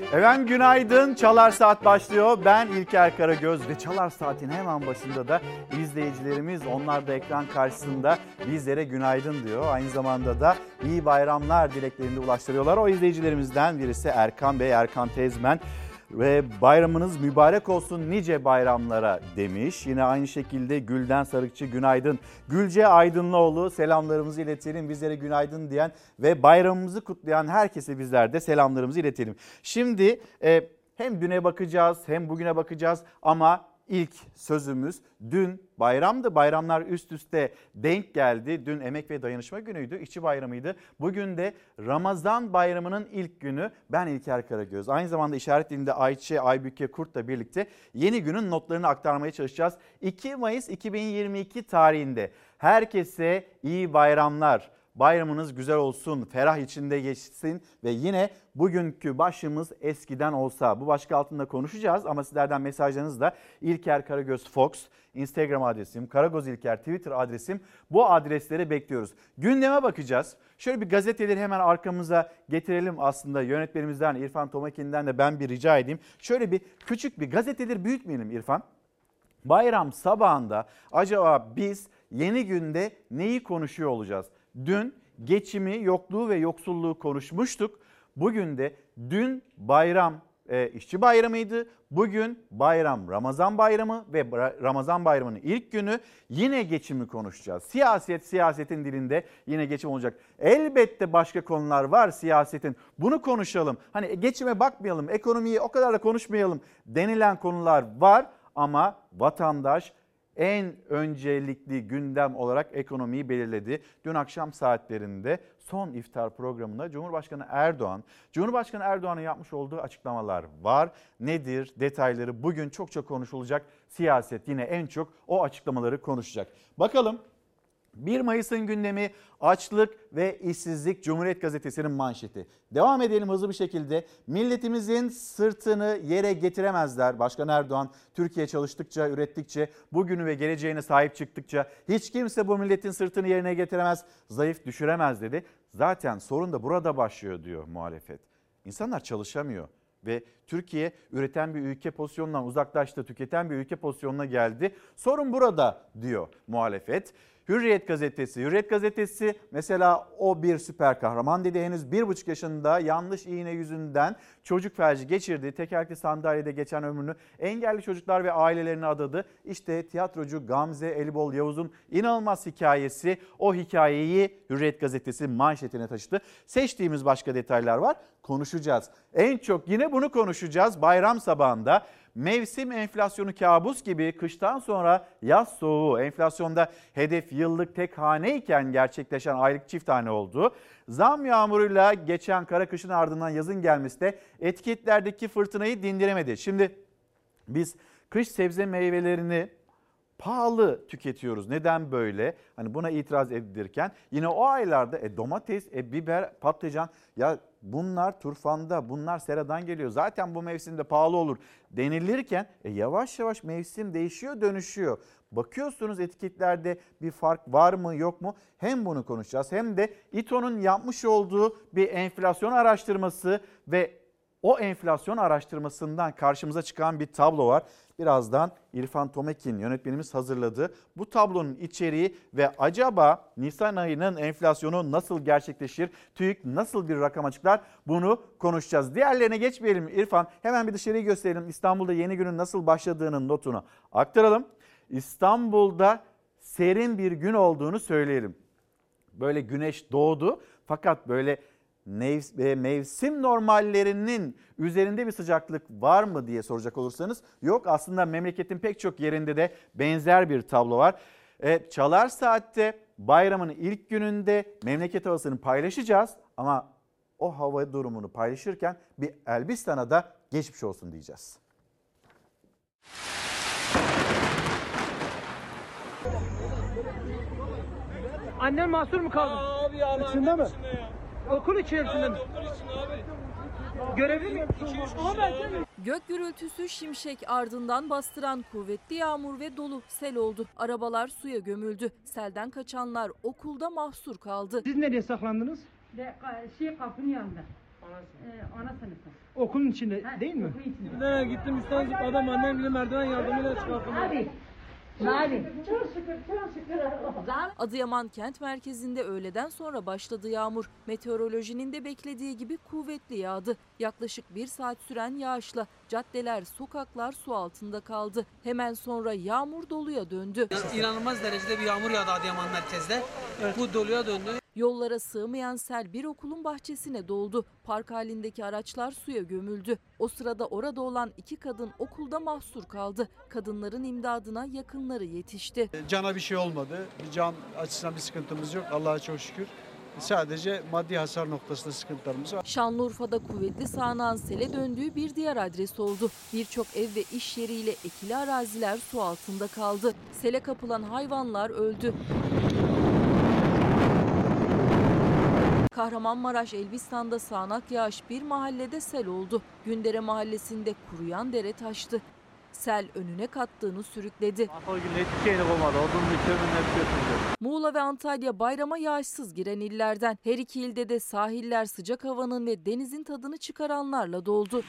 Efendim günaydın. Çalar Saat başlıyor. Ben İlker Karagöz ve Çalar Saat'in hemen başında da izleyicilerimiz onlar da ekran karşısında bizlere günaydın diyor. Aynı zamanda da iyi bayramlar dileklerini ulaştırıyorlar. O izleyicilerimizden birisi Erkan Bey, Erkan Tezmen ve bayramınız mübarek olsun nice bayramlara demiş. Yine aynı şekilde Gülden Sarıkçı günaydın. Gülce Aydınlıoğlu selamlarımızı iletelim. Bizlere günaydın diyen ve bayramımızı kutlayan herkese bizler de selamlarımızı iletelim. Şimdi e, hem düne bakacağız hem bugüne bakacağız ama ilk sözümüz dün bayramdı. Bayramlar üst üste denk geldi. Dün Emek ve Dayanışma Günü'ydü, işçi bayramıydı. Bugün de Ramazan bayramının ilk günü. Ben İlker Karagöz. Aynı zamanda işaret dilinde Ayçe Aybüke Kurt'la birlikte yeni günün notlarını aktarmaya çalışacağız. 2 Mayıs 2022 tarihinde herkese iyi bayramlar. Bayramınız güzel olsun, ferah içinde geçsin ve yine bugünkü başlığımız eskiden olsa. Bu başlık altında konuşacağız ama sizlerden mesajlarınız da İlker Karagöz Fox, Instagram adresim, Karagöz İlker Twitter adresim. Bu adresleri bekliyoruz. Gündeme bakacağız. Şöyle bir gazeteleri hemen arkamıza getirelim aslında yönetmenimizden İrfan Tomakin'den de ben bir rica edeyim. Şöyle bir küçük bir gazeteleri büyütmeyelim İrfan. Bayram sabahında acaba biz yeni günde neyi konuşuyor olacağız? Dün geçimi, yokluğu ve yoksulluğu konuşmuştuk. Bugün de dün bayram e, işçi bayramıydı. Bugün bayram Ramazan bayramı ve Ramazan bayramının ilk günü yine geçimi konuşacağız. Siyaset siyasetin dilinde yine geçim olacak. Elbette başka konular var siyasetin. Bunu konuşalım. Hani geçime bakmayalım, ekonomiyi o kadar da konuşmayalım denilen konular var ama vatandaş en öncelikli gündem olarak ekonomiyi belirledi. Dün akşam saatlerinde son iftar programında Cumhurbaşkanı Erdoğan, Cumhurbaşkanı Erdoğan'ın yapmış olduğu açıklamalar var. Nedir? Detayları bugün çok çok konuşulacak. Siyaset yine en çok o açıklamaları konuşacak. Bakalım 1 Mayıs'ın gündemi açlık ve işsizlik Cumhuriyet Gazetesi'nin manşeti. Devam edelim hızlı bir şekilde. Milletimizin sırtını yere getiremezler. Başkan Erdoğan Türkiye çalıştıkça, ürettikçe, bugünü ve geleceğine sahip çıktıkça hiç kimse bu milletin sırtını yerine getiremez, zayıf düşüremez dedi. Zaten sorun da burada başlıyor diyor muhalefet. İnsanlar çalışamıyor ve Türkiye üreten bir ülke pozisyonundan uzaklaştı, tüketen bir ülke pozisyonuna geldi. Sorun burada diyor muhalefet. Hürriyet gazetesi. Hürriyet gazetesi mesela o bir süper kahraman dedi. Henüz bir buçuk yaşında yanlış iğne yüzünden çocuk felci geçirdi. Tekerlekli sandalyede geçen ömrünü engelli çocuklar ve ailelerine adadı. İşte tiyatrocu Gamze Elibol Yavuz'un inanılmaz hikayesi. O hikayeyi Hürriyet gazetesi manşetine taşıdı. Seçtiğimiz başka detaylar var. Konuşacağız. En çok yine bunu konuşacağız bayram sabahında. Mevsim enflasyonu kabus gibi kıştan sonra yaz soğuğu enflasyonda hedef yıllık tek haneyken gerçekleşen aylık çift hane oldu. Zam yağmuruyla geçen kara kışın ardından yazın gelmesi de etiketlerdeki fırtınayı dindiremedi. Şimdi biz kış sebze meyvelerini pahalı tüketiyoruz. Neden böyle? Hani buna itiraz edilirken yine o aylarda e, domates, e, biber, patlıcan ya bunlar turfanda, bunlar seradan geliyor. Zaten bu mevsimde pahalı olur denilirken e, yavaş yavaş mevsim değişiyor, dönüşüyor. Bakıyorsunuz etiketlerde bir fark var mı yok mu? Hem bunu konuşacağız hem de İTO'nun yapmış olduğu bir enflasyon araştırması ve o enflasyon araştırmasından karşımıza çıkan bir tablo var. Birazdan İrfan Tomekin yönetmenimiz hazırladı. Bu tablonun içeriği ve acaba Nisan ayının enflasyonu nasıl gerçekleşir? TÜİK nasıl bir rakam açıklar? Bunu konuşacağız. Diğerlerine geçmeyelim İrfan. Hemen bir dışarıyı gösterelim. İstanbul'da yeni günün nasıl başladığının notunu aktaralım. İstanbul'da serin bir gün olduğunu söyleyelim. Böyle güneş doğdu fakat böyle mevsim normallerinin üzerinde bir sıcaklık var mı diye soracak olursanız yok aslında memleketin pek çok yerinde de benzer bir tablo var. E, Çalar Saat'te bayramın ilk gününde memleket havasını paylaşacağız ama o hava durumunu paylaşırken bir Elbistan'a da geçmiş olsun diyeceğiz. Annen mahsur mu kaldı? Abi ya İçinde mi? Ya. Okul içerisinde mi? Okul için abi. Görevli mi? Gök gürültüsü şimşek ardından bastıran kuvvetli yağmur ve dolu sel oldu. Arabalar suya gömüldü. Selden kaçanlar okulda mahsur kaldı. Siz nereye saklandınız? Ve şey kapının yanında. Ee, ana sınıfı. Okulun içinde Ha, değil mi? okul içinde. Ben gittim İstanbul adam annem bile merdiven yardımıyla çıkarttım. Abi. Nabi. Çok şükür, çok şükür Allah'a. Adıyaman kent merkezinde öğleden sonra başladı yağmur. Meteorolojinin de beklediği gibi kuvvetli yağdı. Yaklaşık bir saat süren yağışla caddeler, sokaklar su altında kaldı. Hemen sonra yağmur doluya döndü. İnanılmaz derecede bir yağmur yağdı Adıyaman merkezde. Bu doluya döndü. Yollara sığmayan sel bir okulun bahçesine doldu. Park halindeki araçlar suya gömüldü. O sırada orada olan iki kadın okulda mahsur kaldı. Kadınların imdadına yakınları yetişti. Cana bir şey olmadı. Bir can açısından bir sıkıntımız yok. Allah'a çok şükür. Sadece maddi hasar noktasında sıkıntılarımız var. Şanlıurfa'da kuvvetli sağanağın sele döndüğü bir diğer adres oldu. Birçok ev ve iş yeriyle ekili araziler su altında kaldı. Sele kapılan hayvanlar öldü. Kahramanmaraş Elbistan'da sağanak yağış bir mahallede sel oldu. Gündere mahallesinde kuruyan dere taştı. Sel önüne kattığını sürükledi. Muğla ve Antalya bayrama yağışsız giren illerden. Her iki ilde de sahiller sıcak havanın ve denizin tadını çıkaranlarla doldu.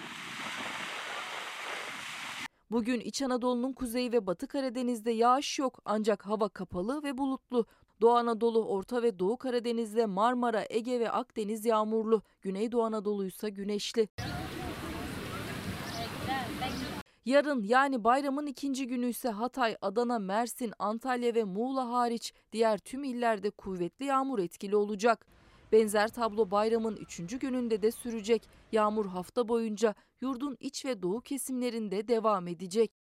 Bugün İç Anadolu'nun kuzeyi ve Batı Karadeniz'de yağış yok ancak hava kapalı ve bulutlu. Doğu Anadolu, Orta ve Doğu Karadeniz'de Marmara, Ege ve Akdeniz yağmurlu. Güneydoğu Anadolu ise güneşli. Yarın yani bayramın ikinci günü ise Hatay, Adana, Mersin, Antalya ve Muğla hariç diğer tüm illerde kuvvetli yağmur etkili olacak. Benzer tablo bayramın üçüncü gününde de sürecek. Yağmur hafta boyunca yurdun iç ve doğu kesimlerinde devam edecek.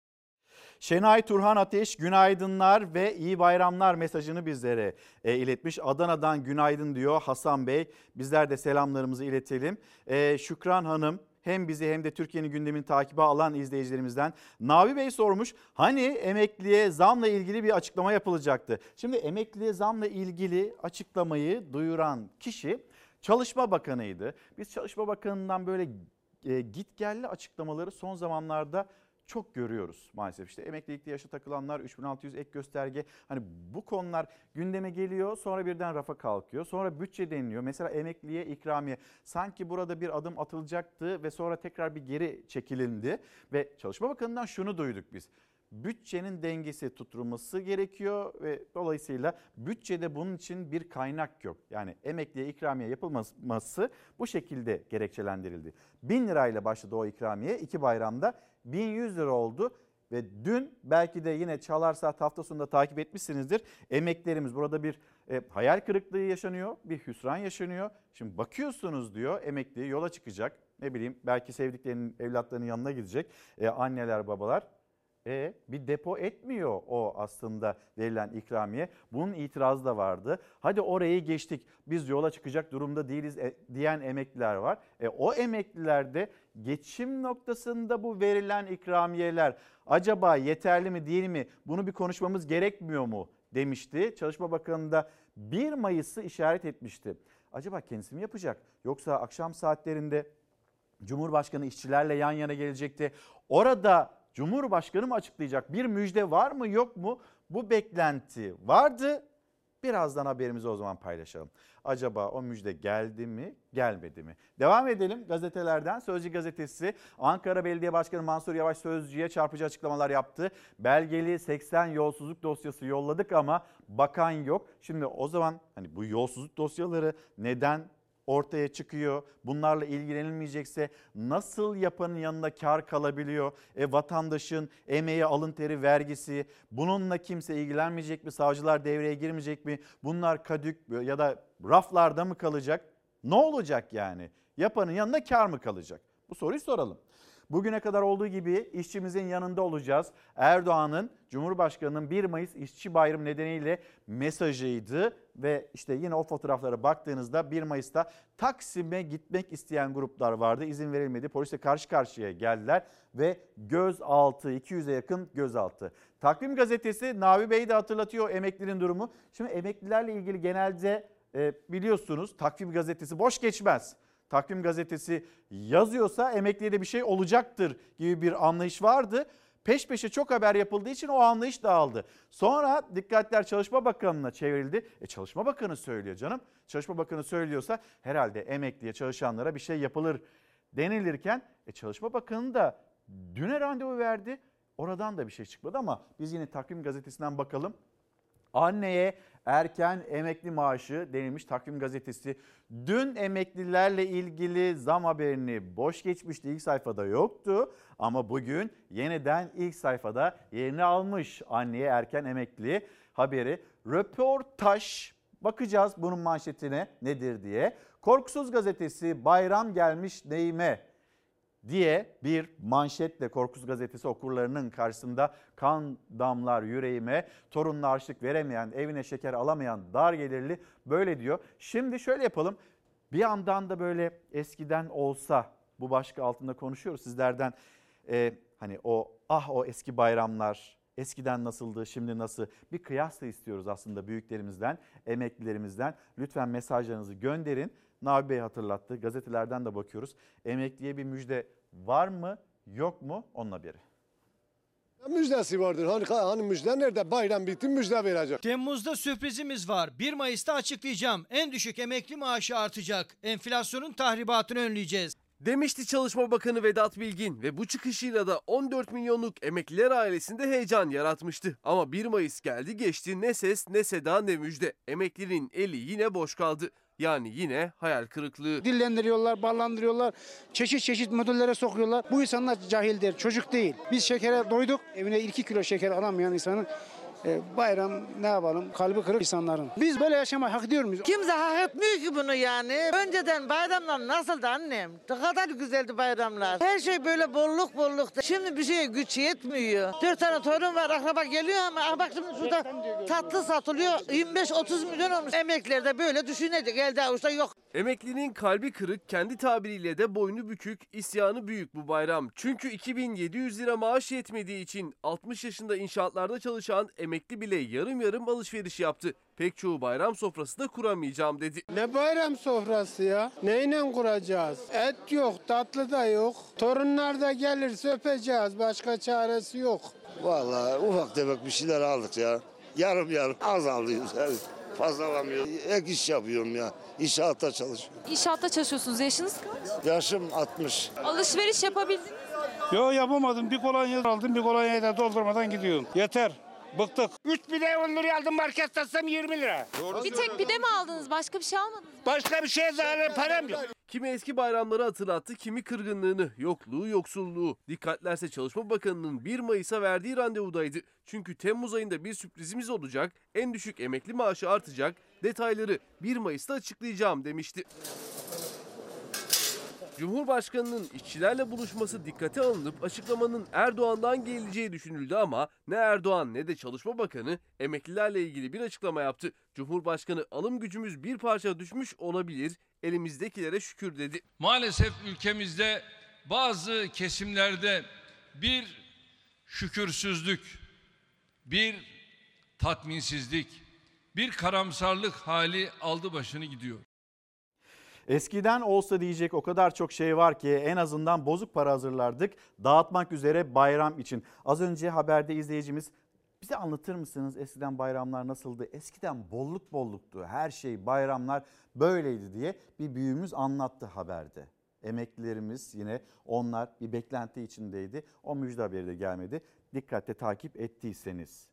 Şenay Turhan Ateş günaydınlar ve iyi bayramlar mesajını bizlere e, iletmiş. Adana'dan günaydın diyor Hasan Bey. Bizler de selamlarımızı iletelim. E, Şükran Hanım hem bizi hem de Türkiye'nin gündemini takibe alan izleyicilerimizden Navi Bey sormuş. Hani emekliye zamla ilgili bir açıklama yapılacaktı. Şimdi emekliye zamla ilgili açıklamayı duyuran kişi Çalışma Bakanı'ydı. Biz Çalışma Bakanı'ndan böyle e, gitgelli açıklamaları son zamanlarda çok görüyoruz maalesef. İşte emeklilikte yaşa takılanlar 3600 ek gösterge hani bu konular gündeme geliyor sonra birden rafa kalkıyor. Sonra bütçe deniliyor. Mesela emekliye ikramiye sanki burada bir adım atılacaktı ve sonra tekrar bir geri çekilindi ve Çalışma Bakanı'ndan şunu duyduk biz bütçenin dengesi tutturulması gerekiyor ve dolayısıyla bütçede bunun için bir kaynak yok. Yani emekliye ikramiye yapılması bu şekilde gerekçelendirildi. 1000 lirayla başladı o ikramiye iki bayramda 1100 lira oldu ve dün belki de yine Çalar Saat hafta sonunda takip etmişsinizdir. Emeklerimiz burada bir e, hayal kırıklığı yaşanıyor, bir hüsran yaşanıyor. Şimdi bakıyorsunuz diyor emekli yola çıkacak. Ne bileyim belki sevdiklerinin evlatlarının yanına gidecek. E, anneler babalar e, bir depo etmiyor o aslında verilen ikramiye. Bunun itirazı da vardı. Hadi orayı geçtik. Biz yola çıkacak durumda değiliz e, diyen emekliler var. E, o emeklilerde geçim noktasında bu verilen ikramiyeler acaba yeterli mi değil mi? Bunu bir konuşmamız gerekmiyor mu demişti. Çalışma Bakanı da 1 Mayıs'ı işaret etmişti. Acaba kendisi mi yapacak? Yoksa akşam saatlerinde Cumhurbaşkanı işçilerle yan yana gelecekti. Orada Cumhurbaşkanı mı açıklayacak? Bir müjde var mı yok mu? Bu beklenti vardı. Birazdan haberimizi o zaman paylaşalım. Acaba o müjde geldi mi, gelmedi mi? Devam edelim gazetelerden. Sözcü gazetesi Ankara Belediye Başkanı Mansur Yavaş Sözcü'ye çarpıcı açıklamalar yaptı. Belgeli 80 yolsuzluk dosyası yolladık ama bakan yok. Şimdi o zaman hani bu yolsuzluk dosyaları neden ortaya çıkıyor. Bunlarla ilgilenilmeyecekse nasıl yapanın yanında kar kalabiliyor? E, vatandaşın emeği, alın teri, vergisi bununla kimse ilgilenmeyecek mi? Savcılar devreye girmeyecek mi? Bunlar kadük ya da raflarda mı kalacak? Ne olacak yani? Yapanın yanında kar mı kalacak? Bu soruyu soralım. Bugüne kadar olduğu gibi işçimizin yanında olacağız. Erdoğan'ın Cumhurbaşkanı'nın 1 Mayıs İşçi Bayramı nedeniyle mesajıydı ve işte yine o fotoğraflara baktığınızda 1 Mayıs'ta Taksim'e gitmek isteyen gruplar vardı. İzin verilmedi. Polisle karşı karşıya geldiler ve gözaltı 200'e yakın gözaltı. Takvim gazetesi Navi Bey de hatırlatıyor emeklinin durumu. Şimdi emeklilerle ilgili genelde e, biliyorsunuz Takvim gazetesi boş geçmez. Takvim gazetesi yazıyorsa emekliye de bir şey olacaktır gibi bir anlayış vardı. Peş peşe çok haber yapıldığı için o anlayış dağıldı. Sonra dikkatler Çalışma Bakanı'na çevrildi. E Çalışma Bakanı söylüyor canım. Çalışma Bakanı söylüyorsa herhalde emekliye çalışanlara bir şey yapılır denilirken e Çalışma Bakanı da düne randevu verdi. Oradan da bir şey çıkmadı ama biz yine Takvim Gazetesi'nden bakalım. Anneye erken emekli maaşı denilmiş takvim gazetesi. Dün emeklilerle ilgili zam haberini boş geçmişti ilk sayfada yoktu. Ama bugün yeniden ilk sayfada yerini almış anneye erken emekli haberi. Röportaj bakacağız bunun manşetine nedir diye. Korkusuz gazetesi bayram gelmiş neyime diye bir manşetle Korkus Gazetesi okurlarının karşısında kan damlar yüreğime, torununa harçlık veremeyen, evine şeker alamayan dar gelirli böyle diyor. Şimdi şöyle yapalım. Bir yandan da böyle eskiden olsa bu başlık altında konuşuyoruz sizlerden. e, hani o ah o eski bayramlar eskiden nasıldı şimdi nasıl bir kıyas da istiyoruz aslında büyüklerimizden, emeklilerimizden. Lütfen mesajlarınızı gönderin. Nabi Bey hatırlattı. Gazetelerden de bakıyoruz. Emekliye bir müjde var mı yok mu onun haberi. Müjdesi vardır. Hani, hani müjde nerede? Bayram bitti müjde verecek. Temmuz'da sürprizimiz var. 1 Mayıs'ta açıklayacağım. En düşük emekli maaşı artacak. Enflasyonun tahribatını önleyeceğiz. Demişti Çalışma Bakanı Vedat Bilgin ve bu çıkışıyla da 14 milyonluk emekliler ailesinde heyecan yaratmıştı. Ama 1 Mayıs geldi geçti ne ses ne seda ne müjde. Emeklinin eli yine boş kaldı. Yani yine hayal kırıklığı. Dillendiriyorlar, ballandırıyorlar, çeşit çeşit modellere sokuyorlar. Bu insanlar cahildir, çocuk değil. Biz şekere doyduk, evine 2 kilo şeker alamayan insanın e, bayram ne yapalım kalbi kırık insanların. Biz böyle yaşamayı hak ediyor muyuz? Kimse hak etmiyor ki bunu yani. Önceden bayramlar nasıldı annem? Ne kadar güzeldi bayramlar. Her şey böyle bolluk bolluktu. Şimdi bir şeye güç yetmiyor. Dört tane torun var akraba geliyor ama ah bak şimdi şurada tatlı satılıyor. 25-30 milyon olmuş. Emeklerde böyle düşünecek. Elde avuçta yok. Emeklinin kalbi kırık, kendi tabiriyle de boynu bükük, isyanı büyük bu bayram. Çünkü 2700 lira maaş yetmediği için 60 yaşında inşaatlarda çalışan emekli bile yarım yarım alışveriş yaptı. Pek çoğu bayram sofrası da kuramayacağım dedi. Ne bayram sofrası ya? Neyle kuracağız? Et yok, tatlı da yok. Torunlar da gelirse öpeceğiz. Başka çaresi yok. Vallahi ufak tefek bir şeyler aldık ya. Yarım yarım az alıyoruz. Yani fazla alamıyoruz. Ek iş yapıyorum ya. İnşaatta çalışıyorum. İnşaatta çalışıyorsunuz. Yaşınız kaç? Yaşım 60. Alışveriş yapabildiniz mi? Yo yapamadım. Bir kolonya aldım, bir kolonyayı da doldurmadan gidiyorum. Yeter. Bıktık. 3 pide 10 liraya aldım market satsam 20 lira. Bir tek pide mi aldınız? Başka bir şey almadınız mı? Başka bir şeye zaten param yok. Kimi eski bayramları hatırlattı, kimi kırgınlığını, yokluğu, yoksulluğu. Dikkatlerse Çalışma Bakanı'nın 1 Mayıs'a verdiği randevudaydı. Çünkü Temmuz ayında bir sürprizimiz olacak, en düşük emekli maaşı artacak, detayları 1 Mayıs'ta açıklayacağım demişti. Cumhurbaşkanının işçilerle buluşması dikkate alınıp açıklamanın Erdoğan'dan geleceği düşünüldü ama ne Erdoğan ne de Çalışma Bakanı emeklilerle ilgili bir açıklama yaptı. Cumhurbaşkanı alım gücümüz bir parça düşmüş olabilir, elimizdekilere şükür dedi. Maalesef ülkemizde bazı kesimlerde bir şükürsüzlük, bir tatminsizlik, bir karamsarlık hali aldı başını gidiyor. Eskiden olsa diyecek o kadar çok şey var ki en azından bozuk para hazırlardık dağıtmak üzere bayram için. Az önce haberde izleyicimiz bize anlatır mısınız eskiden bayramlar nasıldı? Eskiden bolluk bolluktu her şey bayramlar böyleydi diye bir büyüğümüz anlattı haberde. Emeklilerimiz yine onlar bir beklenti içindeydi. O müjde haberi de gelmedi. Dikkatle takip ettiyseniz.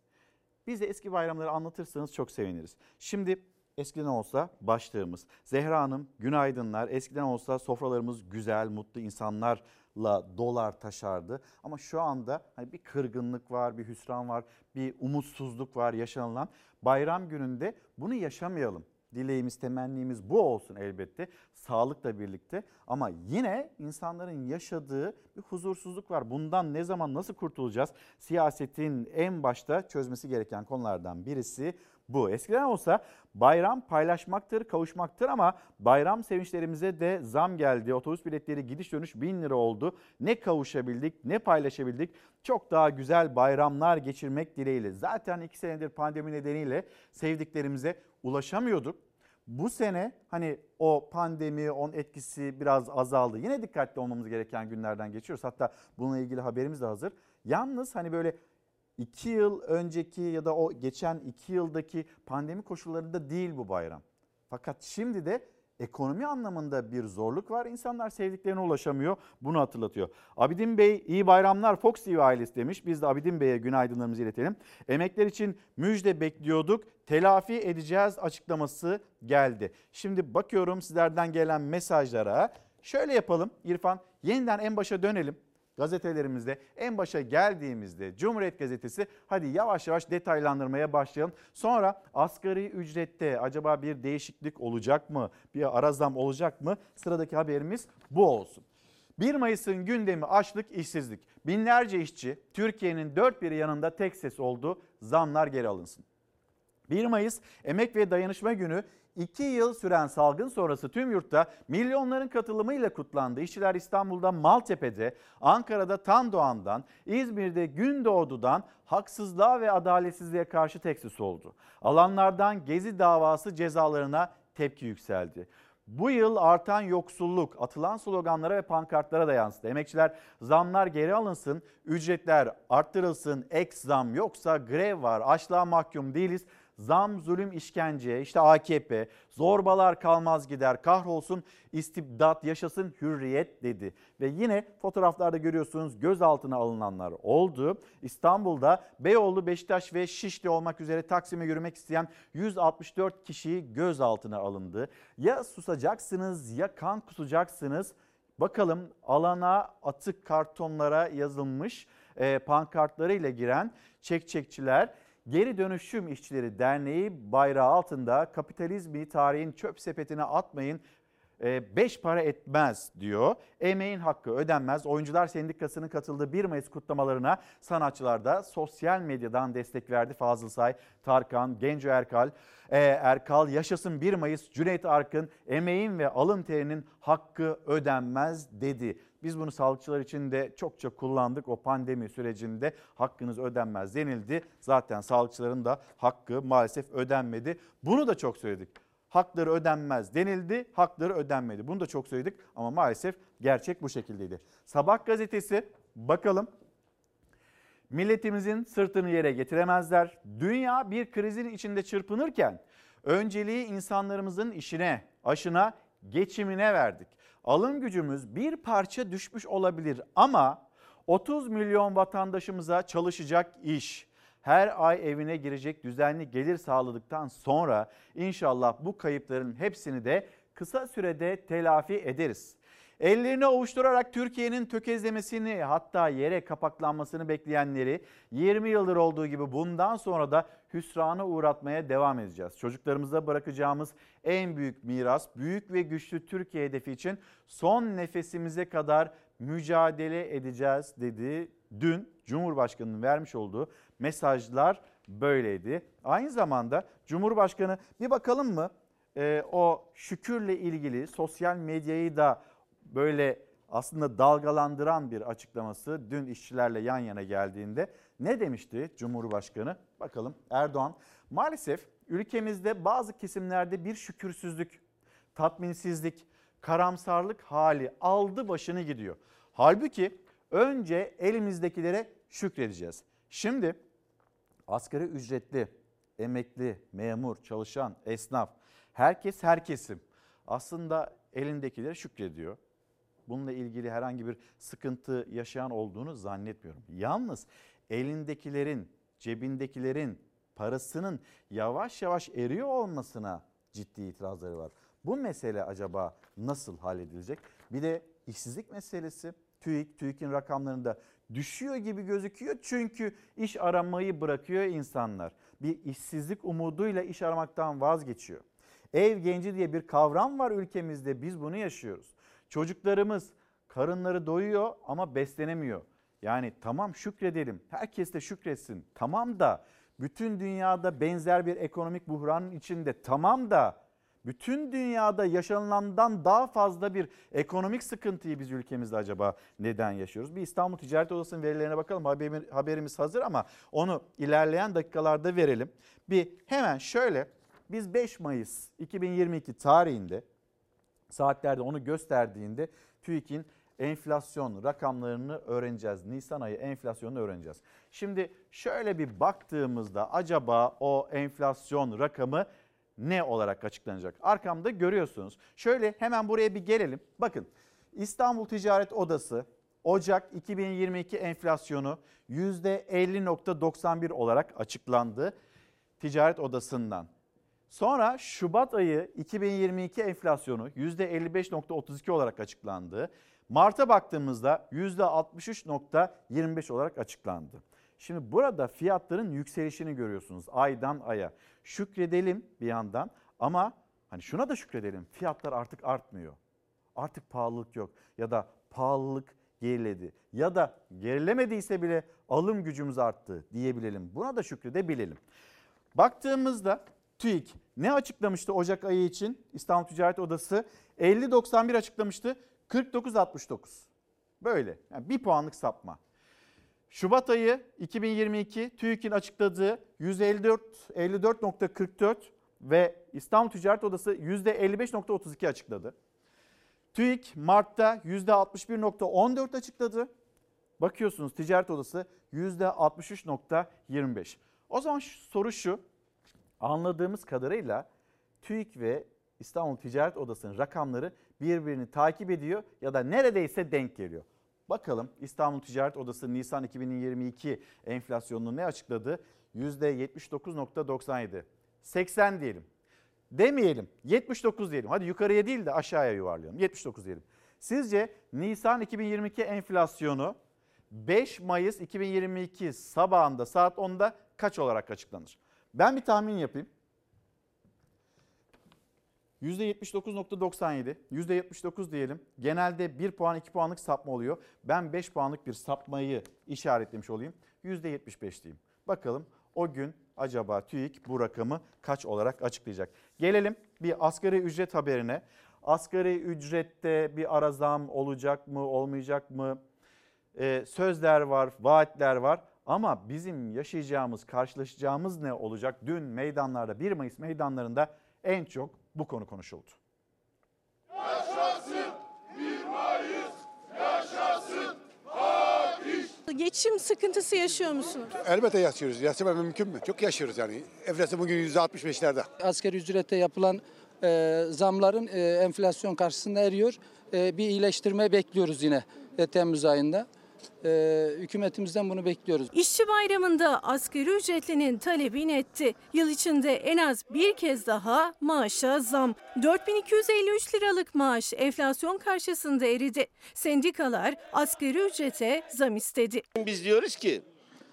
Bize eski bayramları anlatırsanız çok seviniriz. Şimdi eskiden olsa başlığımız. Zehra Hanım günaydınlar. Eskiden olsa sofralarımız güzel, mutlu insanlarla dolar taşardı. Ama şu anda hani bir kırgınlık var, bir hüsran var, bir umutsuzluk var yaşanılan. Bayram gününde bunu yaşamayalım. Dileğimiz, temennimiz bu olsun elbette. Sağlıkla birlikte ama yine insanların yaşadığı bir huzursuzluk var. Bundan ne zaman nasıl kurtulacağız? Siyasetin en başta çözmesi gereken konulardan birisi bu. Eskiden olsa bayram paylaşmaktır, kavuşmaktır ama bayram sevinçlerimize de zam geldi. Otobüs biletleri gidiş dönüş 1000 lira oldu. Ne kavuşabildik ne paylaşabildik. Çok daha güzel bayramlar geçirmek dileğiyle. Zaten iki senedir pandemi nedeniyle sevdiklerimize ulaşamıyorduk. Bu sene hani o pandemi, onun etkisi biraz azaldı. Yine dikkatli olmamız gereken günlerden geçiyoruz. Hatta bununla ilgili haberimiz de hazır. Yalnız hani böyle iki yıl önceki ya da o geçen iki yıldaki pandemi koşullarında değil bu bayram. Fakat şimdi de ekonomi anlamında bir zorluk var. İnsanlar sevdiklerine ulaşamıyor. Bunu hatırlatıyor. Abidin Bey iyi bayramlar Fox TV ailesi demiş. Biz de Abidin Bey'e günaydınlarımızı iletelim. Emekler için müjde bekliyorduk. Telafi edeceğiz açıklaması geldi. Şimdi bakıyorum sizlerden gelen mesajlara. Şöyle yapalım İrfan yeniden en başa dönelim gazetelerimizde en başa geldiğimizde Cumhuriyet Gazetesi hadi yavaş yavaş detaylandırmaya başlayalım. Sonra asgari ücrette acaba bir değişiklik olacak mı? Bir ara zam olacak mı? Sıradaki haberimiz bu olsun. 1 Mayıs'ın gündemi açlık, işsizlik. Binlerce işçi Türkiye'nin dört bir yanında tek ses oldu. Zamlar geri alınsın. 1 Mayıs Emek ve Dayanışma Günü 2 yıl süren salgın sonrası tüm yurtta milyonların katılımıyla kutlandı. İşçiler İstanbul'da Maltepe'de, Ankara'da Tandoğan'dan, İzmir'de Gündoğdu'dan haksızlığa ve adaletsizliğe karşı teksis oldu. Alanlardan Gezi davası cezalarına tepki yükseldi. Bu yıl artan yoksulluk atılan sloganlara ve pankartlara da yansıdı. Emekçiler zamlar geri alınsın, ücretler arttırılsın, ek zam yoksa grev var, açlığa mahkum değiliz Zam, zulüm, işkence, işte AKP, zorbalar kalmaz gider, kahrolsun istibdat, yaşasın hürriyet dedi. Ve yine fotoğraflarda görüyorsunuz gözaltına alınanlar oldu. İstanbul'da Beyoğlu, Beşiktaş ve Şişli olmak üzere Taksim'e yürümek isteyen 164 kişi gözaltına alındı. Ya susacaksınız ya kan kusacaksınız. Bakalım alana atık kartonlara yazılmış e, pankartlarıyla giren çekçekçiler Geri Dönüşüm İşçileri Derneği bayrağı altında kapitalizmi tarihin çöp sepetine atmayın e, beş para etmez diyor. Emeğin hakkı ödenmez. Oyuncular Sendikası'nın katıldığı 1 Mayıs kutlamalarına sanatçılar da sosyal medyadan destek verdi. Fazıl Say, Tarkan, Genco Erkal, e, Erkal, Yaşasın 1 Mayıs, Cüneyt Arkın, emeğin ve alın terinin hakkı ödenmez dedi. Biz bunu sağlıkçılar için de çokça kullandık. O pandemi sürecinde hakkınız ödenmez denildi. Zaten sağlıkçıların da hakkı maalesef ödenmedi. Bunu da çok söyledik. Hakları ödenmez denildi, hakları ödenmedi. Bunu da çok söyledik ama maalesef gerçek bu şekildeydi. Sabah gazetesi bakalım Milletimizin sırtını yere getiremezler. Dünya bir krizin içinde çırpınırken önceliği insanlarımızın işine, aşına, geçimine verdik alım gücümüz bir parça düşmüş olabilir ama 30 milyon vatandaşımıza çalışacak iş, her ay evine girecek düzenli gelir sağladıktan sonra inşallah bu kayıpların hepsini de kısa sürede telafi ederiz. Ellerini ovuşturarak Türkiye'nin tökezlemesini hatta yere kapaklanmasını bekleyenleri 20 yıldır olduğu gibi bundan sonra da hüsrana uğratmaya devam edeceğiz. Çocuklarımıza bırakacağımız en büyük miras büyük ve güçlü Türkiye hedefi için son nefesimize kadar mücadele edeceğiz dedi. Dün Cumhurbaşkanı'nın vermiş olduğu mesajlar böyleydi. Aynı zamanda Cumhurbaşkanı bir bakalım mı ee, o şükürle ilgili sosyal medyayı da böyle aslında dalgalandıran bir açıklaması dün işçilerle yan yana geldiğinde ne demişti Cumhurbaşkanı? Bakalım Erdoğan maalesef ülkemizde bazı kesimlerde bir şükürsüzlük, tatminsizlik, karamsarlık hali aldı başını gidiyor. Halbuki önce elimizdekilere şükredeceğiz. Şimdi asgari ücretli, emekli, memur, çalışan, esnaf, herkes her kesim aslında elindekilere şükrediyor bununla ilgili herhangi bir sıkıntı yaşayan olduğunu zannetmiyorum. Yalnız elindekilerin, cebindekilerin parasının yavaş yavaş eriyor olmasına ciddi itirazları var. Bu mesele acaba nasıl halledilecek? Bir de işsizlik meselesi. TÜİK, TÜİK'in rakamlarında düşüyor gibi gözüküyor. Çünkü iş aramayı bırakıyor insanlar. Bir işsizlik umuduyla iş aramaktan vazgeçiyor. Ev genci diye bir kavram var ülkemizde. Biz bunu yaşıyoruz. Çocuklarımız karınları doyuyor ama beslenemiyor. Yani tamam şükredelim. Herkes de şükretsin. Tamam da bütün dünyada benzer bir ekonomik buhranın içinde tamam da bütün dünyada yaşanılandan daha fazla bir ekonomik sıkıntıyı biz ülkemizde acaba neden yaşıyoruz? Bir İstanbul Ticaret Odası'nın verilerine bakalım. Haberimiz hazır ama onu ilerleyen dakikalarda verelim. Bir hemen şöyle biz 5 Mayıs 2022 tarihinde saatlerde onu gösterdiğinde TÜİK'in enflasyon rakamlarını öğreneceğiz. Nisan ayı enflasyonunu öğreneceğiz. Şimdi şöyle bir baktığımızda acaba o enflasyon rakamı ne olarak açıklanacak? Arkamda görüyorsunuz. Şöyle hemen buraya bir gelelim. Bakın İstanbul Ticaret Odası Ocak 2022 enflasyonu %50.91 olarak açıklandı Ticaret Odası'ndan. Sonra Şubat ayı 2022 enflasyonu %55.32 olarak açıklandı. Mart'a baktığımızda %63.25 olarak açıklandı. Şimdi burada fiyatların yükselişini görüyorsunuz aydan aya. Şükredelim bir yandan ama hani şuna da şükredelim. Fiyatlar artık artmıyor. Artık pahalılık yok ya da pahalılık geriledi ya da gerilemediyse bile alım gücümüz arttı diyebilelim. Buna da şükredebilelim. Baktığımızda TÜİK ne açıklamıştı Ocak ayı için? İstanbul Ticaret Odası 50.91 açıklamıştı. 49.69. Böyle yani bir puanlık sapma. Şubat ayı 2022 TÜİK'in açıkladığı 154 54.44 ve İstanbul Ticaret Odası %55.32 açıkladı. TÜİK Mart'ta %61.14 açıkladı. Bakıyorsunuz Ticaret Odası %63.25. O zaman soru şu. Anladığımız kadarıyla TÜİK ve İstanbul Ticaret Odası'nın rakamları birbirini takip ediyor ya da neredeyse denk geliyor. Bakalım İstanbul Ticaret Odası Nisan 2022 enflasyonunu ne açıkladı? %79.97. 80 diyelim. Demeyelim 79 diyelim. Hadi yukarıya değil de aşağıya yuvarlayalım. 79 diyelim. Sizce Nisan 2022 enflasyonu 5 Mayıs 2022 sabahında saat 10'da kaç olarak açıklanır? Ben bir tahmin yapayım. %79.97, %79 diyelim. Genelde 1 puan 2 puanlık sapma oluyor. Ben 5 puanlık bir sapmayı işaretlemiş olayım. %75 diyeyim. Bakalım o gün acaba TÜİK bu rakamı kaç olarak açıklayacak? Gelelim bir asgari ücret haberine. Asgari ücrette bir ara zam olacak mı olmayacak mı? Ee, sözler var, vaatler var. Ama bizim yaşayacağımız, karşılaşacağımız ne olacak? Dün meydanlarda 1 Mayıs meydanlarında en çok bu konu konuşuldu. Yaşasın 1 Mayıs, yaşasın Fatih. Geçim sıkıntısı yaşıyor musunuz? Elbette yaşıyoruz. Yaşamak mümkün mü? Çok yaşıyoruz yani. Enflasyon bugün %65'lerde. Asgari ücrete yapılan e, zamların e, enflasyon karşısında eriyor. E, bir iyileştirme bekliyoruz yine e, Temmuz ayında. E, hükümetimizden bunu bekliyoruz. İşçi bayramında asgari ücretlinin talebi netti. Yıl içinde en az bir kez daha maaşa zam. 4253 liralık maaş enflasyon karşısında eridi. Sendikalar asgari ücrete zam istedi. Biz diyoruz ki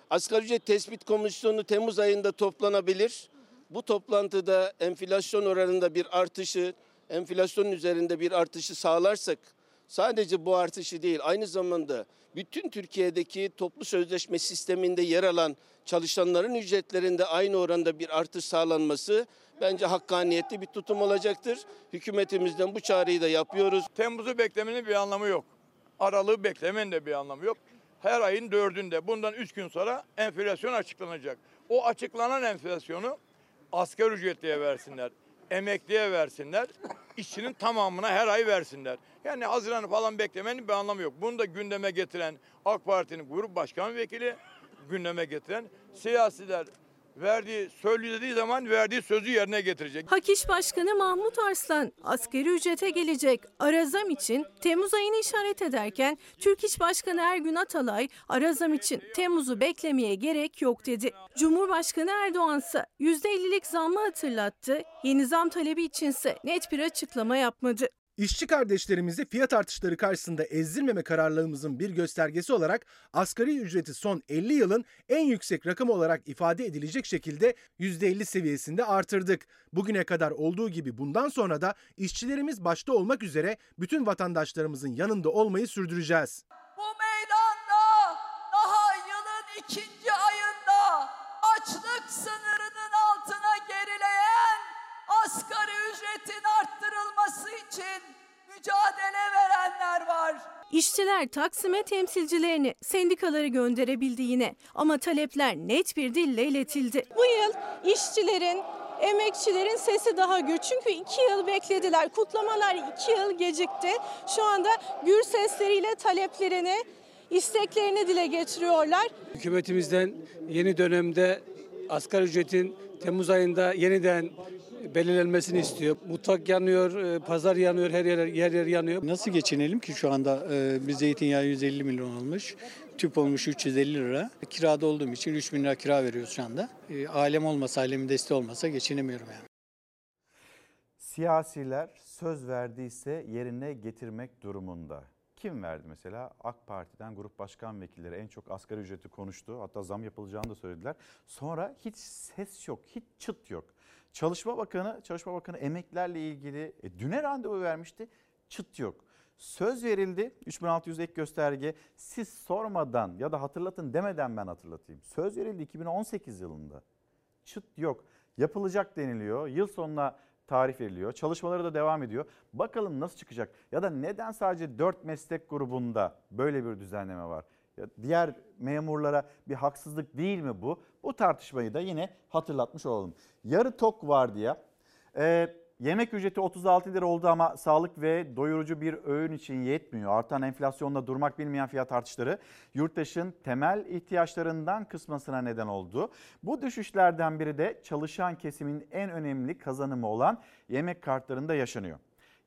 asgari ücret tespit komisyonu Temmuz ayında toplanabilir. Bu toplantıda enflasyon oranında bir artışı, enflasyonun üzerinde bir artışı sağlarsak sadece bu artışı değil aynı zamanda bütün Türkiye'deki toplu sözleşme sisteminde yer alan çalışanların ücretlerinde aynı oranda bir artış sağlanması bence hakkaniyetli bir tutum olacaktır. Hükümetimizden bu çağrıyı da yapıyoruz. Temmuz'u beklemenin bir anlamı yok. Aralığı beklemenin de bir anlamı yok. Her ayın dördünde bundan üç gün sonra enflasyon açıklanacak. O açıklanan enflasyonu asgari ücretliye versinler, emekliye versinler, işçinin tamamına her ay versinler. Yani Haziran'ı falan beklemenin bir anlamı yok. Bunu da gündeme getiren AK Parti'nin grup başkan vekili, gündeme getiren siyasiler verdiği, söylediği zaman verdiği sözü yerine getirecek. Hak Başkanı Mahmut Arslan asgari ücrete gelecek ara zam için Temmuz ayını işaret ederken Türk İş Başkanı Ergün Atalay ara zam için Temmuz'u beklemeye gerek yok dedi. Cumhurbaşkanı Erdoğan ise %50'lik zammı hatırlattı. Yeni zam talebi içinse net bir açıklama yapmadı. İşçi kardeşlerimizi fiyat artışları karşısında ezdirmeme kararlılığımızın bir göstergesi olarak asgari ücreti son 50 yılın en yüksek rakam olarak ifade edilecek şekilde %50 seviyesinde artırdık. Bugüne kadar olduğu gibi bundan sonra da işçilerimiz başta olmak üzere bütün vatandaşlarımızın yanında olmayı sürdüreceğiz. Arttırılması için mücadele verenler var. İşçiler Taksim'e temsilcilerini, sendikaları gönderebildi yine. Ama talepler net bir dille iletildi. Bu yıl işçilerin emekçilerin sesi daha gür. Çünkü iki yıl beklediler. Kutlamalar iki yıl gecikti. Şu anda gür sesleriyle taleplerini, isteklerini dile getiriyorlar. Hükümetimizden yeni dönemde asgari ücretin Temmuz ayında yeniden belirlenmesini istiyor. Mutfak yanıyor, e, pazar yanıyor, her yer, yer yer yanıyor. Nasıl geçinelim ki şu anda e, bir zeytinyağı 150 milyon olmuş, tüp olmuş 350 lira. Kirada olduğum için 3 bin lira kira veriyoruz şu anda. E, ailem olmasa, ailemin desteği olmasa geçinemiyorum yani. Siyasiler söz verdiyse yerine getirmek durumunda. Kim verdi mesela? AK Parti'den grup başkan vekilleri en çok asgari ücreti konuştu. Hatta zam yapılacağını da söylediler. Sonra hiç ses yok, hiç çıt yok. Çalışma Bakanı, Çalışma Bakanı emeklerle ilgili e, düne randevu vermişti. Çıt yok. Söz verildi 3600 ek gösterge siz sormadan ya da hatırlatın demeden ben hatırlatayım. Söz verildi 2018 yılında. Çıt yok. Yapılacak deniliyor. Yıl sonuna tarih veriliyor. Çalışmaları da devam ediyor. Bakalım nasıl çıkacak? Ya da neden sadece 4 meslek grubunda böyle bir düzenleme var? Ya diğer memurlara bir haksızlık değil mi bu? Bu tartışmayı da yine hatırlatmış olalım. Yarı tok var diye. Ee, yemek ücreti 36 lira oldu ama sağlık ve doyurucu bir öğün için yetmiyor. Artan enflasyonla durmak bilmeyen fiyat artışları yurttaşın temel ihtiyaçlarından kısmasına neden oldu. Bu düşüşlerden biri de çalışan kesimin en önemli kazanımı olan yemek kartlarında yaşanıyor.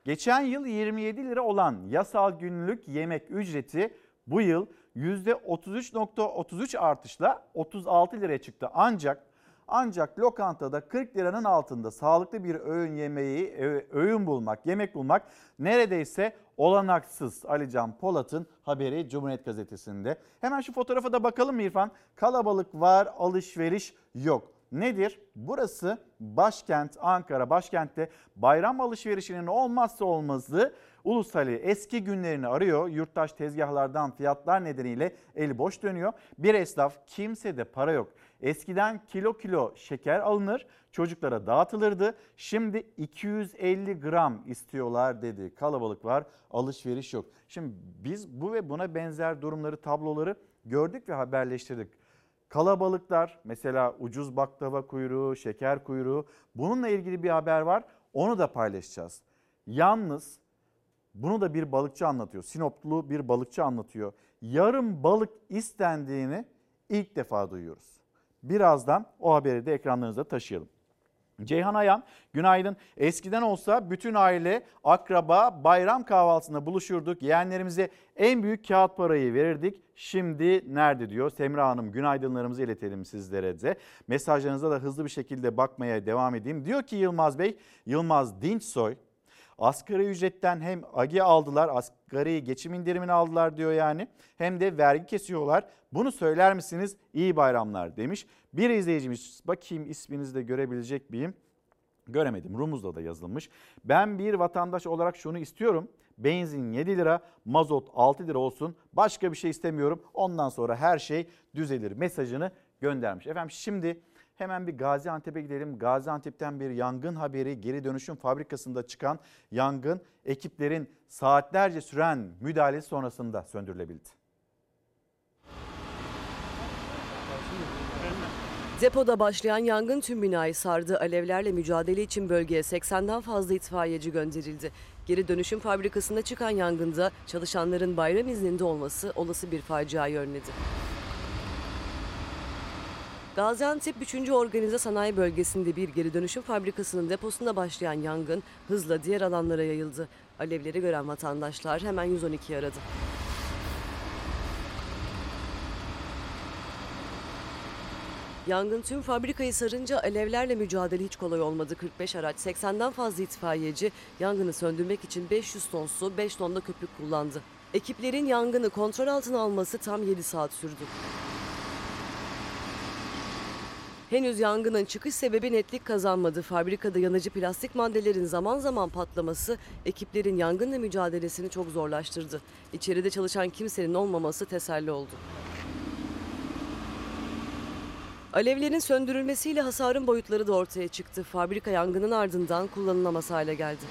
Geçen yıl 27 lira olan yasal günlük yemek ücreti bu yıl %33.33 artışla 36 liraya çıktı. Ancak ancak lokantada 40 liranın altında sağlıklı bir öğün yemeği, öğün bulmak, yemek bulmak neredeyse olanaksız. Alican Polat'ın haberi Cumhuriyet Gazetesi'nde. Hemen şu fotoğrafa da bakalım mı İrfan? Kalabalık var, alışveriş yok. Nedir? Burası başkent Ankara. Başkentte bayram alışverişinin olmazsa olmazı Ulusali eski günlerini arıyor. Yurttaş tezgahlardan fiyatlar nedeniyle eli boş dönüyor. Bir esnaf kimsede para yok. Eskiden kilo kilo şeker alınır, çocuklara dağıtılırdı. Şimdi 250 gram istiyorlar dedi. Kalabalık var, alışveriş yok. Şimdi biz bu ve buna benzer durumları, tabloları gördük ve haberleştirdik. Kalabalıklar mesela ucuz baklava kuyruğu, şeker kuyruğu bununla ilgili bir haber var. Onu da paylaşacağız. Yalnız bunu da bir balıkçı anlatıyor. Sinoplu bir balıkçı anlatıyor. Yarım balık istendiğini ilk defa duyuyoruz. Birazdan o haberi de ekranlarınıza taşıyalım. Ceyhan Ayan, günaydın. Eskiden olsa bütün aile, akraba bayram kahvaltısında buluşurduk. Yeğenlerimize en büyük kağıt parayı verirdik. Şimdi nerede diyor. Semra Hanım günaydınlarımızı iletelim sizlere de. Mesajlarınıza da hızlı bir şekilde bakmaya devam edeyim. Diyor ki Yılmaz Bey, Yılmaz Dinçsoy Asgari ücretten hem agi aldılar, asgari geçim indirimini aldılar diyor yani. Hem de vergi kesiyorlar. Bunu söyler misiniz? İyi bayramlar demiş. Bir izleyicimiz bakayım isminizi de görebilecek miyim? Göremedim. Rumuz'da da yazılmış. Ben bir vatandaş olarak şunu istiyorum. Benzin 7 lira, mazot 6 lira olsun. Başka bir şey istemiyorum. Ondan sonra her şey düzelir mesajını göndermiş. Efendim şimdi Hemen bir Gaziantep'e gidelim. Gaziantep'ten bir yangın haberi geri dönüşüm fabrikasında çıkan yangın ekiplerin saatlerce süren müdahalesi sonrasında söndürülebildi. Depoda başlayan yangın tüm binayı sardı. Alevlerle mücadele için bölgeye 80'den fazla itfaiyeci gönderildi. Geri dönüşüm fabrikasında çıkan yangında çalışanların bayram izninde olması olası bir faciayı önledi. Gaziantep 3. Organize Sanayi Bölgesi'nde bir geri dönüşüm fabrikasının deposunda başlayan yangın hızla diğer alanlara yayıldı. Alevleri gören vatandaşlar hemen 112 aradı. Yangın tüm fabrikayı sarınca alevlerle mücadele hiç kolay olmadı. 45 araç, 80'den fazla itfaiyeci yangını söndürmek için 500 ton su, 5 ton da köpük kullandı. Ekiplerin yangını kontrol altına alması tam 7 saat sürdü. Henüz yangının çıkış sebebi netlik kazanmadı. Fabrikada yanıcı plastik maddelerin zaman zaman patlaması ekiplerin yangınla mücadelesini çok zorlaştırdı. İçeride çalışan kimsenin olmaması teselli oldu. Alevlerin söndürülmesiyle hasarın boyutları da ortaya çıktı. Fabrika yangının ardından kullanılamaz hale geldi.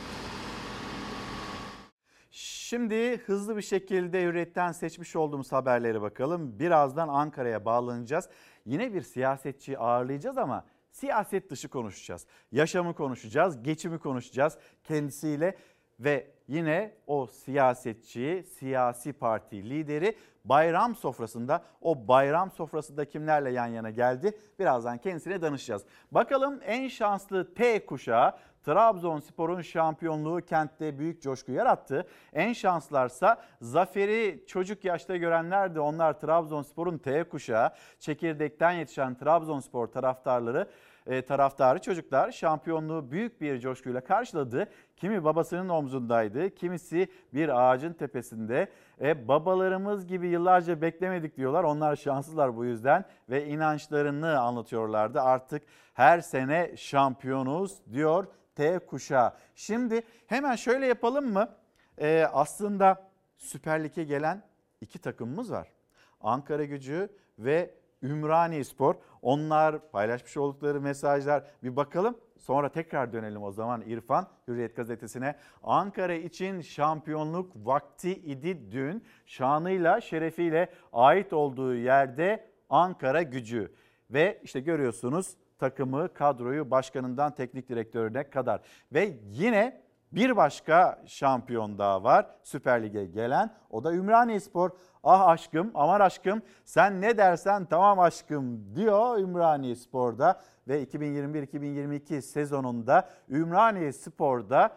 Şimdi hızlı bir şekilde Hürriyet'ten seçmiş olduğumuz haberlere bakalım. Birazdan Ankara'ya bağlanacağız. Yine bir siyasetçi ağırlayacağız ama siyaset dışı konuşacağız. Yaşamı konuşacağız, geçimi konuşacağız kendisiyle ve yine o siyasetçi, siyasi parti lideri bayram sofrasında o bayram sofrasında kimlerle yan yana geldi? Birazdan kendisine danışacağız. Bakalım en şanslı T kuşağı Trabzonspor'un şampiyonluğu kentte büyük coşku yarattı. En şanslarsa zaferi çocuk yaşta görenler de onlar Trabzonspor'un T kuşağı. Çekirdekten yetişen Trabzonspor taraftarları taraftarı çocuklar şampiyonluğu büyük bir coşkuyla karşıladı. Kimi babasının omzundaydı, kimisi bir ağacın tepesinde. E, babalarımız gibi yıllarca beklemedik diyorlar. Onlar şanssızlar bu yüzden ve inançlarını anlatıyorlardı. Artık her sene şampiyonuz diyor T kuşağı. Şimdi hemen şöyle yapalım mı? E, aslında Süper Lig'e gelen iki takımımız var. Ankara Gücü ve Ümraniye Spor. Onlar paylaşmış oldukları mesajlar bir bakalım. Sonra tekrar dönelim o zaman İrfan Hürriyet gazetesine. Ankara için şampiyonluk vakti idi dün. Şanıyla, şerefiyle ait olduğu yerde Ankara gücü. Ve işte görüyorsunuz takımı, kadroyu başkanından teknik direktörüne kadar. Ve yine bir başka şampiyon daha var Süper Lig'e gelen. O da Ümraniye Spor. Ah aşkım, aman aşkım sen ne dersen tamam aşkım diyor Ümraniye Spor'da. Ve 2021-2022 sezonunda Ümraniye Spor'da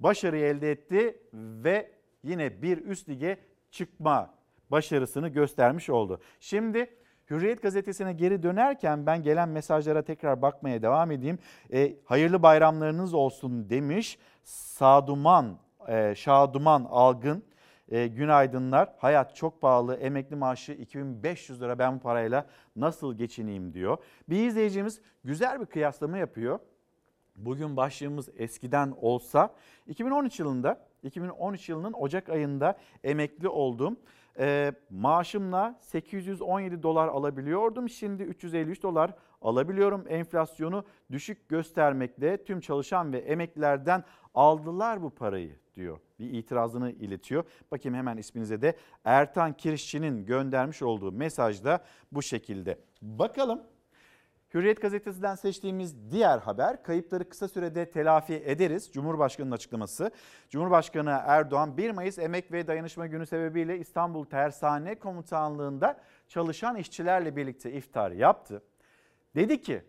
başarıyı elde etti ve yine bir üst lige çıkma başarısını göstermiş oldu. Şimdi Hürriyet gazetesine geri dönerken ben gelen mesajlara tekrar bakmaya devam edeyim. E, hayırlı bayramlarınız olsun demiş Saduman, e, Şaduman Algın. E, günaydınlar. Hayat çok pahalı. Emekli maaşı 2500 lira ben bu parayla nasıl geçineyim diyor. Bir izleyicimiz güzel bir kıyaslama yapıyor. Bugün başlığımız eskiden olsa 2013 yılında 2013 yılının Ocak ayında emekli oldum. E, maaşımla 817 dolar alabiliyordum. Şimdi 353 dolar alabiliyorum. Enflasyonu düşük göstermekle tüm çalışan ve emeklilerden aldılar bu parayı diyor. Bir itirazını iletiyor. Bakayım hemen isminize de Ertan Kirişçi'nin göndermiş olduğu mesajda bu şekilde. Bakalım Hürriyet gazetesinden seçtiğimiz diğer haber kayıpları kısa sürede telafi ederiz. Cumhurbaşkanı'nın açıklaması. Cumhurbaşkanı Erdoğan 1 Mayıs Emek ve Dayanışma Günü sebebiyle İstanbul Tersane Komutanlığı'nda çalışan işçilerle birlikte iftar yaptı. Dedi ki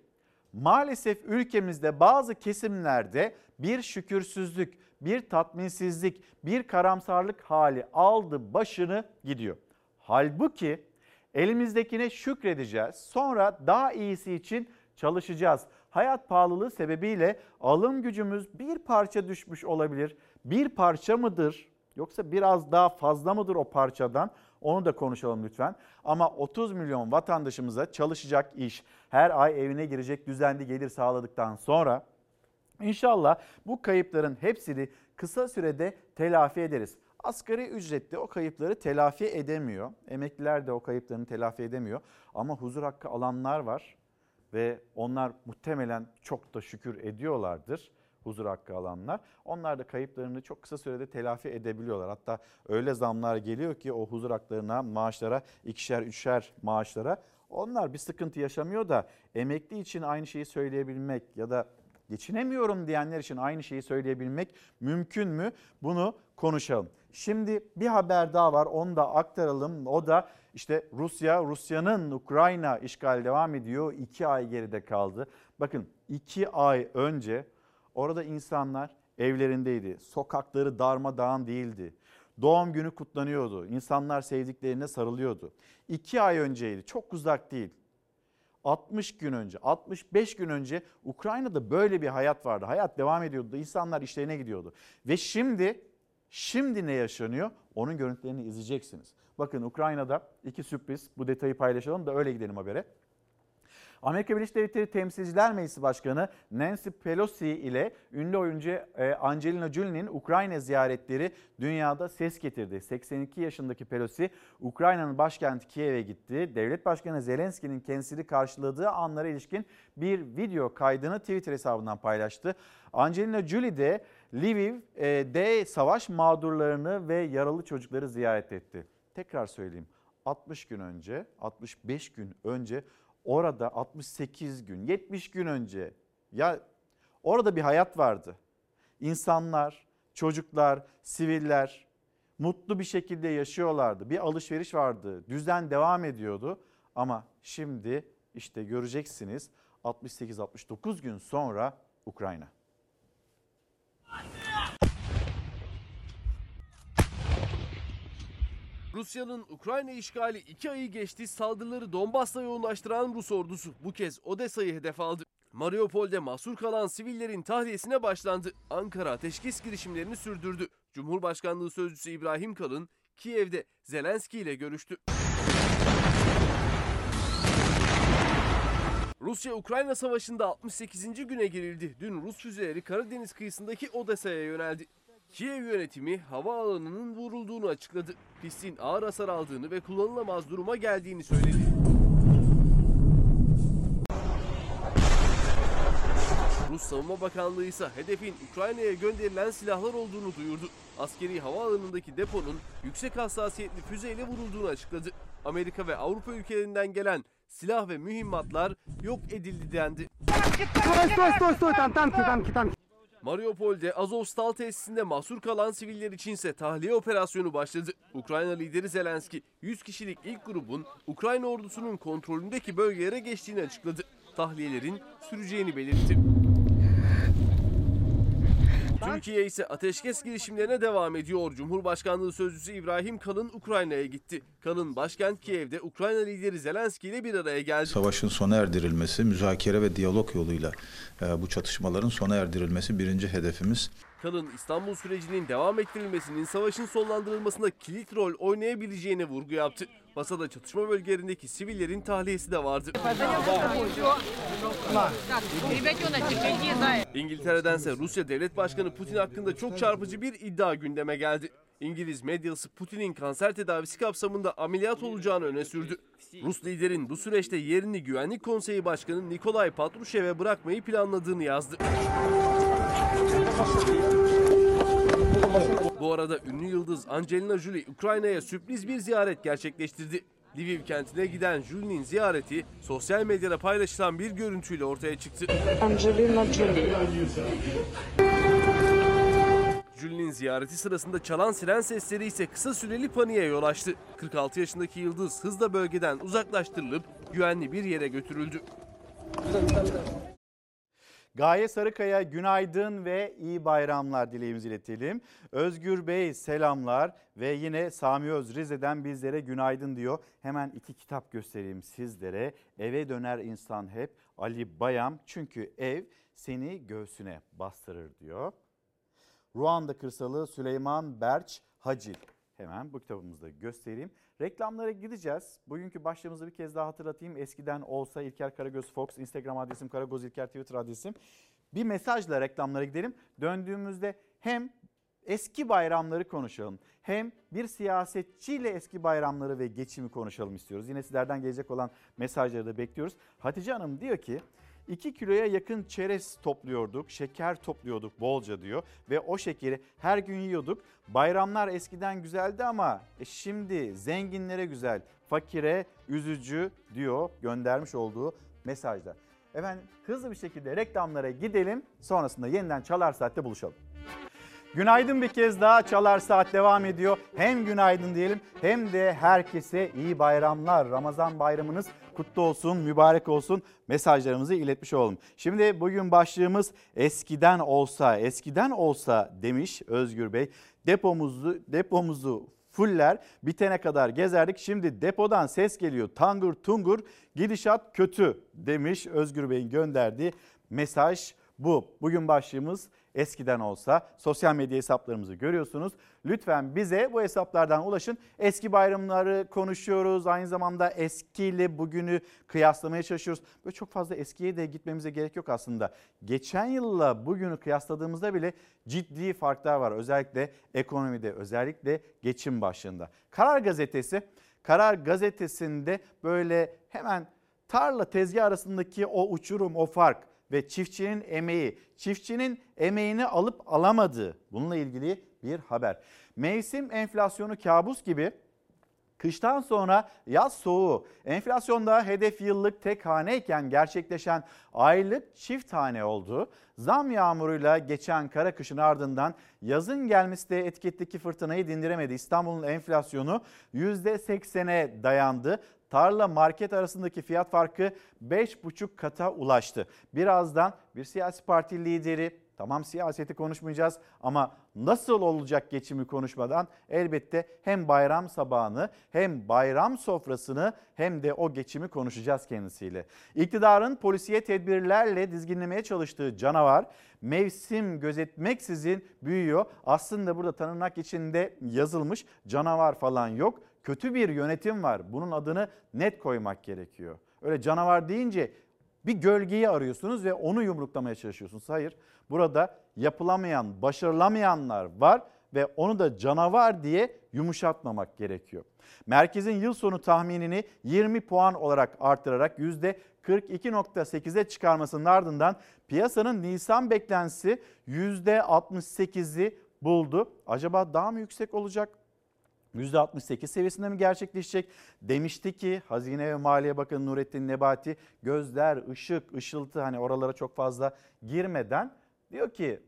maalesef ülkemizde bazı kesimlerde bir şükürsüzlük, bir tatminsizlik, bir karamsarlık hali aldı başını gidiyor. Halbuki elimizdekine şükredeceğiz. Sonra daha iyisi için çalışacağız. Hayat pahalılığı sebebiyle alım gücümüz bir parça düşmüş olabilir. Bir parça mıdır yoksa biraz daha fazla mıdır o parçadan? Onu da konuşalım lütfen. Ama 30 milyon vatandaşımıza çalışacak iş, her ay evine girecek düzenli gelir sağladıktan sonra inşallah bu kayıpların hepsini kısa sürede telafi ederiz. Asgari ücretli o kayıpları telafi edemiyor. Emekliler de o kayıplarını telafi edemiyor. Ama huzur hakkı alanlar var ve onlar muhtemelen çok da şükür ediyorlardır huzur hakkı alanlar. Onlar da kayıplarını çok kısa sürede telafi edebiliyorlar. Hatta öyle zamlar geliyor ki o huzur haklarına, maaşlara, ikişer, üçer maaşlara onlar bir sıkıntı yaşamıyor da emekli için aynı şeyi söyleyebilmek ya da geçinemiyorum diyenler için aynı şeyi söyleyebilmek mümkün mü? Bunu konuşalım. Şimdi bir haber daha var onu da aktaralım. O da işte Rusya, Rusya'nın Ukrayna işgal devam ediyor. İki ay geride kaldı. Bakın iki ay önce orada insanlar evlerindeydi. Sokakları darmadağın değildi. Doğum günü kutlanıyordu. İnsanlar sevdiklerine sarılıyordu. İki ay önceydi. Çok uzak değil. 60 gün önce, 65 gün önce Ukrayna'da böyle bir hayat vardı. Hayat devam ediyordu. İnsanlar işlerine gidiyordu. Ve şimdi Şimdi ne yaşanıyor? Onun görüntülerini izleyeceksiniz. Bakın Ukrayna'da iki sürpriz. Bu detayı paylaşalım da öyle gidelim habere. Amerika Birleşik Devletleri Temsilciler Meclisi Başkanı Nancy Pelosi ile ünlü oyuncu e, Angelina Jolie'nin Ukrayna ziyaretleri dünyada ses getirdi. 82 yaşındaki Pelosi Ukrayna'nın başkenti Kiev'e gitti. Devlet Başkanı Zelenski'nin kendisini karşıladığı anlara ilişkin bir video kaydını Twitter hesabından paylaştı. Angelina Jolie de Lviv'de savaş mağdurlarını ve yaralı çocukları ziyaret etti. Tekrar söyleyeyim 60 gün önce, 65 gün önce orada 68 gün, 70 gün önce ya orada bir hayat vardı. İnsanlar, çocuklar, siviller mutlu bir şekilde yaşıyorlardı. Bir alışveriş vardı. Düzen devam ediyordu. Ama şimdi işte göreceksiniz 68-69 gün sonra Ukrayna. Rusya'nın Ukrayna işgali iki ayı geçti. Saldırıları Donbas'ta yoğunlaştıran Rus ordusu bu kez Odessa'yı hedef aldı. Mariupol'de mahsur kalan sivillerin tahliyesine başlandı. Ankara ateşkes girişimlerini sürdürdü. Cumhurbaşkanlığı Sözcüsü İbrahim Kalın Kiev'de Zelenski ile görüştü. Rusya-Ukrayna savaşında 68. güne girildi. Dün Rus füzeleri Karadeniz kıyısındaki Odessa'ya yöneldi. Kiev yönetimi havaalanının vurulduğunu açıkladı. Pistin ağır hasar aldığını ve kullanılamaz duruma geldiğini söyledi. Rus Savunma Bakanlığı ise hedefin Ukrayna'ya gönderilen silahlar olduğunu duyurdu. Askeri havaalanındaki deponun yüksek hassasiyetli füzeyle vurulduğunu açıkladı. Amerika ve Avrupa ülkelerinden gelen silah ve mühimmatlar yok edildi dendi. Mariupol'de Azovstal tesisinde mahsur kalan siviller içinse tahliye operasyonu başladı. Ukrayna lideri Zelenski 100 kişilik ilk grubun Ukrayna ordusunun kontrolündeki bölgelere geçtiğini açıkladı. Tahliyelerin süreceğini belirtti. Türkiye ise ateşkes girişimlerine devam ediyor. Cumhurbaşkanlığı Sözcüsü İbrahim Kalın Ukrayna'ya gitti. Kalın başkent Kiev'de Ukrayna lideri Zelenski ile bir araya geldi. Savaşın sona erdirilmesi, müzakere ve diyalog yoluyla e, bu çatışmaların sona erdirilmesi birinci hedefimiz. Kalın İstanbul sürecinin devam ettirilmesinin savaşın sonlandırılmasında kilit rol oynayabileceğine vurgu yaptı. Masada çatışma bölgelerindeki sivillerin tahliyesi de vardı. İngiltere'dense Rusya Devlet Başkanı Putin hakkında çok çarpıcı bir iddia gündeme geldi. İngiliz medyası Putin'in kanser tedavisi kapsamında ameliyat olacağını öne sürdü. Rus liderin bu süreçte yerini Güvenlik Konseyi Başkanı Nikolay Patrushev'e bırakmayı planladığını yazdı. Bu arada ünlü yıldız Angelina Jolie Ukrayna'ya sürpriz bir ziyaret gerçekleştirdi. Lviv kentine giden Julie'nin ziyareti sosyal medyada paylaşılan bir görüntüyle ortaya çıktı. Angelina Jolie. Julie'nin ziyareti sırasında çalan siren sesleri ise kısa süreli paniğe yol açtı. 46 yaşındaki yıldız hızla bölgeden uzaklaştırılıp güvenli bir yere götürüldü. Gaye Sarıkaya günaydın ve iyi bayramlar dileğimizi iletelim. Özgür Bey selamlar ve yine Sami Öz Rize'den bizlere günaydın diyor. Hemen iki kitap göstereyim sizlere. Eve döner insan hep Ali Bayam çünkü ev seni göğsüne bastırır diyor. Ruanda Kırsalı Süleyman Berç Hacil. Hemen bu kitabımızı da göstereyim. Reklamlara gideceğiz. Bugünkü başlığımızı bir kez daha hatırlatayım. Eskiden olsa İlker Karagöz Fox, Instagram adresim Karagöz İlker, Twitter adresim. Bir mesajla reklamlara gidelim. Döndüğümüzde hem eski bayramları konuşalım. Hem bir siyasetçiyle eski bayramları ve geçimi konuşalım istiyoruz. Yine sizlerden gelecek olan mesajları da bekliyoruz. Hatice Hanım diyor ki 2 kiloya yakın çerez topluyorduk, şeker topluyorduk bolca diyor ve o şekeri her gün yiyorduk. Bayramlar eskiden güzeldi ama e şimdi zenginlere güzel, fakire üzücü diyor göndermiş olduğu mesajda. Efendim hızlı bir şekilde reklamlara gidelim sonrasında yeniden Çalar Saat'te buluşalım. Günaydın bir kez daha Çalar Saat devam ediyor. Hem günaydın diyelim hem de herkese iyi bayramlar. Ramazan bayramınız kutlu olsun, mübarek olsun mesajlarımızı iletmiş olalım. Şimdi bugün başlığımız eskiden olsa, eskiden olsa demiş Özgür Bey. Depomuzu, depomuzu fuller bitene kadar gezerdik. Şimdi depodan ses geliyor tangur tungur gidişat kötü demiş Özgür Bey'in gönderdiği mesaj bu. Bugün başlığımız eskiden olsa sosyal medya hesaplarımızı görüyorsunuz. Lütfen bize bu hesaplardan ulaşın. Eski bayramları konuşuyoruz. Aynı zamanda eskiyle bugünü kıyaslamaya çalışıyoruz. Böyle çok fazla eskiye de gitmemize gerek yok aslında. Geçen yılla bugünü kıyasladığımızda bile ciddi farklar var. Özellikle ekonomide, özellikle geçim başlığında. Karar Gazetesi, Karar Gazetesi'nde böyle hemen tarla tezgah arasındaki o uçurum, o fark ve çiftçinin emeği, çiftçinin emeğini alıp alamadığı bununla ilgili bir haber. Mevsim enflasyonu kabus gibi Kıştan sonra yaz soğuğu, enflasyonda hedef yıllık tek haneyken gerçekleşen aylık çift hane oldu. Zam yağmuruyla geçen kara kışın ardından yazın gelmesi de etiketteki fırtınayı dindiremedi. İstanbul'un enflasyonu %80'e dayandı. Tarla market arasındaki fiyat farkı 5,5 kata ulaştı. Birazdan bir siyasi parti lideri Tamam siyaseti konuşmayacağız ama nasıl olacak geçimi konuşmadan elbette hem bayram sabahını hem bayram sofrasını hem de o geçimi konuşacağız kendisiyle. İktidarın polisiye tedbirlerle dizginlemeye çalıştığı canavar mevsim gözetmeksizin büyüyor. Aslında burada tanınak içinde yazılmış canavar falan yok. Kötü bir yönetim var. Bunun adını net koymak gerekiyor. Öyle canavar deyince bir gölgeyi arıyorsunuz ve onu yumruklamaya çalışıyorsunuz. Hayır. Burada yapılamayan, başarılamayanlar var ve onu da canavar diye yumuşatmamak gerekiyor. Merkezin yıl sonu tahminini 20 puan olarak artırarak %42.8'e çıkarmasının ardından piyasanın Nisan beklentisi %68'i buldu. Acaba daha mı yüksek olacak? %68 seviyesinde mi gerçekleşecek? Demişti ki Hazine ve Maliye Bakanı Nurettin Nebati gözler, ışık, ışıltı hani oralara çok fazla girmeden diyor ki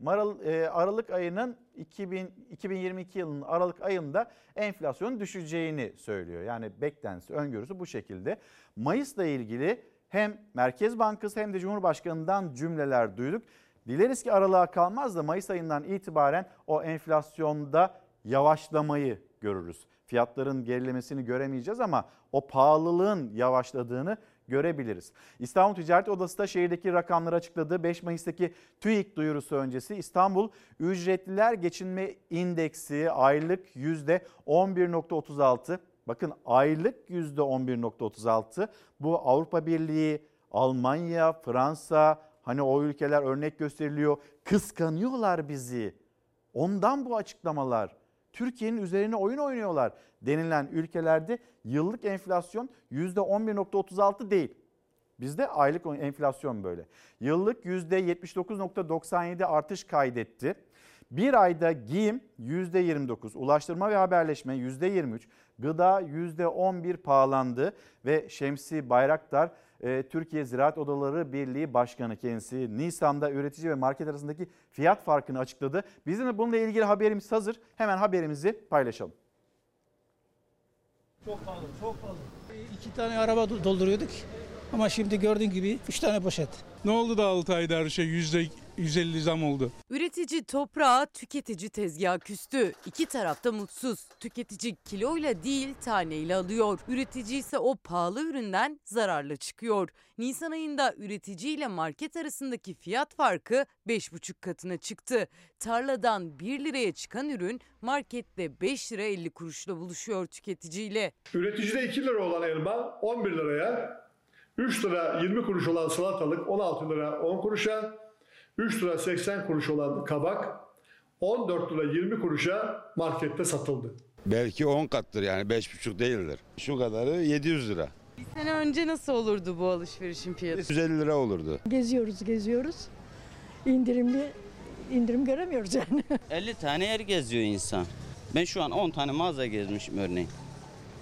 e, Aralık ayının 2000, 2022 yılının Aralık ayında enflasyonun düşeceğini söylüyor. Yani beklentisi, öngörüsü bu şekilde. Mayıs'la ilgili hem Merkez Bankası hem de Cumhurbaşkanı'ndan cümleler duyduk. Dileriz ki aralığa kalmaz da Mayıs ayından itibaren o enflasyonda yavaşlamayı görürüz. Fiyatların gerilemesini göremeyeceğiz ama o pahalılığın yavaşladığını görebiliriz. İstanbul Ticaret Odası da şehirdeki rakamları açıkladı. 5 Mayıs'taki TÜİK duyurusu öncesi İstanbul Ücretliler Geçinme İndeksi aylık %11.36. Bakın aylık %11.36. Bu Avrupa Birliği, Almanya, Fransa hani o ülkeler örnek gösteriliyor. Kıskanıyorlar bizi. Ondan bu açıklamalar. Türkiye'nin üzerine oyun oynuyorlar denilen ülkelerde yıllık enflasyon %11.36 değil. Bizde aylık enflasyon böyle. Yıllık %79.97 artış kaydetti. Bir ayda giyim %29, ulaştırma ve haberleşme %23, gıda %11 pahalandı ve Şemsi Bayraktar Türkiye Ziraat Odaları Birliği Başkanı kendisi Nisan'da üretici ve market arasındaki fiyat farkını açıkladı. Bizim de bununla ilgili haberimiz hazır. Hemen haberimizi paylaşalım. Çok pahalı, çok pahalı. İki tane araba dolduruyorduk ama şimdi gördüğün gibi üç tane poşet. Ne oldu da 6 ayda her şey yüzde 150 zam oldu. Üretici toprağa, tüketici tezgah küstü. İki tarafta mutsuz. Tüketici kiloyla değil taneyle alıyor. Üretici ise o pahalı üründen zararlı çıkıyor. Nisan ayında üretici ile market arasındaki fiyat farkı 5,5 katına çıktı. Tarladan 1 liraya çıkan ürün markette 5 lira 50 kuruşla buluşuyor tüketiciyle. Üreticide 2 lira olan elma 11 liraya, 3 lira 20 kuruş olan salatalık 16 lira 10 kuruşa, 3 lira 80 kuruş olan kabak 14 lira 20 kuruşa markette satıldı. Belki 10 kattır yani 5,5 değildir. Şu kadarı 700 lira. Bir sene önce nasıl olurdu bu alışverişin fiyatı? 150 lira olurdu. Geziyoruz geziyoruz. İndirimli indirim göremiyoruz yani. 50 tane yer geziyor insan. Ben şu an 10 tane mağaza gezmişim örneğin.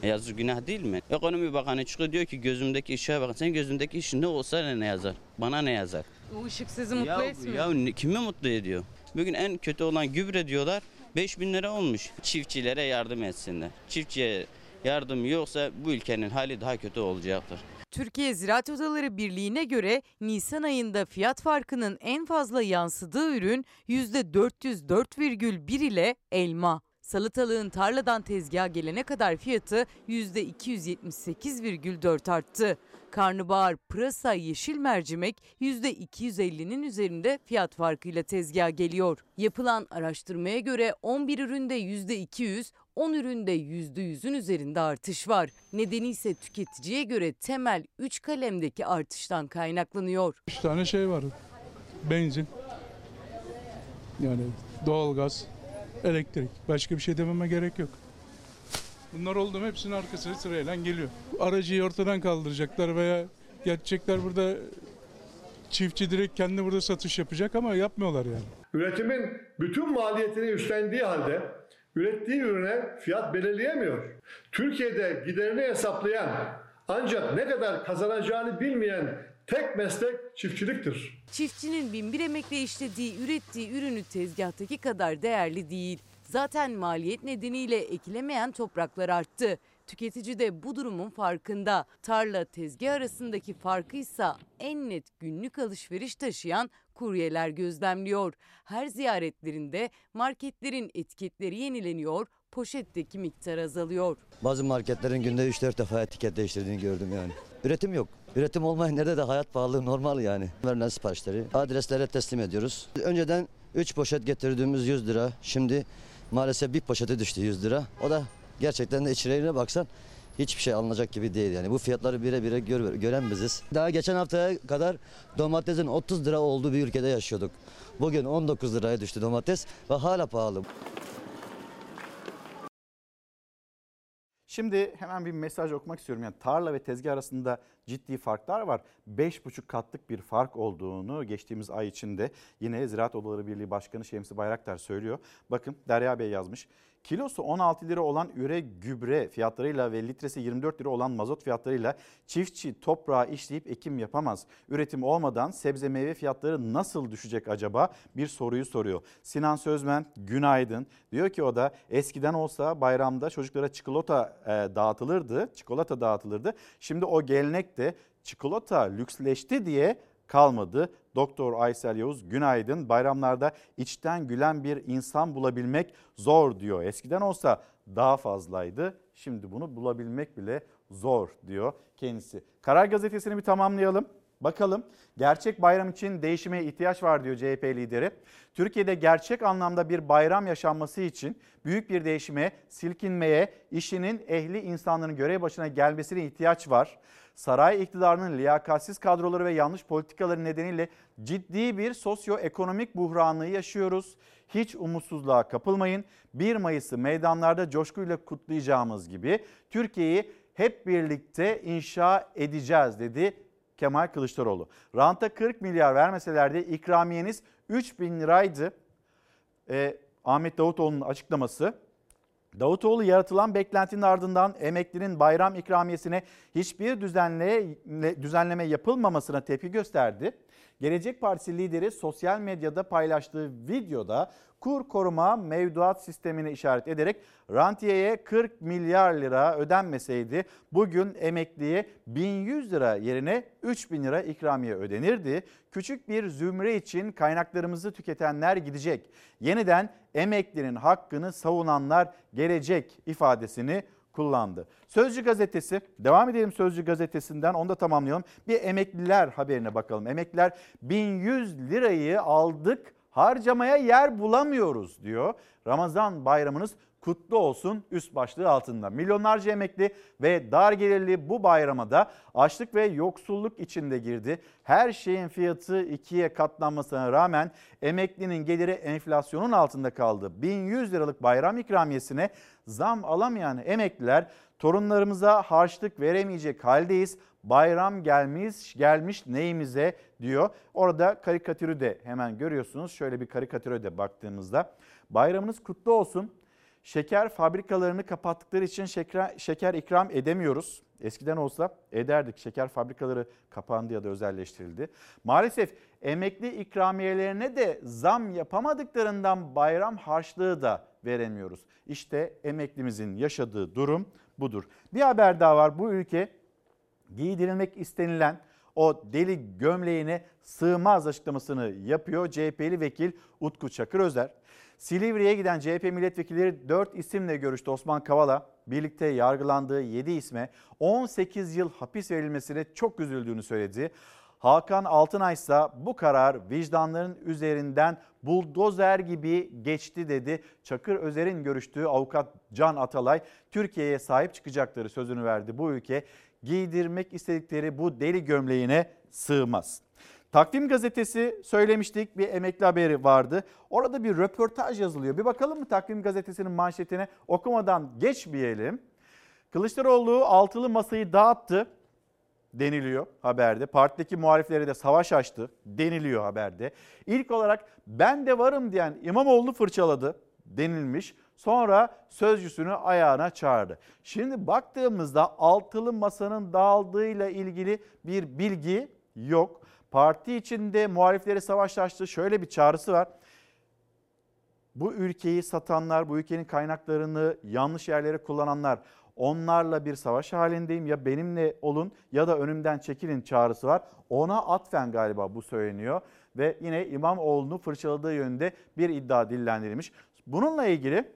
E yazık günah değil mi? Ekonomi Bakanı çıkıyor diyor ki gözümdeki işe bakın. Sen gözündeki işin ne olsa ne yazar? Bana ne yazar? O ışık sizi mutlu ya, etmiyor. Ya kimi mutlu ediyor? Bugün en kötü olan gübre diyorlar. 5 bin lira olmuş. Çiftçilere yardım etsinler. Çiftçiye yardım yoksa bu ülkenin hali daha kötü olacaktır. Türkiye Ziraat Odaları Birliği'ne göre Nisan ayında fiyat farkının en fazla yansıdığı ürün %404,1 ile elma. Salatalığın tarladan tezgaha gelene kadar fiyatı %278,4 arttı. Karnabahar, pırasa, yeşil mercimek %250'nin üzerinde fiyat farkıyla tezgaha geliyor. Yapılan araştırmaya göre 11 üründe %200, 10 üründe %100'ün üzerinde artış var. Nedeni ise tüketiciye göre temel 3 kalemdeki artıştan kaynaklanıyor. 3 tane şey var. Benzin, yani doğalgaz, elektrik. Başka bir şey dememe gerek yok. Bunlar oldu mu hepsinin arkası sırayla geliyor. Aracıyı ortadan kaldıracaklar veya geçecekler burada çiftçi direkt kendi burada satış yapacak ama yapmıyorlar yani. Üretimin bütün maliyetini üstlendiği halde ürettiği ürüne fiyat belirleyemiyor. Türkiye'de giderini hesaplayan ancak ne kadar kazanacağını bilmeyen tek meslek çiftçiliktir. Çiftçinin binbir emekle işlediği, ürettiği ürünü tezgahtaki kadar değerli değil. Zaten maliyet nedeniyle ekilemeyen topraklar arttı. Tüketici de bu durumun farkında. Tarla tezgah arasındaki farkı ise en net günlük alışveriş taşıyan kuryeler gözlemliyor. Her ziyaretlerinde marketlerin etiketleri yenileniyor, poşetteki miktar azalıyor. Bazı marketlerin günde 3-4 defa etiket değiştirdiğini gördüm yani. Üretim yok. Üretim olmayan nerede de hayat pahalı normal yani. Verilen siparişleri adreslere teslim ediyoruz. Önceden 3 poşet getirdiğimiz 100 lira. Şimdi maalesef bir poşete düştü 100 lira. O da gerçekten de içeriğine baksan hiçbir şey alınacak gibi değil yani. Bu fiyatları bire bire gör, gören biziz. Daha geçen haftaya kadar domatesin 30 lira olduğu bir ülkede yaşıyorduk. Bugün 19 liraya düştü domates ve hala pahalı. Şimdi hemen bir mesaj okumak istiyorum. Yani tarla ve tezgah arasında ciddi farklar var. 5,5 katlık bir fark olduğunu geçtiğimiz ay içinde yine Ziraat Odaları Birliği Başkanı Şemsi Bayraktar söylüyor. Bakın Derya Bey yazmış. Kilosu 16 lira olan üre gübre fiyatlarıyla ve litresi 24 lira olan mazot fiyatlarıyla çiftçi toprağı işleyip ekim yapamaz. Üretim olmadan sebze meyve fiyatları nasıl düşecek acaba? Bir soruyu soruyor. Sinan Sözmen günaydın. Diyor ki o da eskiden olsa bayramda çocuklara çikolata e, dağıtılırdı. Çikolata dağıtılırdı. Şimdi o gelenek de çikolata lüksleşti diye kalmadı. Doktor Aysel Yavuz günaydın. Bayramlarda içten gülen bir insan bulabilmek zor diyor. Eskiden olsa daha fazlaydı. Şimdi bunu bulabilmek bile zor diyor kendisi. Karar Gazetesi'ni bir tamamlayalım. Bakalım gerçek bayram için değişime ihtiyaç var diyor CHP lideri. Türkiye'de gerçek anlamda bir bayram yaşanması için büyük bir değişime, silkinmeye, işinin ehli insanların görev başına gelmesine ihtiyaç var. Saray iktidarının liyakatsiz kadroları ve yanlış politikaları nedeniyle ciddi bir sosyoekonomik buhranı yaşıyoruz. Hiç umutsuzluğa kapılmayın. 1 Mayıs'ı meydanlarda coşkuyla kutlayacağımız gibi Türkiye'yi hep birlikte inşa edeceğiz dedi Kemal Kılıçdaroğlu. Ranta 40 milyar vermeselerdi ikramiyeniz 3 bin liraydı. Ee, Ahmet Davutoğlu'nun açıklaması. Davutoğlu yaratılan beklentinin ardından emeklinin bayram ikramiyesine hiçbir düzenle, düzenleme yapılmamasına tepki gösterdi. Gelecek Partisi lideri sosyal medyada paylaştığı videoda kur koruma mevduat sistemine işaret ederek rantiyeye 40 milyar lira ödenmeseydi bugün emekliye 1100 lira yerine 3000 lira ikramiye ödenirdi. Küçük bir zümre için kaynaklarımızı tüketenler gidecek. Yeniden emeklinin hakkını savunanlar gelecek ifadesini kullandı. Sözcü gazetesi, devam edelim Sözcü gazetesinden onu da tamamlayalım. Bir emekliler haberine bakalım. Emekliler 1100 lirayı aldık harcamaya yer bulamıyoruz diyor. Ramazan bayramınız kutlu olsun üst başlığı altında. Milyonlarca emekli ve dar gelirli bu bayrama da açlık ve yoksulluk içinde girdi. Her şeyin fiyatı ikiye katlanmasına rağmen emeklinin geliri enflasyonun altında kaldı. 1100 liralık bayram ikramiyesine zam alamayan emekliler torunlarımıza harçlık veremeyecek haldeyiz. Bayram gelmiş gelmiş neyimize diyor. Orada karikatürü de hemen görüyorsunuz. Şöyle bir karikatüre de baktığımızda bayramınız kutlu olsun. Şeker fabrikalarını kapattıkları için şeker, şeker ikram edemiyoruz. Eskiden olsa ederdik. Şeker fabrikaları kapandı ya da özelleştirildi. Maalesef emekli ikramiyelerine de zam yapamadıklarından bayram harçlığı da veremiyoruz. İşte emeklimizin yaşadığı durum budur. Bir haber daha var. Bu ülke giydirilmek istenilen o deli gömleğine sığmaz açıklamasını yapıyor CHP'li vekil Utku Çakır Özer. Silivri'ye giden CHP milletvekilleri 4 isimle görüştü Osman Kavala. Birlikte yargılandığı 7 isme 18 yıl hapis verilmesine çok üzüldüğünü söyledi. Hakan Altınay ise bu karar vicdanların üzerinden buldozer gibi geçti dedi. Çakır Özer'in görüştüğü avukat Can Atalay Türkiye'ye sahip çıkacakları sözünü verdi. Bu ülke giydirmek istedikleri bu deli gömleğine sığmaz. Takvim gazetesi söylemiştik bir emekli haberi vardı. Orada bir röportaj yazılıyor. Bir bakalım mı Takvim gazetesinin manşetine okumadan geçmeyelim. Kılıçdaroğlu altılı masayı dağıttı deniliyor haberde. Partideki muhalifleri de savaş açtı deniliyor haberde. İlk olarak ben de varım diyen İmamoğlu'nu fırçaladı denilmiş. Sonra sözcüsünü ayağına çağırdı. Şimdi baktığımızda altılı masanın dağıldığıyla ilgili bir bilgi yok. Parti içinde muhalifleri savaşlaştı. Şöyle bir çağrısı var. Bu ülkeyi satanlar, bu ülkenin kaynaklarını yanlış yerlere kullananlar onlarla bir savaş halindeyim ya benimle olun ya da önümden çekilin çağrısı var. Ona atfen galiba bu söyleniyor ve yine İmamoğlu'nu fırçaladığı yönde bir iddia dillendirilmiş. Bununla ilgili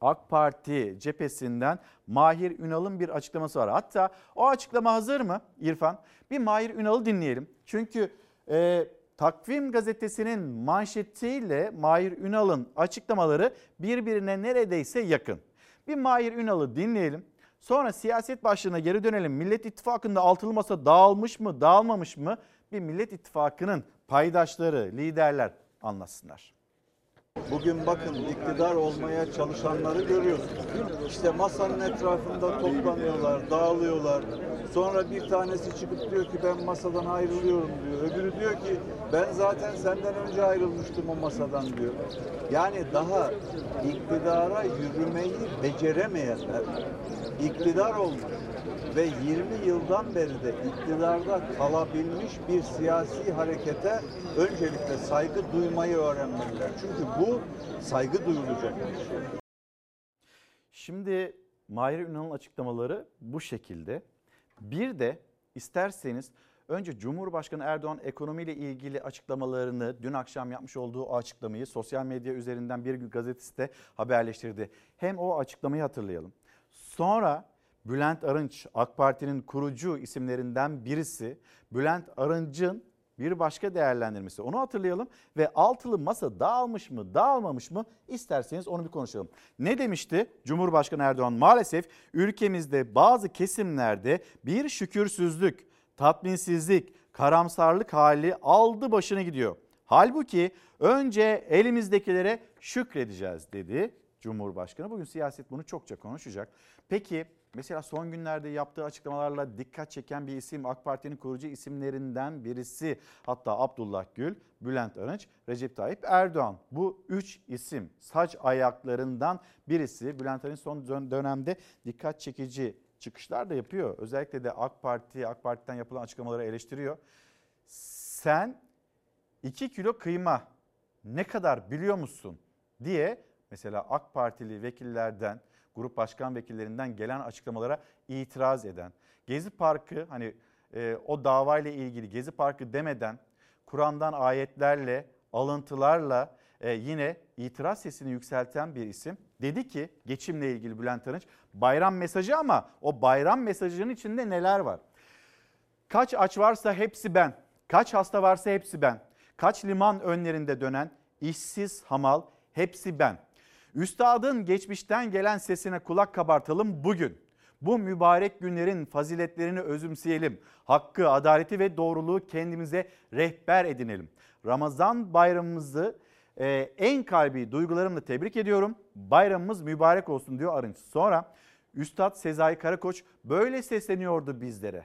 AK Parti cephesinden Mahir Ünal'ın bir açıklaması var. Hatta o açıklama hazır mı İrfan? Bir Mahir Ünal'ı dinleyelim. Çünkü e, Takvim gazetesinin manşetiyle Mahir Ünal'ın açıklamaları birbirine neredeyse yakın. Bir Mahir Ünal'ı dinleyelim. Sonra siyaset başlığına geri dönelim. Millet İttifakı'nda altılı masa dağılmış mı, dağılmamış mı? Bir Millet İttifakı'nın paydaşları, liderler anlatsınlar. Bugün bakın iktidar olmaya çalışanları görüyorsunuz. İşte masanın etrafında toplanıyorlar, dağılıyorlar. Sonra bir tanesi çıkıp diyor ki ben masadan ayrılıyorum diyor. Öbürü diyor ki ben zaten senden önce ayrılmıştım o masadan diyor. Yani daha iktidara yürümeyi beceremeyenler, iktidar olmuş ve 20 yıldan beri de iktidarda kalabilmiş bir siyasi harekete öncelikle saygı duymayı öğrenmeliler. Çünkü bu saygı duyulacak bir şey. Şimdi Mahir Ünal'ın açıklamaları bu şekilde. Bir de isterseniz önce Cumhurbaşkanı Erdoğan ekonomiyle ilgili açıklamalarını dün akşam yapmış olduğu o açıklamayı sosyal medya üzerinden bir gün gazetesi de haberleştirdi. Hem o açıklamayı hatırlayalım. Sonra Bülent Arınç AK Parti'nin kurucu isimlerinden birisi. Bülent Arınç'ın bir başka değerlendirmesi. Onu hatırlayalım ve altılı masa dağılmış mı dağılmamış mı isterseniz onu bir konuşalım. Ne demişti Cumhurbaşkanı Erdoğan? Maalesef ülkemizde bazı kesimlerde bir şükürsüzlük, tatminsizlik, karamsarlık hali aldı başını gidiyor. Halbuki önce elimizdekilere şükredeceğiz dedi Cumhurbaşkanı. Bugün siyaset bunu çokça konuşacak. Peki Mesela son günlerde yaptığı açıklamalarla dikkat çeken bir isim AK Parti'nin kurucu isimlerinden birisi. Hatta Abdullah Gül, Bülent Arınç, Recep Tayyip Erdoğan. Bu üç isim saç ayaklarından birisi. Bülent Arınç son dönemde dikkat çekici çıkışlar da yapıyor. Özellikle de AK Parti, AK Parti'den yapılan açıklamaları eleştiriyor. Sen 2 kilo kıyma ne kadar biliyor musun diye mesela AK Partili vekillerden grup başkan vekillerinden gelen açıklamalara itiraz eden, Gezi Parkı hani e, o davayla ilgili Gezi Parkı demeden Kur'an'dan ayetlerle, alıntılarla e, yine itiraz sesini yükselten bir isim. Dedi ki geçimle ilgili Bülent Arınç bayram mesajı ama o bayram mesajının içinde neler var? Kaç aç varsa hepsi ben. Kaç hasta varsa hepsi ben. Kaç liman önlerinde dönen işsiz hamal hepsi ben. Üstadın geçmişten gelen sesine kulak kabartalım bugün. Bu mübarek günlerin faziletlerini özümseyelim. Hakkı, adaleti ve doğruluğu kendimize rehber edinelim. Ramazan bayramımızı e, en kalbi duygularımla tebrik ediyorum. Bayramımız mübarek olsun diyor Arınç. Sonra Üstad Sezai Karakoç böyle sesleniyordu bizlere.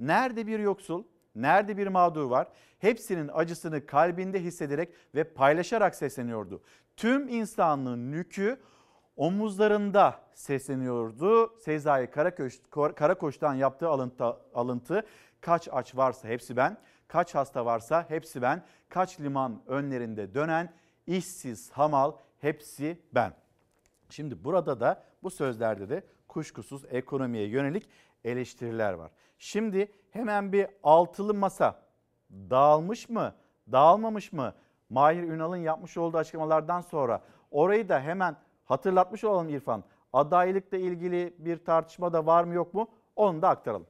Nerede bir yoksul, nerede bir mağdur var? Hepsinin acısını kalbinde hissederek ve paylaşarak sesleniyordu tüm insanlığın yükü omuzlarında sesleniyordu. Sezai Karakoç, Karakoç'tan yaptığı alıntı, alıntı kaç aç varsa hepsi ben, kaç hasta varsa hepsi ben, kaç liman önlerinde dönen işsiz hamal hepsi ben. Şimdi burada da bu sözlerde de kuşkusuz ekonomiye yönelik eleştiriler var. Şimdi hemen bir altılı masa dağılmış mı, dağılmamış mı? Mahir Ünal'ın yapmış olduğu açıklamalardan sonra orayı da hemen hatırlatmış olalım İrfan. Adaylıkla ilgili bir tartışma da var mı yok mu onu da aktaralım.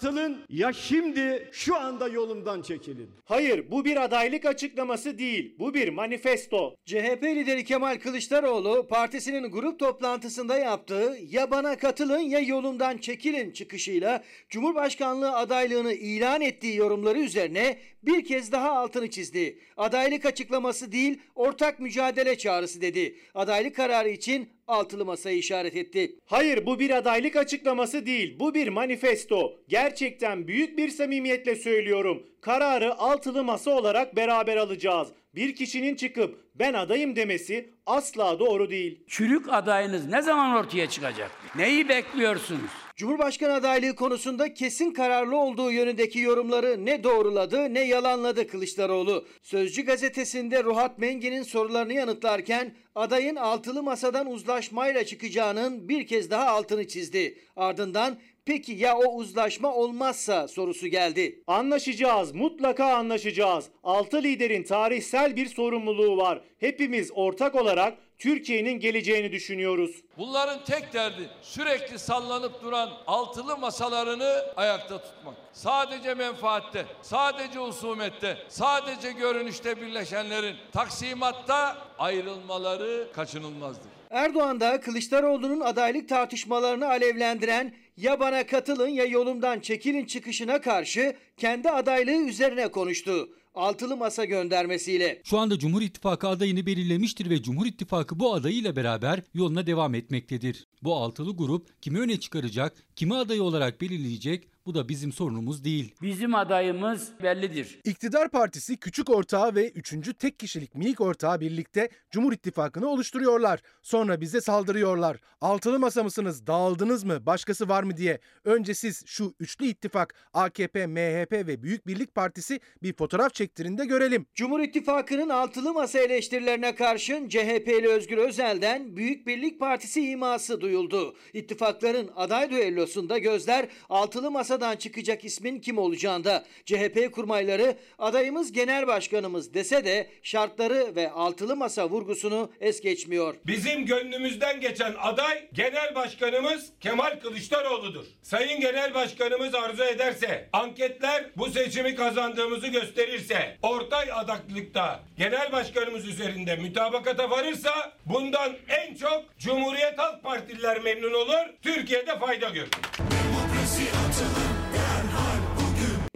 Katılın ya şimdi şu anda yolumdan çekilin. Hayır bu bir adaylık açıklaması değil. Bu bir manifesto. CHP lideri Kemal Kılıçdaroğlu partisinin grup toplantısında yaptığı ya bana katılın ya yolumdan çekilin çıkışıyla Cumhurbaşkanlığı adaylığını ilan ettiği yorumları üzerine bir kez daha altını çizdi. Adaylık açıklaması değil ortak mücadele çağrısı dedi. Adaylık kararı için altılı masayı işaret etti. Hayır bu bir adaylık açıklaması değil. Bu bir manifesto. Gerçekten büyük bir samimiyetle söylüyorum. Kararı altılı masa olarak beraber alacağız. bir kişinin çıkıp ben adayım demesi asla doğru değil. Çürük adayınız ne zaman ortaya çıkacak? Neyi bekliyorsunuz? Cumhurbaşkanı adaylığı konusunda kesin kararlı olduğu yönündeki yorumları ne doğruladı ne yalanladı Kılıçdaroğlu. Sözcü gazetesinde Ruhat Mengen'in sorularını yanıtlarken adayın altılı masadan uzlaşmayla çıkacağının bir kez daha altını çizdi. Ardından peki ya o uzlaşma olmazsa sorusu geldi. Anlaşacağız, mutlaka anlaşacağız. Altı liderin tarihsel bir sorumluluğu var. Hepimiz ortak olarak Türkiye'nin geleceğini düşünüyoruz. Bunların tek derdi sürekli sallanıp duran altılı masalarını ayakta tutmak. Sadece menfaatte, sadece husumette, sadece görünüşte birleşenlerin taksimatta ayrılmaları kaçınılmazdır. Erdoğan da Kılıçdaroğlu'nun adaylık tartışmalarını alevlendiren ya bana katılın ya yolumdan çekilin çıkışına karşı kendi adaylığı üzerine konuştu. Altılı masa göndermesiyle. Şu anda Cumhur İttifakı adayını belirlemiştir ve Cumhur İttifakı bu adayıyla beraber yoluna devam etmektedir. Bu altılı grup kimi öne çıkaracak, kimi aday olarak belirleyecek bu da bizim sorunumuz değil. Bizim adayımız bellidir. İktidar Partisi küçük ortağı ve üçüncü tek kişilik minik ortağı birlikte Cumhur İttifakı'nı oluşturuyorlar. Sonra bize saldırıyorlar. Altılı masa mısınız, dağıldınız mı, başkası var mı diye. Önce siz şu üçlü ittifak AKP, MHP ve Büyük Birlik Partisi bir fotoğraf çektirin de görelim. Cumhur İttifakı'nın altılı masa eleştirilerine karşın CHP'li Özgür Özel'den Büyük Birlik Partisi iması duyuldu. İttifakların aday düellosunda gözler altılı masadan çıkacak ismin kim olacağında. CHP kurmayları adayımız genel başkanımız dese de şartları ve altılı masa vurgusunu es geçmiyor. Bizim gönlümüzden geçen aday genel başkanımız Kemal Kılıçdaroğlu'dur. Sayın genel başkanımız arzu ederse, anketler bu seçimi kazandığımızı gösterirse, ortay adaklıkta genel başkanımız üzerinde mütabakata varırsa bundan en çok Cumhuriyet Halk Partililer memnun olur, Türkiye'de fayda görür.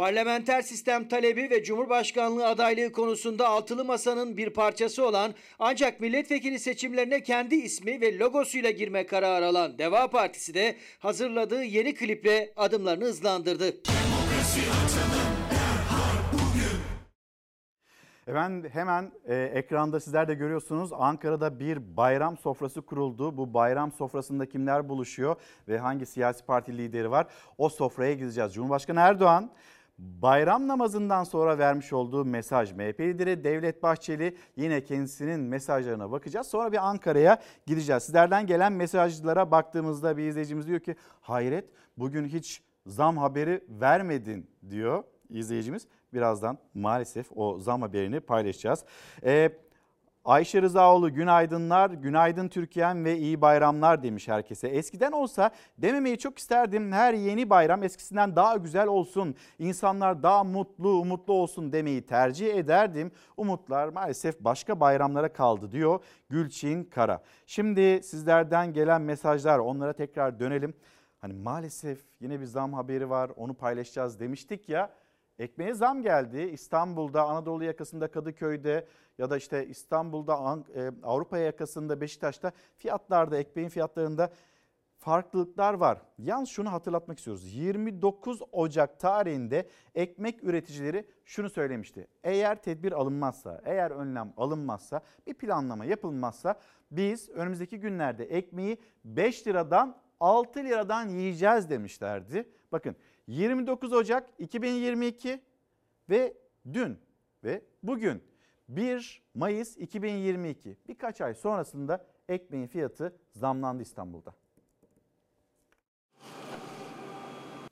Parlamenter sistem talebi ve Cumhurbaşkanlığı adaylığı konusunda altılı masanın bir parçası olan ancak milletvekili seçimlerine kendi ismi ve logosuyla girme kararı alan Deva Partisi de hazırladığı yeni kliple adımlarını hızlandırdı. Efendim hemen e, ekranda sizler de görüyorsunuz Ankara'da bir bayram sofrası kuruldu. Bu bayram sofrasında kimler buluşuyor ve hangi siyasi parti lideri var? O sofraya gideceğiz. Cumhurbaşkanı Erdoğan bayram namazından sonra vermiş olduğu mesaj MHP lideri Devlet Bahçeli yine kendisinin mesajlarına bakacağız. Sonra bir Ankara'ya gideceğiz. Sizlerden gelen mesajlara baktığımızda bir izleyicimiz diyor ki hayret bugün hiç zam haberi vermedin diyor izleyicimiz. Birazdan maalesef o zam haberini paylaşacağız. Ee, Ayşe Rızaoğlu günaydınlar, günaydın Türkiye'm ve iyi bayramlar demiş herkese. Eskiden olsa dememeyi çok isterdim her yeni bayram eskisinden daha güzel olsun. İnsanlar daha mutlu, umutlu olsun demeyi tercih ederdim. Umutlar maalesef başka bayramlara kaldı diyor Gülçin Kara. Şimdi sizlerden gelen mesajlar onlara tekrar dönelim. Hani maalesef yine bir zam haberi var onu paylaşacağız demiştik ya. Ekmeğe zam geldi. İstanbul'da, Anadolu yakasında Kadıköy'de ya da işte İstanbul'da, e, Avrupa yakasında Beşiktaş'ta fiyatlarda, ekmeğin fiyatlarında farklılıklar var. Yalnız şunu hatırlatmak istiyoruz. 29 Ocak tarihinde ekmek üreticileri şunu söylemişti. Eğer tedbir alınmazsa, eğer önlem alınmazsa, bir planlama yapılmazsa biz önümüzdeki günlerde ekmeği 5 liradan 6 liradan yiyeceğiz demişlerdi. Bakın 29 Ocak 2022 ve dün ve bugün 1 Mayıs 2022 birkaç ay sonrasında ekmeğin fiyatı zamlandı İstanbul'da.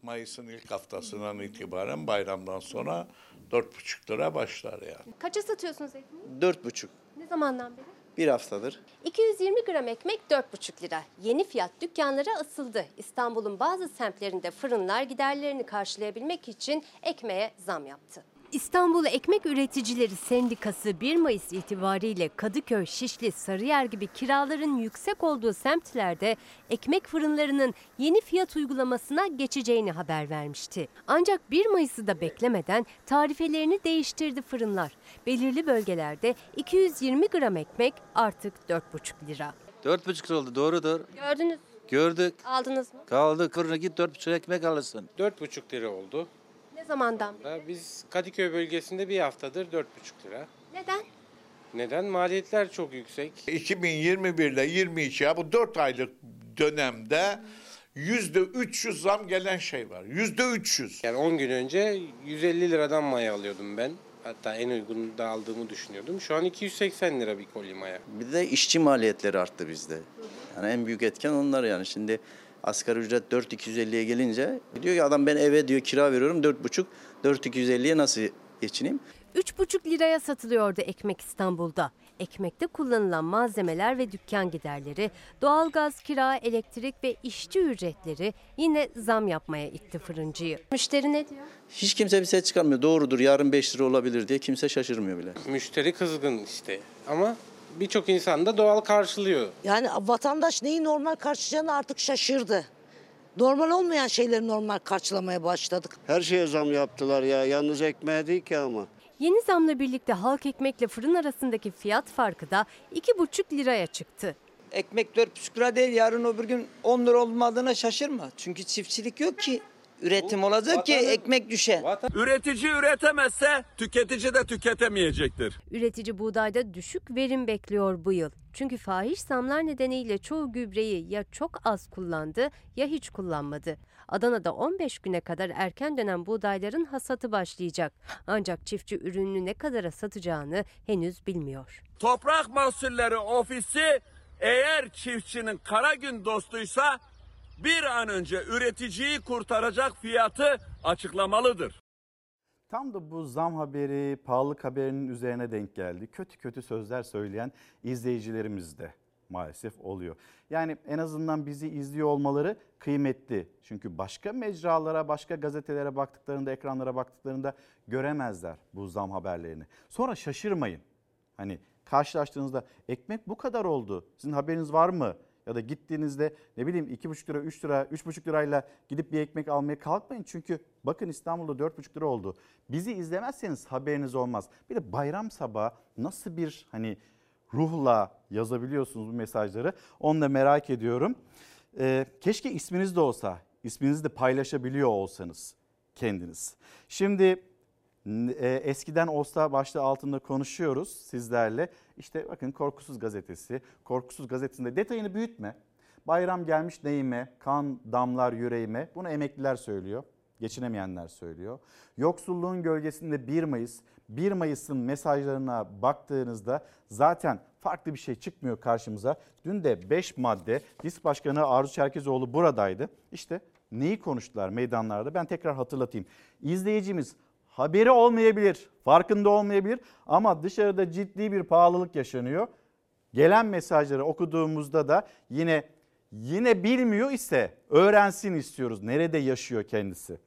Mayıs'ın ilk haftasından itibaren bayramdan sonra 4,5 lira başlar yani. Kaça satıyorsunuz ekmeği? Dört buçuk. Ne zamandan beri? Bir haftadır. 220 gram ekmek 4,5 lira. Yeni fiyat dükkanlara asıldı. İstanbul'un bazı semtlerinde fırınlar giderlerini karşılayabilmek için ekmeğe zam yaptı. İstanbul Ekmek Üreticileri Sendikası 1 Mayıs itibariyle Kadıköy, Şişli, Sarıyer gibi kiraların yüksek olduğu semtlerde ekmek fırınlarının yeni fiyat uygulamasına geçeceğini haber vermişti. Ancak 1 Mayıs'ı da beklemeden tarifelerini değiştirdi fırınlar. Belirli bölgelerde 220 gram ekmek artık 4,5 lira. Dört buçuk lira oldu doğrudur. Gördünüz, Gördük. aldınız mı? Kaldı fırına git dört buçuk ekmek alırsın. Dört buçuk lira oldu. Zamandan beri? Biz Kadıköy bölgesinde bir haftadır dört buçuk lira. Neden? Neden? Maliyetler çok yüksek. 2021 ile 22 ya bu 4 aylık dönemde yüzde 300 zam gelen şey var. Yüzde 300. Yani 10 gün önce 150 liradan maya alıyordum ben. Hatta en uygun da aldığımı düşünüyordum. Şu an 280 lira bir koli maya. Bir de işçi maliyetleri arttı bizde. Yani en büyük etken onlar yani. Şimdi asgari ücret 4250'ye gelince diyor ki adam ben eve diyor kira veriyorum 4,5 4250'ye nasıl geçineyim? 3,5 liraya satılıyordu ekmek İstanbul'da. Ekmekte kullanılan malzemeler ve dükkan giderleri, doğalgaz, kira, elektrik ve işçi ücretleri yine zam yapmaya itti fırıncıyı. Müşteri ne diyor? Hiç kimse bir ses çıkarmıyor. Doğrudur yarın 5 lira olabilir diye kimse şaşırmıyor bile. Müşteri kızgın işte ama birçok insan da doğal karşılıyor. Yani vatandaş neyi normal karşılayacağını artık şaşırdı. Normal olmayan şeyleri normal karşılamaya başladık. Her şeye zam yaptılar ya. Yalnız ekmeğe değil ki ama. Yeni zamla birlikte halk ekmekle fırın arasındaki fiyat farkı da 2,5 liraya çıktı. Ekmek 4,5 lira değil yarın öbür gün 10 lira olmadığına şaşırma. Çünkü çiftçilik yok ki. Üretim olacak ki ekmek düşe. Üretici üretemezse tüketici de tüketemeyecektir. Üretici buğdayda düşük verim bekliyor bu yıl. Çünkü fahiş zamlar nedeniyle çoğu gübreyi ya çok az kullandı ya hiç kullanmadı. Adana'da 15 güne kadar erken dönen buğdayların hasatı başlayacak. Ancak çiftçi ürününü ne kadara satacağını henüz bilmiyor. Toprak Mahsulleri Ofisi eğer çiftçinin kara gün dostuysa bir an önce üreticiyi kurtaracak fiyatı açıklamalıdır. Tam da bu zam haberi, pahalılık haberinin üzerine denk geldi. Kötü kötü sözler söyleyen izleyicilerimiz de maalesef oluyor. Yani en azından bizi izliyor olmaları kıymetli. Çünkü başka mecralara, başka gazetelere baktıklarında, ekranlara baktıklarında göremezler bu zam haberlerini. Sonra şaşırmayın. Hani karşılaştığınızda ekmek bu kadar oldu. Sizin haberiniz var mı? Ya da gittiğinizde ne bileyim 2,5 lira, 3 lira, 3,5 lirayla gidip bir ekmek almaya kalkmayın. Çünkü bakın İstanbul'da 4,5 lira oldu. Bizi izlemezseniz haberiniz olmaz. Bir de bayram sabahı nasıl bir hani ruhla yazabiliyorsunuz bu mesajları onu da merak ediyorum. Ee, keşke isminiz de olsa, isminizi de paylaşabiliyor olsanız kendiniz. Şimdi eskiden olsa başlığı altında konuşuyoruz sizlerle. İşte bakın Korkusuz Gazetesi. Korkusuz Gazetesi'nde detayını büyütme. Bayram gelmiş neyime, kan damlar yüreğime. Bunu emekliler söylüyor. Geçinemeyenler söylüyor. Yoksulluğun gölgesinde 1 Mayıs, 1 Mayıs'ın mesajlarına baktığınızda zaten farklı bir şey çıkmıyor karşımıza. Dün de 5 madde DİSK Başkanı Arzu Çerkezoğlu buradaydı. İşte neyi konuştular meydanlarda ben tekrar hatırlatayım. İzleyicimiz haberi olmayabilir, farkında olmayabilir ama dışarıda ciddi bir pahalılık yaşanıyor. Gelen mesajları okuduğumuzda da yine yine bilmiyor ise öğrensin istiyoruz. Nerede yaşıyor kendisi?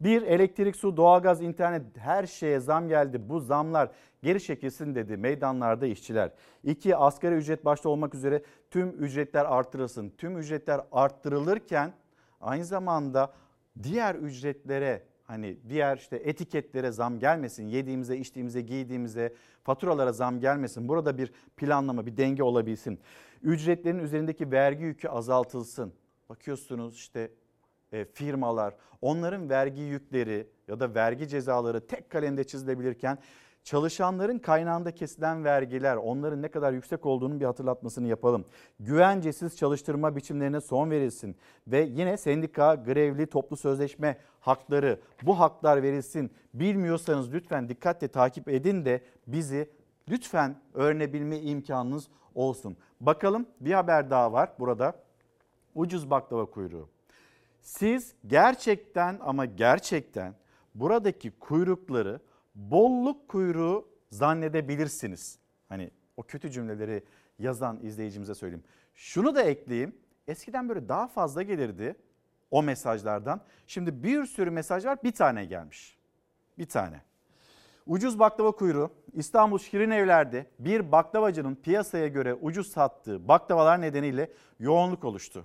Bir elektrik, su, doğalgaz, internet her şeye zam geldi. Bu zamlar geri çekilsin dedi meydanlarda işçiler. İki asgari ücret başta olmak üzere tüm ücretler artırılsın. Tüm ücretler arttırılırken aynı zamanda diğer ücretlere hani diğer işte etiketlere zam gelmesin. Yediğimize, içtiğimize, giydiğimize, faturalara zam gelmesin. Burada bir planlama, bir denge olabilsin. Ücretlerin üzerindeki vergi yükü azaltılsın. Bakıyorsunuz işte e, firmalar onların vergi yükleri ya da vergi cezaları tek kalemde çizilebilirken çalışanların kaynağında kesilen vergiler onların ne kadar yüksek olduğunun bir hatırlatmasını yapalım. Güvencesiz çalıştırma biçimlerine son verilsin ve yine sendika, grevli, toplu sözleşme hakları bu haklar verilsin. Bilmiyorsanız lütfen dikkatle takip edin de bizi lütfen öğrenebilme imkanınız olsun. Bakalım bir haber daha var burada. Ucuz baklava kuyruğu. Siz gerçekten ama gerçekten buradaki kuyrukları bolluk kuyruğu zannedebilirsiniz. Hani o kötü cümleleri yazan izleyicimize söyleyeyim. Şunu da ekleyeyim. Eskiden böyle daha fazla gelirdi o mesajlardan. Şimdi bir sürü mesaj var bir tane gelmiş. Bir tane. Ucuz baklava kuyruğu İstanbul Şirin Evler'de bir baklavacının piyasaya göre ucuz sattığı baklavalar nedeniyle yoğunluk oluştu.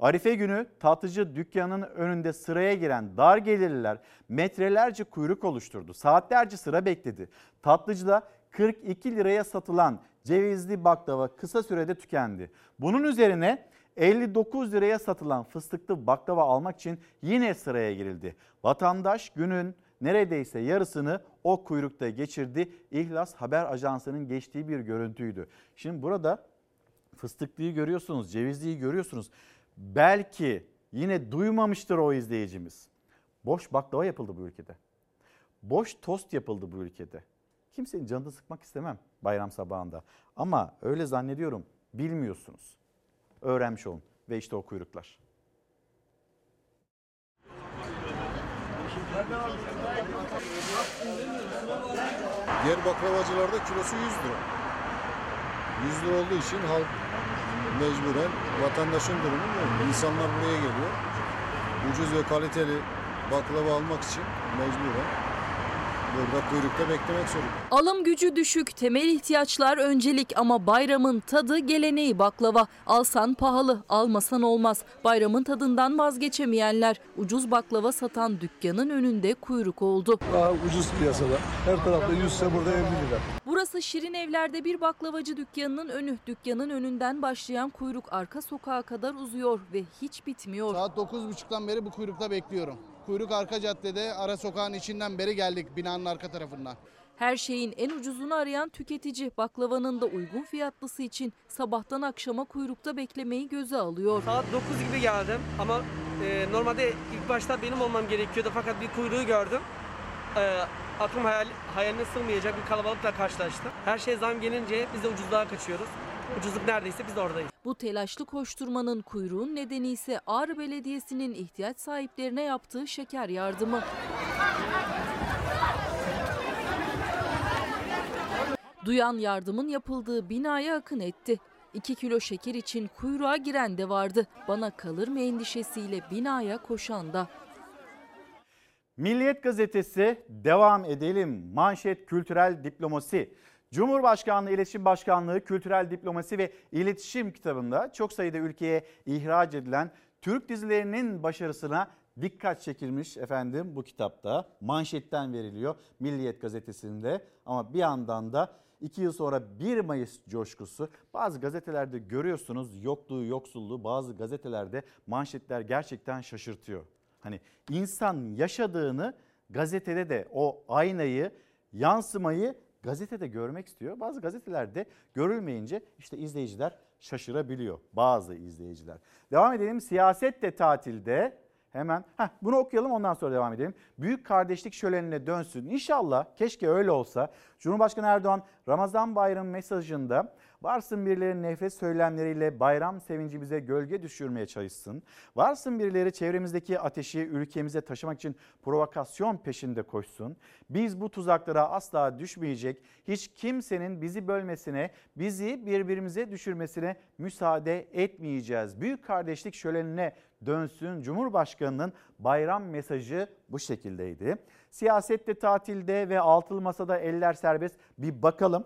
Arife günü tatlıcı dükkanının önünde sıraya giren dar gelirliler metrelerce kuyruk oluşturdu. Saatlerce sıra bekledi. Tatlıcıda 42 liraya satılan cevizli baklava kısa sürede tükendi. Bunun üzerine 59 liraya satılan fıstıklı baklava almak için yine sıraya girildi. Vatandaş günün neredeyse yarısını o kuyrukta geçirdi. İhlas Haber Ajansı'nın geçtiği bir görüntüydü. Şimdi burada fıstıklıyı görüyorsunuz, cevizliyi görüyorsunuz. Belki yine duymamıştır o izleyicimiz. Boş baklava yapıldı bu ülkede. Boş tost yapıldı bu ülkede. Kimsenin canını sıkmak istemem bayram sabahında. Ama öyle zannediyorum bilmiyorsunuz. Öğrenmiş olun ve işte o kuyruklar. Diğer baklavacılarda kilosu 100 lira. 100 lira olduğu için halk mecburen vatandaşın durumu bu. İnsanlar buraya geliyor. Ucuz ve kaliteli baklava almak için mecburen burada kuyrukta beklemek zorunda. Alım gücü düşük, temel ihtiyaçlar öncelik ama bayramın tadı geleneği baklava. Alsan pahalı, almasan olmaz. Bayramın tadından vazgeçemeyenler ucuz baklava satan dükkanın önünde kuyruk oldu. Daha ucuz piyasada. Her tarafta 100 ise burada 50 lira. Burası Şirin Evler'de bir baklavacı dükkanının önü. Dükkanın önünden başlayan kuyruk arka sokağa kadar uzuyor ve hiç bitmiyor. Saat 9.30'dan beri bu kuyrukta bekliyorum. Kuyruk arka caddede ara sokağın içinden beri geldik binanın arka tarafından. Her şeyin en ucuzunu arayan tüketici baklavanın da uygun fiyatlısı için sabahtan akşama kuyrukta beklemeyi göze alıyor. Saat 9 gibi geldim ama e, normalde ilk başta benim olmam gerekiyordu fakat bir kuyruğu gördüm. E, aklım hayal, hayaline sığmayacak bir kalabalıkla karşılaştım. Her şey zam gelince biz de ucuzluğa kaçıyoruz. Ucuzluk neredeyse biz de oradayız. Bu telaşlı koşturmanın kuyruğun nedeni ise Ağrı Belediyesi'nin ihtiyaç sahiplerine yaptığı şeker yardımı. Duyan yardımın yapıldığı binaya akın etti. 2 kilo şeker için kuyruğa giren de vardı. Bana kalır mı endişesiyle binaya koşan da. Milliyet gazetesi devam edelim. Manşet kültürel diplomasi. Cumhurbaşkanlığı İletişim Başkanlığı Kültürel Diplomasi ve İletişim kitabında çok sayıda ülkeye ihraç edilen Türk dizilerinin başarısına dikkat çekilmiş efendim bu kitapta. Manşetten veriliyor Milliyet gazetesinde ama bir yandan da 2 yıl sonra 1 Mayıs coşkusu. Bazı gazetelerde görüyorsunuz yokluğu, yoksulluğu. Bazı gazetelerde manşetler gerçekten şaşırtıyor. Hani insan yaşadığını gazetede de o aynayı, yansımayı gazetede görmek istiyor. Bazı gazetelerde görülmeyince işte izleyiciler şaşırabiliyor. Bazı izleyiciler. Devam edelim. Siyaset de tatilde. Hemen heh, bunu okuyalım ondan sonra devam edelim. Büyük kardeşlik şölenine dönsün. İnşallah keşke öyle olsa. Cumhurbaşkanı Erdoğan Ramazan bayramı mesajında varsın birileri nefret söylemleriyle bayram sevinci bize gölge düşürmeye çalışsın. Varsın birileri çevremizdeki ateşi ülkemize taşımak için provokasyon peşinde koşsun. Biz bu tuzaklara asla düşmeyecek, hiç kimsenin bizi bölmesine, bizi birbirimize düşürmesine müsaade etmeyeceğiz. Büyük kardeşlik şölenine dönsün. Cumhurbaşkanının bayram mesajı bu şekildeydi. Siyasette tatilde ve altılı masada eller serbest bir bakalım.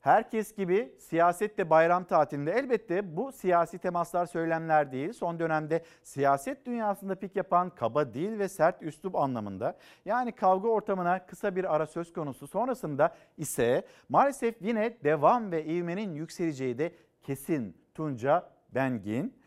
Herkes gibi siyaset de bayram tatilinde elbette bu siyasi temaslar söylemler değil. Son dönemde siyaset dünyasında pik yapan kaba dil ve sert üslup anlamında. Yani kavga ortamına kısa bir ara söz konusu sonrasında ise maalesef yine devam ve ivmenin yükseleceği de kesin. Tunca Bengin,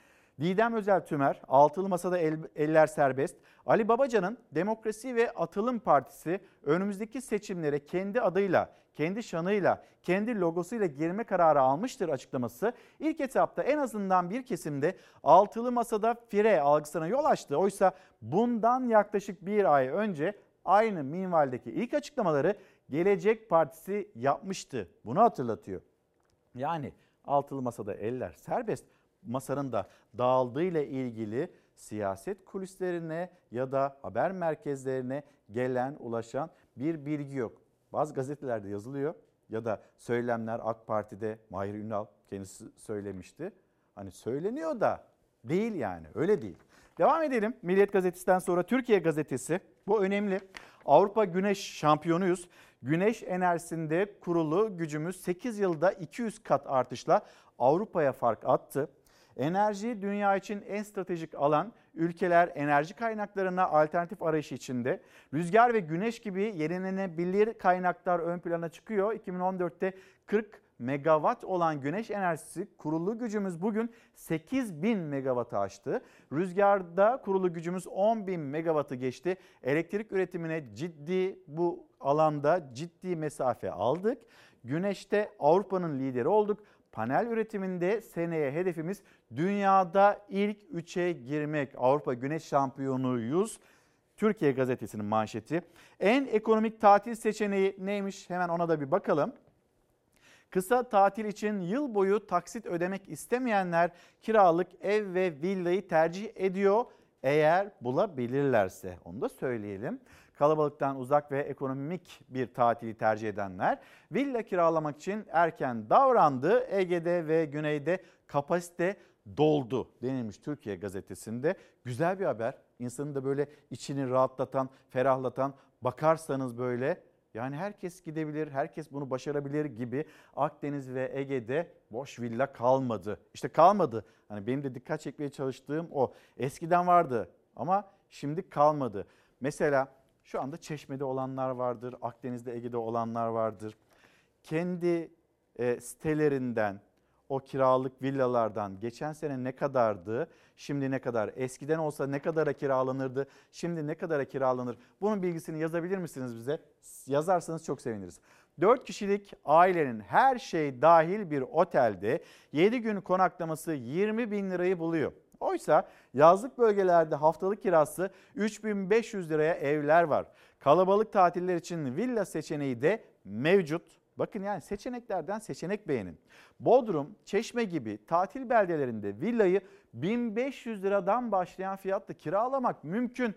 Didem Özel Tümer, Altılı Masa'da el, eller serbest. Ali Babacan'ın Demokrasi ve Atılım Partisi önümüzdeki seçimlere kendi adıyla, kendi şanıyla, kendi logosuyla girme kararı almıştır açıklaması ilk etapta en azından bir kesimde Altılı Masa'da fire algısına yol açtı. Oysa bundan yaklaşık bir ay önce aynı minvaldeki ilk açıklamaları Gelecek Partisi yapmıştı. Bunu hatırlatıyor. Yani Altılı Masa'da eller serbest masanın da dağıldığıyla ilgili siyaset kulislerine ya da haber merkezlerine gelen, ulaşan bir bilgi yok. Bazı gazetelerde yazılıyor ya da söylemler AK Parti'de Mahir Ünal kendisi söylemişti. Hani söyleniyor da değil yani öyle değil. Devam edelim Milliyet Gazetesi'nden sonra Türkiye Gazetesi. Bu önemli. Avrupa Güneş şampiyonuyuz. Güneş enerjisinde kurulu gücümüz 8 yılda 200 kat artışla Avrupa'ya fark attı. Enerji dünya için en stratejik alan. Ülkeler enerji kaynaklarına alternatif arayışı içinde. Rüzgar ve güneş gibi yenilenebilir kaynaklar ön plana çıkıyor. 2014'te 40 megawatt olan güneş enerjisi kurulu gücümüz bugün 8000 megawattı aştı. Rüzgarda kurulu gücümüz 10.000 megawattı geçti. Elektrik üretimine ciddi bu alanda ciddi mesafe aldık. Güneşte Avrupa'nın lideri olduk. Panel üretiminde seneye hedefimiz dünyada ilk 3'e girmek. Avrupa Güneş Şampiyonuyuz. Türkiye Gazetesi'nin manşeti. En ekonomik tatil seçeneği neymiş? Hemen ona da bir bakalım. Kısa tatil için yıl boyu taksit ödemek istemeyenler kiralık ev ve villayı tercih ediyor eğer bulabilirlerse. Onu da söyleyelim. Kalabalıktan uzak ve ekonomik bir tatili tercih edenler villa kiralamak için erken davrandı. Ege'de ve Güney'de kapasite doldu denilmiş Türkiye gazetesinde. Güzel bir haber. İnsanın da böyle içini rahatlatan, ferahlatan bakarsanız böyle yani herkes gidebilir, herkes bunu başarabilir gibi Akdeniz ve Ege'de boş villa kalmadı. İşte kalmadı. Hani benim de dikkat çekmeye çalıştığım o. Eskiden vardı ama şimdi kalmadı. Mesela şu anda Çeşme'de olanlar vardır, Akdeniz'de, Ege'de olanlar vardır. Kendi e, sitelerinden, o kiralık villalardan geçen sene ne kadardı, şimdi ne kadar? Eskiden olsa ne kadara kiralanırdı, şimdi ne kadara kiralanır? Bunun bilgisini yazabilir misiniz bize? Yazarsanız çok seviniriz. 4 kişilik ailenin her şey dahil bir otelde 7 gün konaklaması 20 bin lirayı buluyor. Oysa yazlık bölgelerde haftalık kirası 3500 liraya evler var. Kalabalık tatiller için villa seçeneği de mevcut. Bakın yani seçeneklerden seçenek beğenin. Bodrum, Çeşme gibi tatil beldelerinde villayı 1500 liradan başlayan fiyatla kiralamak mümkün.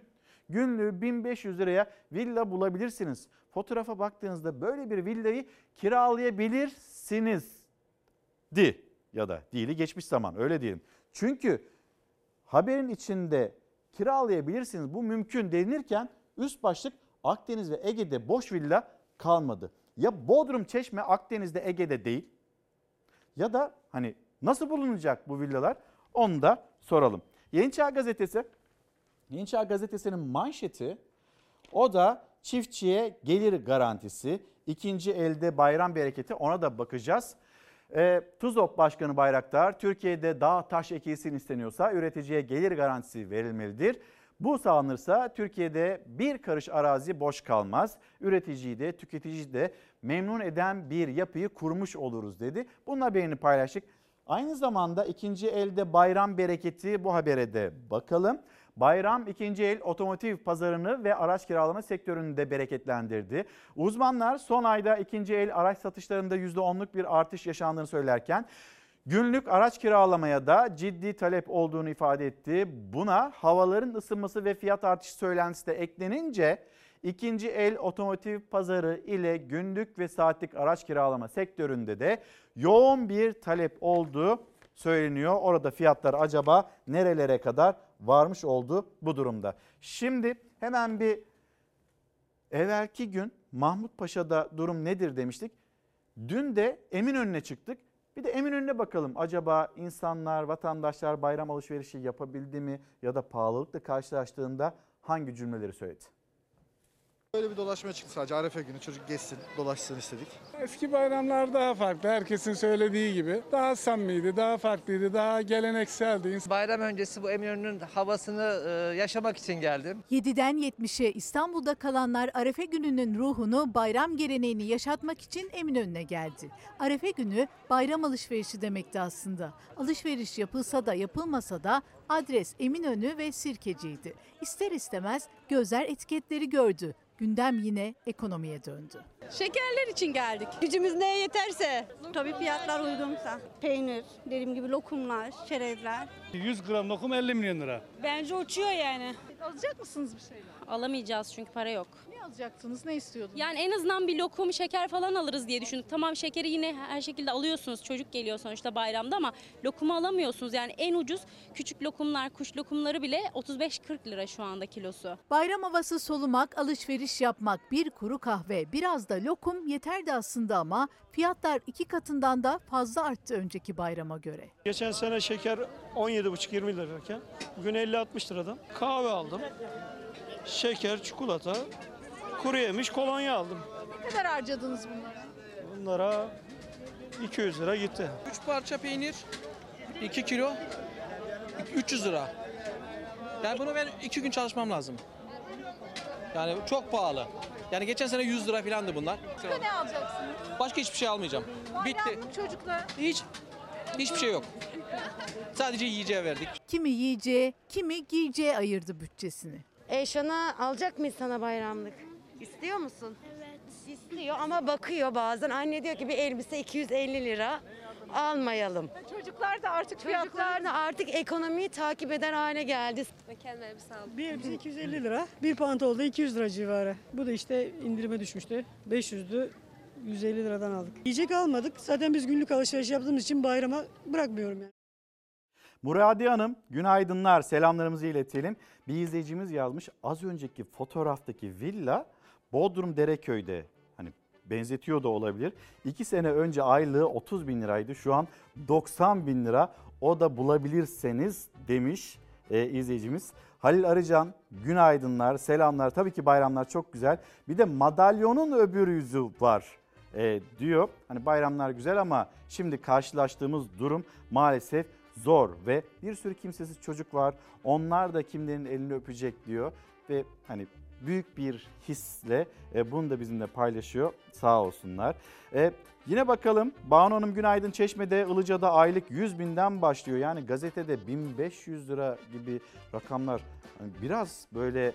Günlüğü 1500 liraya villa bulabilirsiniz. Fotoğrafa baktığınızda böyle bir villayı kiralayabilirsiniz. Di ya da değili geçmiş zaman öyle diyelim. Çünkü haberin içinde kiralayabilirsiniz bu mümkün denirken üst başlık Akdeniz ve Ege'de boş villa kalmadı. Ya Bodrum, Çeşme, Akdeniz'de, Ege'de değil ya da hani nasıl bulunacak bu villalar onu da soralım. Yeni Çağ Gazetesi, Yeni Çağ Gazetesi'nin manşeti o da çiftçiye gelir garantisi, ikinci elde bayram bereketi ona da bakacağız. E, TUZOP Başkanı Bayraktar, Türkiye'de dağ taş ekilsin isteniyorsa üreticiye gelir garantisi verilmelidir. Bu sağlanırsa Türkiye'de bir karış arazi boş kalmaz. Üreticiyi de tüketiciyi de memnun eden bir yapıyı kurmuş oluruz dedi. Bunun haberini paylaştık. Aynı zamanda ikinci elde bayram bereketi bu habere de bakalım. Bayram ikinci el otomotiv pazarını ve araç kiralama sektörünü de bereketlendirdi. Uzmanlar son ayda ikinci el araç satışlarında %10'luk bir artış yaşandığını söylerken Günlük araç kiralamaya da ciddi talep olduğunu ifade etti. Buna havaların ısınması ve fiyat artışı söylentisi de eklenince ikinci el otomotiv pazarı ile günlük ve saatlik araç kiralama sektöründe de yoğun bir talep olduğu söyleniyor. Orada fiyatlar acaba nerelere kadar varmış oldu bu durumda. Şimdi hemen bir evvelki gün Mahmut Paşa'da durum nedir demiştik. Dün de Eminönü'ne çıktık. Bir de Eminönü'ne bakalım. Acaba insanlar, vatandaşlar bayram alışverişi yapabildi mi ya da pahalılıkla karşılaştığında hangi cümleleri söyledi? Böyle bir dolaşmaya çıktık sadece Arefe günü çocuk geçsin dolaşsın istedik. Eski bayramlar daha farklı. Herkesin söylediği gibi. Daha samimiydi, daha farklıydı, daha gelenekseldi. Bayram öncesi bu Eminönü'nün havasını e, yaşamak için geldim. 7'den 70'e İstanbul'da kalanlar Arefe gününün ruhunu, bayram geleneğini yaşatmak için Eminönü'ne geldi. Arefe günü bayram alışverişi demekti aslında. Alışveriş yapılsa da yapılmasa da adres Eminönü ve Sirkeci'ydi. İster istemez gözler etiketleri gördü. Gündem yine ekonomiye döndü. Şekerler için geldik. Gücümüz neye yeterse. Tabii fiyatlar uygunsa. Peynir, dediğim gibi lokumlar, çerezler. 100 gram lokum 50 milyon lira. Bence uçuyor yani. Alacak mısınız bir şeyler? Alamayacağız çünkü para yok. Ne alacaksınız? Ne istiyordunuz? Yani en azından bir lokum, şeker falan alırız diye düşündük. Tamam şekeri yine her şekilde alıyorsunuz. Çocuk geliyor sonuçta bayramda ama lokumu alamıyorsunuz. Yani en ucuz küçük lokumlar, kuş lokumları bile 35-40 lira şu anda kilosu. Bayram havası solumak, alışveriş yapmak, bir kuru kahve, biraz da lokum yeterdi aslında ama fiyatlar iki katından da fazla arttı önceki bayrama göre. Geçen sene şeker 17,5-20 lirayken bugün 50-60 liradan kahve aldım. Şeker, çikolata, kuru yemiş, kolonya aldım. Ne kadar harcadınız bunlara? Bunlara 200 lira gitti. 3 parça peynir, 2 kilo, 300 lira. Yani bunu ben 2 gün çalışmam lazım. Yani çok pahalı. Yani geçen sene 100 lira falandı bunlar. Ne alacaksınız? Başka hiçbir şey almayacağım. Bitti. Çocuklar. Hiç hiçbir şey yok. Sadece yiyeceğe verdik. Kimi yiyeceği, kimi giyeceği ayırdı bütçesini. Eşana alacak mıyız sana bayramlık? İstiyor musun? Evet. İstiyor ama bakıyor bazen. Anne diyor ki bir elbise 250 lira almayalım. Çocuklar da artık Çocuklar da artık ekonomiyi takip eder hale geldi. Kendime elbise aldım. Bir elbise 250 lira, bir pantolon da 200 lira civarı. Bu da işte indirime düşmüştü. 500'dü, 150 liradan aldık. Yiyecek almadık. Zaten biz günlük alışveriş yaptığımız için bayrama bırakmıyorum yani. Muradiye Hanım günaydınlar selamlarımızı iletelim. Bir izleyicimiz yazmış az önceki fotoğraftaki villa Bodrum Dereköy'de hani benzetiyor da olabilir. İki sene önce aylığı 30 bin liraydı şu an 90 bin lira o da bulabilirseniz demiş e, izleyicimiz. Halil Arıcan günaydınlar selamlar tabii ki bayramlar çok güzel bir de madalyonun öbür yüzü var e, diyor. Hani bayramlar güzel ama şimdi karşılaştığımız durum maalesef zor ve bir sürü kimsesiz çocuk var. Onlar da kimlerin elini öpecek diyor ve hani büyük bir hisle e, bunu da bizimle paylaşıyor. Sağ olsunlar. E, yine bakalım Banu Hanım günaydın Çeşme'de Ilıca'da aylık 100 binden başlıyor. Yani gazetede 1500 lira gibi rakamlar hani biraz böyle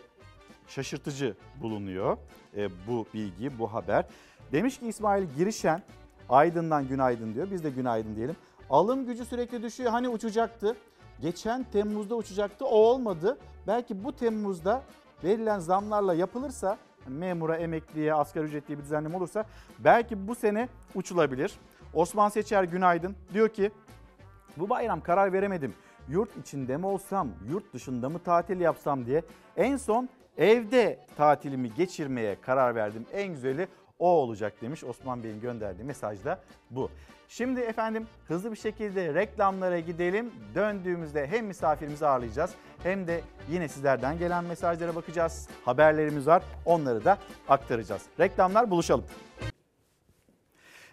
şaşırtıcı bulunuyor e, bu bilgi, bu haber. Demiş ki İsmail Girişen Aydın'dan günaydın diyor. Biz de günaydın diyelim. Alım gücü sürekli düşüyor. Hani uçacaktı. Geçen Temmuz'da uçacaktı. O olmadı. Belki bu Temmuz'da verilen zamlarla yapılırsa hani memura, emekliye, asgari ücretliye bir düzenleme olursa belki bu sene uçulabilir. Osman Seçer günaydın. Diyor ki bu bayram karar veremedim. Yurt içinde mi olsam, yurt dışında mı tatil yapsam diye en son evde tatilimi geçirmeye karar verdim. En güzeli o olacak demiş Osman Bey'in gönderdiği mesajda bu. Şimdi efendim hızlı bir şekilde reklamlara gidelim. Döndüğümüzde hem misafirimizi ağırlayacağız hem de yine sizlerden gelen mesajlara bakacağız. Haberlerimiz var onları da aktaracağız. Reklamlar buluşalım.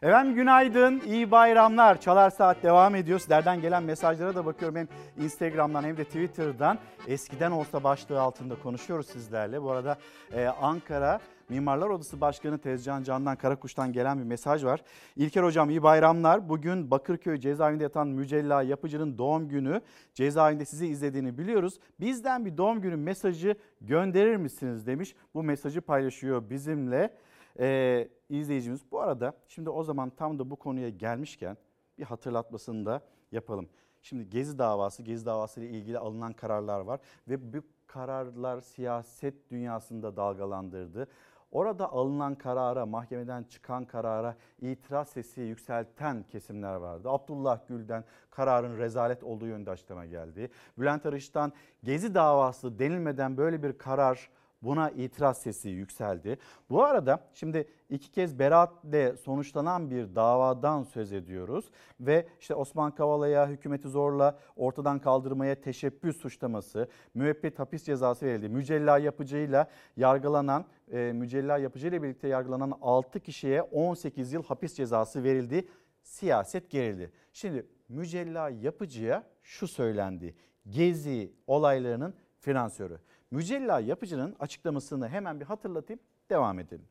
Efendim günaydın, iyi bayramlar. Çalar Saat devam ediyor. Sizlerden gelen mesajlara da bakıyorum hem Instagram'dan hem de Twitter'dan. Eskiden olsa başlığı altında konuşuyoruz sizlerle. Bu arada e, Ankara Mimarlar Odası Başkanı Tezcan Candan Karakuş'tan gelen bir mesaj var. İlker Hocam iyi bayramlar. Bugün Bakırköy cezaevinde yatan Mücella Yapıcı'nın doğum günü. Cezaevinde sizi izlediğini biliyoruz. Bizden bir doğum günü mesajı gönderir misiniz demiş. Bu mesajı paylaşıyor bizimle ee, izleyicimiz. Bu arada şimdi o zaman tam da bu konuya gelmişken bir hatırlatmasını da yapalım. Şimdi Gezi davası, Gezi davası ile ilgili alınan kararlar var ve bu kararlar siyaset dünyasında dalgalandırdı. Orada alınan karara, mahkemeden çıkan karara itiraz sesi yükselten kesimler vardı. Abdullah Gül'den kararın rezalet olduğu yönde açıklama geldi. Bülent Arış'tan Gezi davası denilmeden böyle bir karar Buna itiraz sesi yükseldi. Bu arada şimdi iki kez beraatle sonuçlanan bir davadan söz ediyoruz. Ve işte Osman Kavala'ya hükümeti zorla ortadan kaldırmaya teşebbüs suçlaması, müebbet hapis cezası verildi. Mücella yapıcıyla yargılanan, e, mücella yapıcıyla birlikte yargılanan 6 kişiye 18 yıl hapis cezası verildi. Siyaset gerildi. Şimdi mücella yapıcıya şu söylendi. Gezi olaylarının finansörü. Mücella yapıcının açıklamasını hemen bir hatırlatayım devam edelim.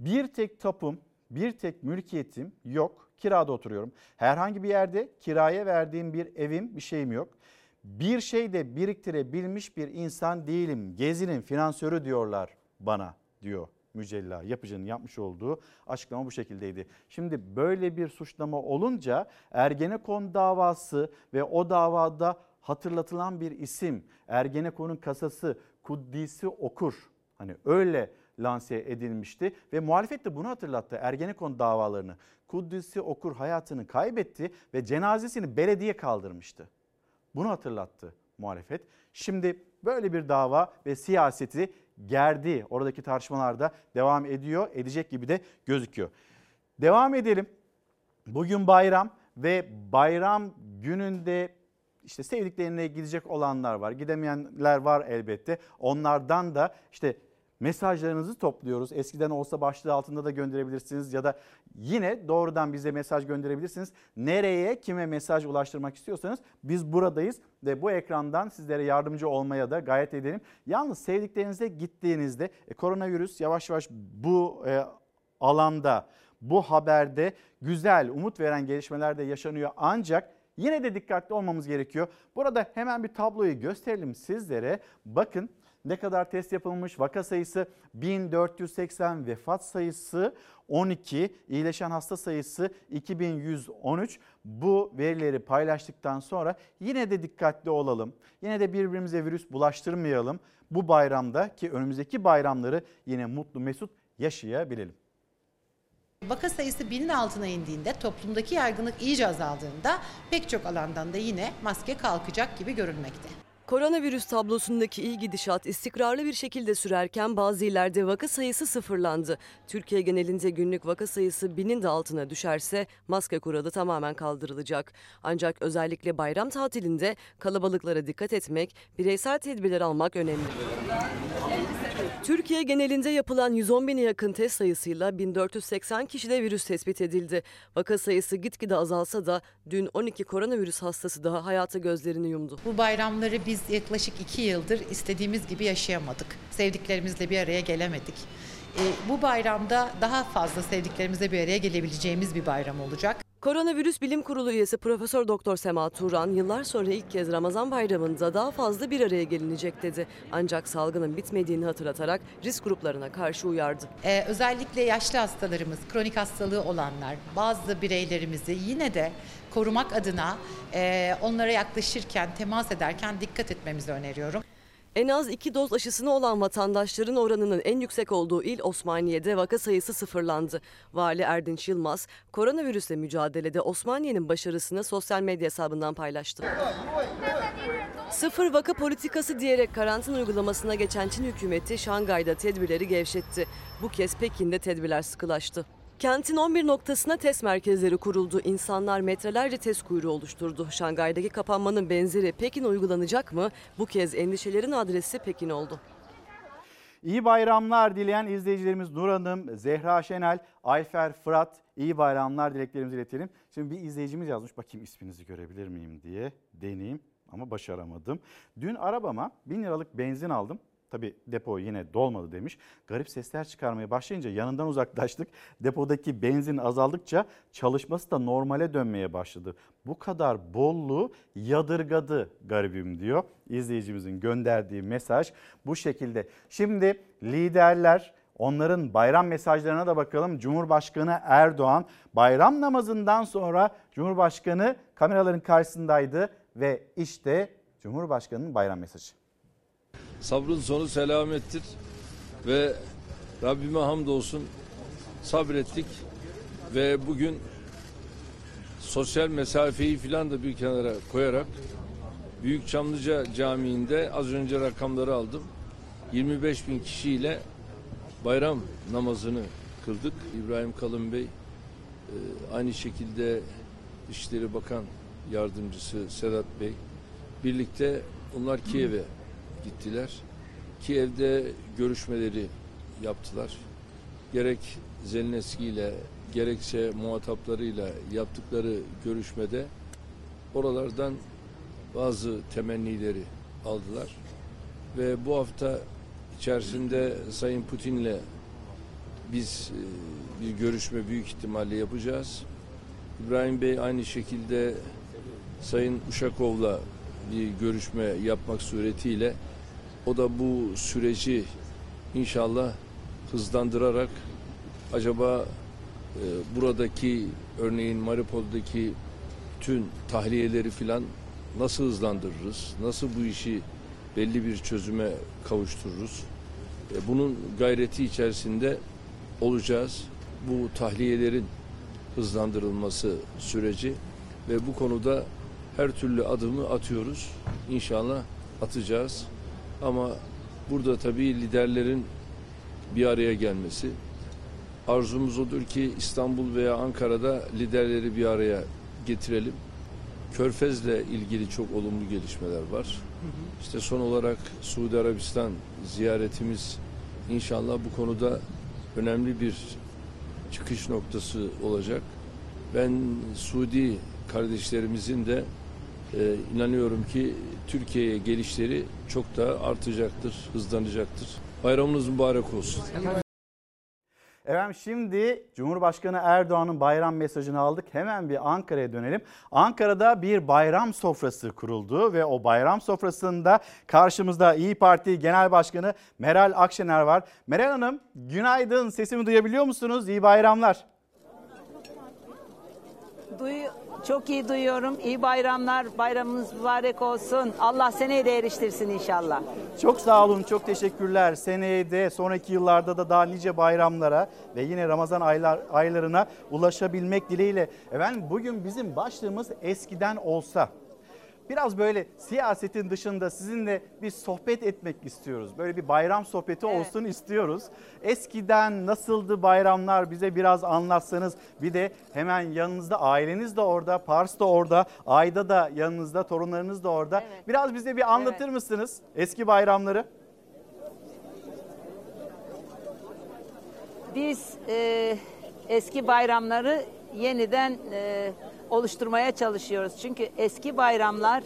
Bir tek tapum, bir tek mülkiyetim yok. Kirada oturuyorum. Herhangi bir yerde kiraya verdiğim bir evim, bir şeyim yok. Bir şey de biriktirebilmiş bir insan değilim. Gezinin finansörü diyorlar bana diyor Mücella Yapıcı'nın yapmış olduğu açıklama bu şekildeydi. Şimdi böyle bir suçlama olunca Ergenekon davası ve o davada hatırlatılan bir isim Ergenekon'un kasası Kuddisi Okur hani öyle lanse edilmişti ve muhalefet de bunu hatırlattı Ergenekon davalarını. Kuddisi Okur hayatını kaybetti ve cenazesini belediye kaldırmıştı. Bunu hatırlattı muhalefet. Şimdi böyle bir dava ve siyaseti gerdi. Oradaki tartışmalarda devam ediyor, edecek gibi de gözüküyor. Devam edelim. Bugün bayram ve bayram gününde işte sevdiklerine gidecek olanlar var. Gidemeyenler var elbette. Onlardan da işte mesajlarınızı topluyoruz. Eskiden olsa başlığı altında da gönderebilirsiniz ya da yine doğrudan bize mesaj gönderebilirsiniz. Nereye, kime mesaj ulaştırmak istiyorsanız biz buradayız ve bu ekrandan sizlere yardımcı olmaya da gayret edelim. Yalnız sevdiklerinize gittiğinizde e, koronavirüs yavaş yavaş bu e, alanda, bu haberde güzel, umut veren gelişmeler de yaşanıyor ancak yine de dikkatli olmamız gerekiyor. Burada hemen bir tabloyu gösterelim sizlere. Bakın ne kadar test yapılmış? Vaka sayısı 1480, vefat sayısı 12, iyileşen hasta sayısı 2113. Bu verileri paylaştıktan sonra yine de dikkatli olalım. Yine de birbirimize virüs bulaştırmayalım. Bu bayramda ki önümüzdeki bayramları yine mutlu mesut yaşayabilelim. Vaka sayısı binin altına indiğinde, toplumdaki yaygınlık iyice azaldığında pek çok alandan da yine maske kalkacak gibi görünmekte. Koronavirüs tablosundaki iyi gidişat istikrarlı bir şekilde sürerken bazı illerde vaka sayısı sıfırlandı. Türkiye genelinde günlük vaka sayısı binin de altına düşerse maske kuralı tamamen kaldırılacak. Ancak özellikle bayram tatilinde kalabalıklara dikkat etmek, bireysel tedbirler almak önemli. Türkiye genelinde yapılan 110 bine yakın test sayısıyla 1480 kişide virüs tespit edildi. Vaka sayısı gitgide azalsa da dün 12 koronavirüs hastası daha hayata gözlerini yumdu. Bu bayramları biz yaklaşık iki yıldır istediğimiz gibi yaşayamadık. Sevdiklerimizle bir araya gelemedik. E, bu bayramda daha fazla sevdiklerimizle bir araya gelebileceğimiz bir bayram olacak. Koronavirüs Bilim Kurulu üyesi Profesör Doktor Sema Turan yıllar sonra ilk kez Ramazan bayramında daha fazla bir araya gelinecek dedi. Ancak salgının bitmediğini hatırlatarak risk gruplarına karşı uyardı. Ee, özellikle yaşlı hastalarımız, kronik hastalığı olanlar, bazı bireylerimizi yine de korumak adına e, onlara yaklaşırken, temas ederken dikkat etmemizi öneriyorum. En az iki doz aşısını olan vatandaşların oranının en yüksek olduğu il Osmaniye'de vaka sayısı sıfırlandı. Vali Erdinç Yılmaz, koronavirüsle mücadelede Osmaniye'nin başarısını sosyal medya hesabından paylaştı. Sıfır vaka politikası diyerek karantina uygulamasına geçen Çin hükümeti Şangay'da tedbirleri gevşetti. Bu kez Pekin'de tedbirler sıkılaştı. Kentin 11 noktasına test merkezleri kuruldu. İnsanlar metrelerce test kuyruğu oluşturdu. Şangay'daki kapanmanın benzeri Pekin uygulanacak mı? Bu kez endişelerin adresi Pekin oldu. İyi bayramlar dileyen izleyicilerimiz Nur Hanım, Zehra Şenel, Ayfer Fırat iyi bayramlar dileklerimizi iletelim. Şimdi bir izleyicimiz yazmış bakayım isminizi görebilir miyim diye deneyeyim ama başaramadım. Dün arabama 1000 liralık benzin aldım. Tabi depo yine dolmadı demiş. Garip sesler çıkarmaya başlayınca yanından uzaklaştık. Depodaki benzin azaldıkça çalışması da normale dönmeye başladı. Bu kadar bolluğu yadırgadı garibim diyor. İzleyicimizin gönderdiği mesaj bu şekilde. Şimdi liderler Onların bayram mesajlarına da bakalım. Cumhurbaşkanı Erdoğan bayram namazından sonra Cumhurbaşkanı kameraların karşısındaydı ve işte Cumhurbaşkanı'nın bayram mesajı. Sabrın sonu selamettir ve Rabbime hamdolsun sabrettik ve bugün sosyal mesafeyi filan da bir kenara koyarak Büyük Çamlıca Camii'nde az önce rakamları aldım. 25 bin kişiyle bayram namazını kıldık. İbrahim Kalın Bey e, aynı şekilde İşleri Bakan Yardımcısı Sedat Bey birlikte onlar Kiev'e gittiler. Kiev'de görüşmeleri yaptılar. Gerek Zelenski ile gerekse muhataplarıyla yaptıkları görüşmede oralardan bazı temennileri aldılar. Ve bu hafta içerisinde Sayın Putin'le biz e, bir görüşme büyük ihtimalle yapacağız. İbrahim Bey aynı şekilde Sayın Uşakov'la bir görüşme yapmak suretiyle o da bu süreci inşallah hızlandırarak acaba e, buradaki örneğin Mariupol'daki tüm tahliyeleri filan nasıl hızlandırırız? Nasıl bu işi belli bir çözüme kavuştururuz? E, bunun gayreti içerisinde olacağız. Bu tahliyelerin hızlandırılması süreci ve bu konuda her türlü adımı atıyoruz. İnşallah atacağız. Ama burada tabii liderlerin bir araya gelmesi. Arzumuz odur ki İstanbul veya Ankara'da liderleri bir araya getirelim. Körfez'le ilgili çok olumlu gelişmeler var. İşte son olarak Suudi Arabistan ziyaretimiz inşallah bu konuda önemli bir çıkış noktası olacak. Ben Suudi kardeşlerimizin de e, inanıyorum ki Türkiye'ye gelişleri çok da artacaktır, hızlanacaktır. Bayramınız mübarek olsun. Efendim şimdi Cumhurbaşkanı Erdoğan'ın bayram mesajını aldık. Hemen bir Ankara'ya dönelim. Ankara'da bir bayram sofrası kuruldu ve o bayram sofrasında karşımızda İyi Parti Genel Başkanı Meral Akşener var. Meral Hanım günaydın sesimi duyabiliyor musunuz? İyi bayramlar. Duy, çok iyi duyuyorum. İyi bayramlar. Bayramınız mübarek olsun. Allah seneye de eriştirsin inşallah. Çok sağ olun, çok teşekkürler. Seneye de sonraki yıllarda da daha nice bayramlara ve yine Ramazan aylar, aylarına ulaşabilmek dileğiyle. Efendim bugün bizim başlığımız eskiden olsa. Biraz böyle siyasetin dışında sizinle bir sohbet etmek istiyoruz. Böyle bir bayram sohbeti olsun istiyoruz. Eskiden nasıldı bayramlar bize biraz anlatsanız. Bir de hemen yanınızda aileniz de orada, Pars da orada, Ayda da yanınızda, torunlarınız da orada. Biraz bize bir anlatır mısınız eski bayramları? Biz e, eski bayramları yeniden e, oluşturmaya çalışıyoruz. Çünkü eski bayramlar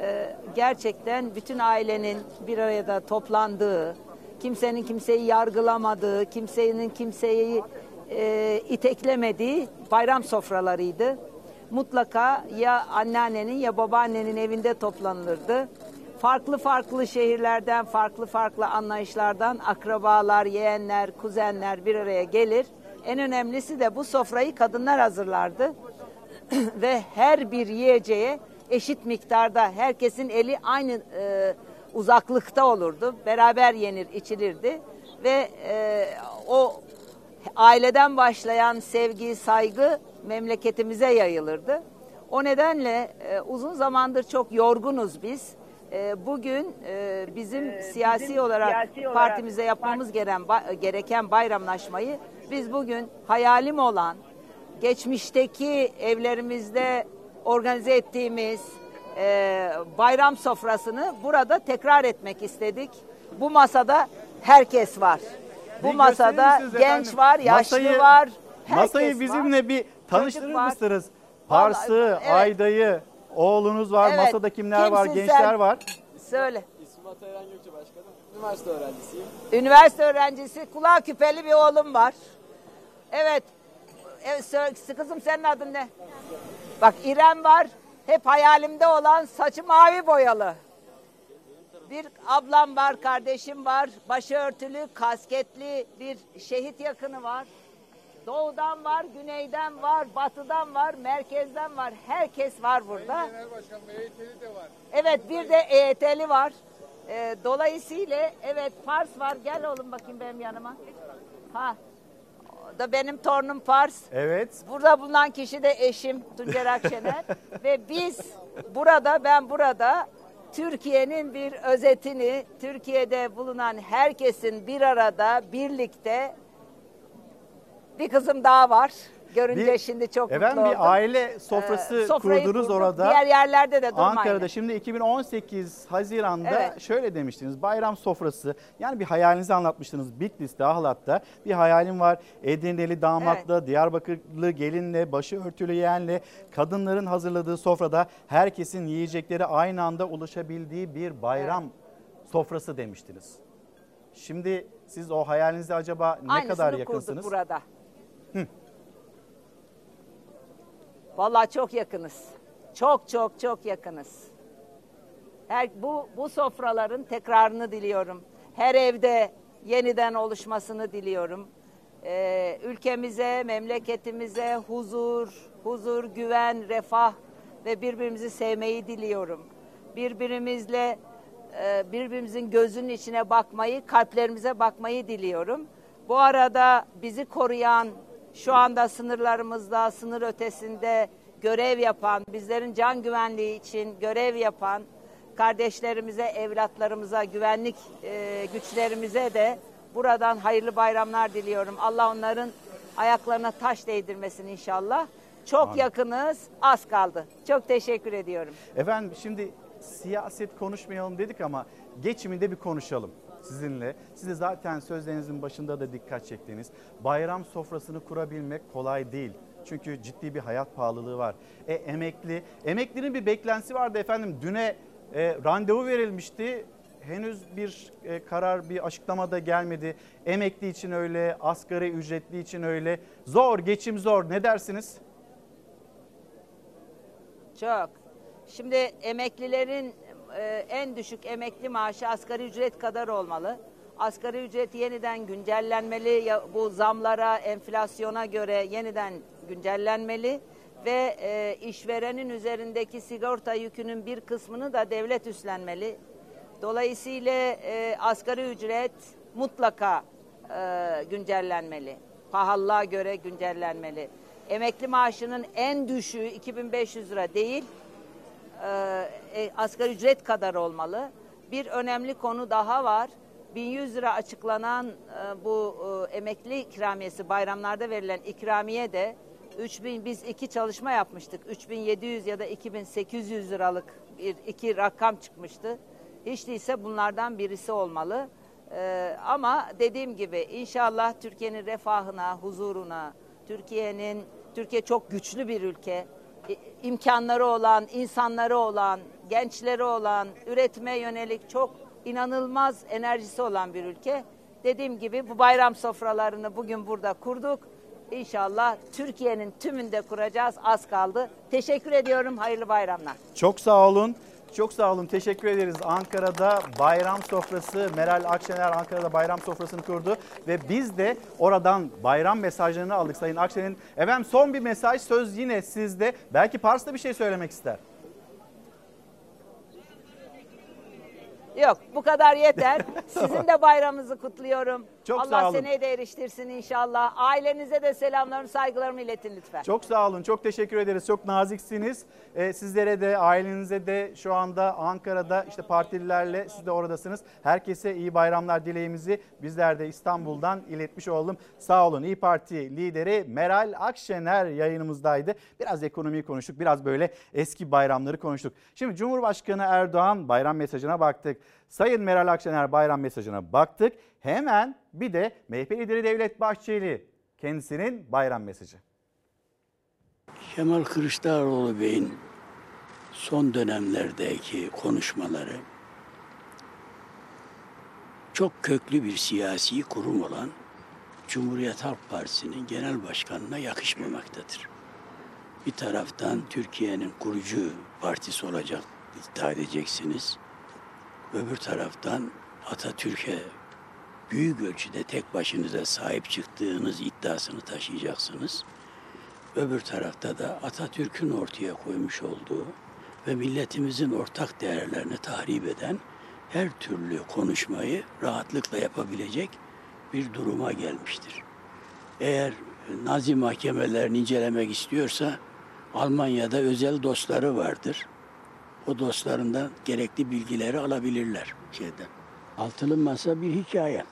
e, gerçekten bütün ailenin bir arada toplandığı, kimsenin kimseyi yargılamadığı, kimsenin kimseyi e, iteklemediği bayram sofralarıydı. Mutlaka ya anneannenin ya babaannenin evinde toplanılırdı. Farklı farklı şehirlerden, farklı farklı anlayışlardan akrabalar, yeğenler, kuzenler bir araya gelir. En önemlisi de bu sofrayı kadınlar hazırlardı. Ve her bir yiyeceğe eşit miktarda herkesin eli aynı e, uzaklıkta olurdu. Beraber yenir, içilirdi. Ve e, o aileden başlayan sevgi, saygı memleketimize yayılırdı. O nedenle e, uzun zamandır çok yorgunuz biz. E, bugün e, bizim siyasi olarak siyasi olarak partimize yapmamız gereken gereken bayramlaşmayı biz bugün hayalim olan geçmişteki evlerimizde organize ettiğimiz e, bayram sofrasını burada tekrar etmek istedik. Bu masada herkes var. Bu Bir masada genç efendim? var, yaşlı Masayı- var. Masayı var. bizimle bir tanıştırır Çocuk var. mısınız? Pars'ı, Vallahi, evet. Ayda'yı, oğlunuz var, Evet. masada kimler var, Kimsin gençler sen? var. Söyle. İsmim Atayran Gökçe Başkanım. Üniversite öğrencisiyim. Üniversite öğrencisi, kulağı küpeli bir oğlum var. Evet. Evet kızım senin adın ne? Bak İrem var. Hep hayalimde olan saçı mavi boyalı. Bir ablam var, kardeşim var. Başörtülü, kasketli bir şehit yakını var. Doğudan var, güneyden var, batıdan var, merkezden var. Herkes var burada. Genel Başkan MHT'li de var. Evet bir de EYT'li var. Ee, dolayısıyla evet Pars var. Gel oğlum bakayım benim yanıma. Ha. Da benim torunum Pars. Evet. Burada bulunan kişi de eşim Tuncer Akşener. Ve biz burada ben burada Türkiye'nin bir özetini Türkiye'de bulunan herkesin bir arada birlikte bir kızım daha var. Görünce Bir- şimdi çok Efendim mutlu bir oldum. aile sofrası Ee, kurdunuz kurduk. orada. Diğer yerlerde de durmayın. Ankara'da şimdi 2018 Haziran'da Evet. şöyle demiştiniz. Bayram sofrası. Yani bir hayalinizi anlatmıştınız. Bitlis'te, Ahlat'ta bir hayalim var. Edirneli damatla, Diyarbakırlı gelinle, başı örtülü yeğenle kadınların hazırladığı sofrada herkesin yiyecekleri aynı anda ulaşabildiği bir bayram sofrası demiştiniz. Şimdi siz o hayalinize acaba ne Aynısını kadar kurduk yakınsınız? burada. Hı. Vallahi çok yakınız. Çok çok çok yakınız. Her, bu, bu sofraların tekrarını diliyorum. Her evde yeniden oluşmasını diliyorum. Ee, ülkemize, memleketimize huzur, huzur, güven, refah ve birbirimizi sevmeyi diliyorum. Birbirimizle e, birbirimizin gözünün içine bakmayı, kalplerimize bakmayı diliyorum. Bu arada bizi koruyan, şu anda sınırlarımızda, sınır ötesinde görev yapan, bizlerin can güvenliği için görev yapan kardeşlerimize, evlatlarımıza, güvenlik e, güçlerimize de buradan hayırlı bayramlar diliyorum. Allah onların ayaklarına taş değdirmesin inşallah. Çok Amin. yakınız, az kaldı. Çok teşekkür ediyorum. Efendim şimdi siyaset konuşmayalım dedik ama geçiminde bir konuşalım. Sizinle. Siz de zaten sözlerinizin başında da dikkat çektiğiniz bayram sofrasını kurabilmek kolay değil. Çünkü ciddi bir hayat pahalılığı var. E emekli, emeklinin bir beklentisi vardı efendim. Düne e, randevu verilmişti. Henüz bir e, karar, bir açıklama da gelmedi. Emekli için öyle, asgari ücretli için öyle. Zor, geçim zor. Ne dersiniz? Çok. Şimdi emeklilerin e, en düşük emekli maaşı asgari ücret kadar olmalı. Asgari ücret yeniden güncellenmeli. Ya, bu zamlara, enflasyona göre yeniden güncellenmeli ve e, işverenin üzerindeki sigorta yükünün bir kısmını da devlet üstlenmeli. Dolayısıyla e, asgari ücret mutlaka e, güncellenmeli. Pahalılığa göre güncellenmeli. Emekli maaşının en düşüğü 2500 lira değil, e, e, asgari ücret kadar olmalı. Bir önemli konu daha var. 1100 lira açıklanan e, bu e, emekli ikramiyesi bayramlarda verilen ikramiye de 3000 biz iki çalışma yapmıştık. 3700 ya da 2800 liralık bir iki rakam çıkmıştı. Hiç değilse bunlardan birisi olmalı. Ee, ama dediğim gibi inşallah Türkiye'nin refahına, huzuruna, Türkiye'nin Türkiye çok güçlü bir ülke. İ- imkanları olan, insanları olan, gençleri olan, üretime yönelik çok inanılmaz enerjisi olan bir ülke. Dediğim gibi bu bayram sofralarını bugün burada kurduk. İnşallah Türkiye'nin tümünde kuracağız. Az kaldı. Teşekkür ediyorum. Hayırlı bayramlar. Çok sağ olun. Çok sağ olun. Teşekkür ederiz. Ankara'da bayram sofrası, Meral Akşener Ankara'da bayram sofrasını kurdu. Ve biz de oradan bayram mesajlarını aldık Sayın Akşener'in. Efendim son bir mesaj söz yine sizde. Belki Pars'ta bir şey söylemek ister. Yok bu kadar yeter. Sizin de bayramınızı kutluyorum. Çok Allah sağ olun. seneye de eriştirsin inşallah. Ailenize de selamlarımı, saygılarımı iletin lütfen. Çok sağ olun. Çok teşekkür ederiz. Çok naziksiniz. Ee, sizlere de ailenize de şu anda Ankara'da işte partililerle siz de oradasınız. Herkese iyi bayramlar dileğimizi bizler de İstanbul'dan iletmiş olalım. Sağ olun. İyi Parti lideri Meral Akşener yayınımızdaydı. Biraz ekonomiyi konuştuk. Biraz böyle eski bayramları konuştuk. Şimdi Cumhurbaşkanı Erdoğan bayram mesajına baktık. Sayın Meral Akşener bayram mesajına baktık. Hemen bir de MHP lideri Devlet Bahçeli kendisinin bayram mesajı. Kemal Kılıçdaroğlu Bey'in son dönemlerdeki konuşmaları çok köklü bir siyasi kurum olan Cumhuriyet Halk Partisi'nin genel başkanına yakışmamaktadır. Bir taraftan Türkiye'nin kurucu partisi olacak iddia edeceksiniz. Öbür taraftan Atatürk'e büyük ölçüde tek başınıza sahip çıktığınız iddiasını taşıyacaksınız. Öbür tarafta da Atatürk'ün ortaya koymuş olduğu ve milletimizin ortak değerlerini tahrip eden her türlü konuşmayı rahatlıkla yapabilecek bir duruma gelmiştir. Eğer Nazi mahkemelerini incelemek istiyorsa Almanya'da özel dostları vardır. O dostlarından gerekli bilgileri alabilirler şeyden. Altılı masa bir hikaye.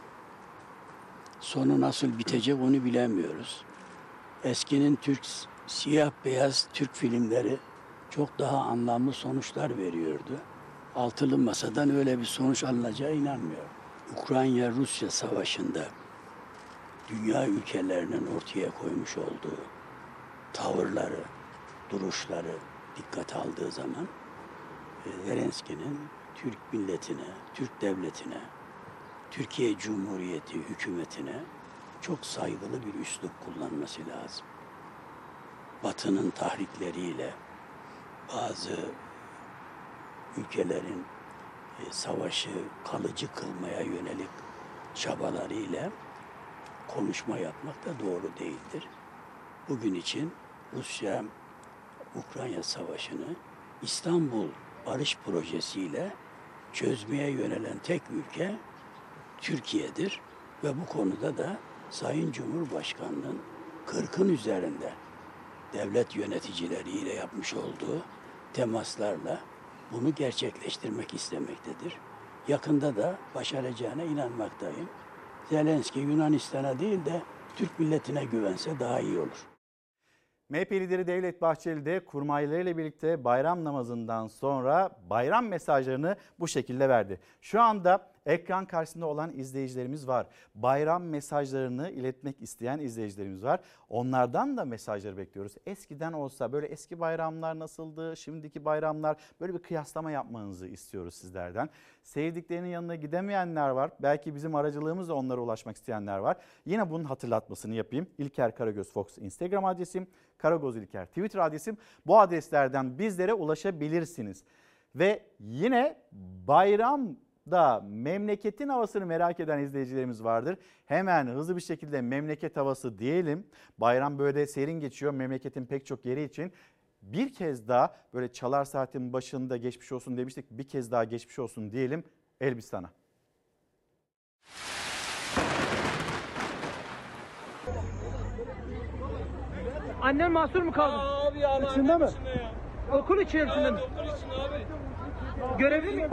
Sonu nasıl bitecek onu bilemiyoruz. Eskinin Türk siyah beyaz Türk filmleri çok daha anlamlı sonuçlar veriyordu. Altılı masadan öyle bir sonuç alınacağı inanmıyorum. Ukrayna-Rusya savaşında dünya ülkelerinin ortaya koymuş olduğu tavırları, duruşları dikkat aldığı zaman Zelenski'nin Türk milletine, Türk devletine, Türkiye Cumhuriyeti hükümetine çok saygılı bir üslup kullanması lazım. Batı'nın tahrikleriyle bazı ülkelerin e, savaşı kalıcı kılmaya yönelik çabalarıyla konuşma yapmak da doğru değildir. Bugün için Rusya Ukrayna Savaşı'nı İstanbul Barış Projesi'yle çözmeye yönelen tek ülke Türkiye'dir ve bu konuda da Sayın Cumhurbaşkanı'nın 40'ın üzerinde devlet yöneticileriyle yapmış olduğu temaslarla bunu gerçekleştirmek istemektedir. Yakında da başaracağına inanmaktayım. Zelenski Yunanistan'a değil de Türk milletine güvense daha iyi olur. MHP lideri Devlet Bahçeli de kurmaylarıyla birlikte bayram namazından sonra bayram mesajlarını bu şekilde verdi. Şu anda ekran karşısında olan izleyicilerimiz var. Bayram mesajlarını iletmek isteyen izleyicilerimiz var. Onlardan da mesajları bekliyoruz. Eskiden olsa böyle eski bayramlar nasıldı, şimdiki bayramlar böyle bir kıyaslama yapmanızı istiyoruz sizlerden. Sevdiklerinin yanına gidemeyenler var. Belki bizim aracılığımızla onlara ulaşmak isteyenler var. Yine bunun hatırlatmasını yapayım. İlker Karagöz Fox Instagram adresim, Karagoz İlker Twitter adresim. Bu adreslerden bizlere ulaşabilirsiniz. Ve yine bayramda memleketin havasını merak eden izleyicilerimiz vardır. Hemen hızlı bir şekilde memleket havası diyelim. Bayram böyle serin geçiyor memleketin pek çok yeri için. Bir kez daha böyle çalar saatin başında geçmiş olsun demiştik. Bir kez daha geçmiş olsun diyelim Elbistan'a. Annem mahsur mu kaldı? Abi ya. İçinde mi? Okul içerisinde mi? Görevli mi?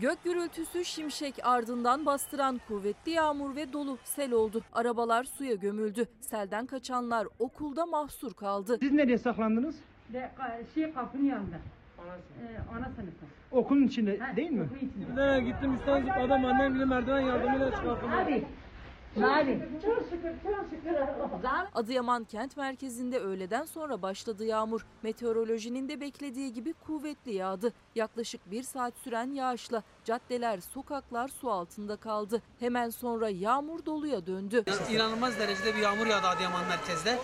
Gök gürültüsü şimşek ardından bastıran kuvvetli yağmur ve dolu sel oldu. Arabalar suya gömüldü. Selden kaçanlar okulda mahsur kaldı. Siz nereye saklandınız? De, şey kapının yanında. Ee, ana sınıfı. Okulun içinde değil mi? Okul içinde. Nereye gittim üstten zıpladım annem bile merdiven yardımıyla çıkarttım. Hadi. Hadi. Çok şükür, çok şükür. Adıyaman kent merkezinde öğleden sonra başladı yağmur. Meteorolojinin de beklediği gibi kuvvetli yağdı. Yaklaşık bir saat süren yağışla caddeler, sokaklar su altında kaldı. Hemen sonra yağmur doluya döndü. İnanılmaz derecede bir yağmur yağdı Adıyaman merkezde.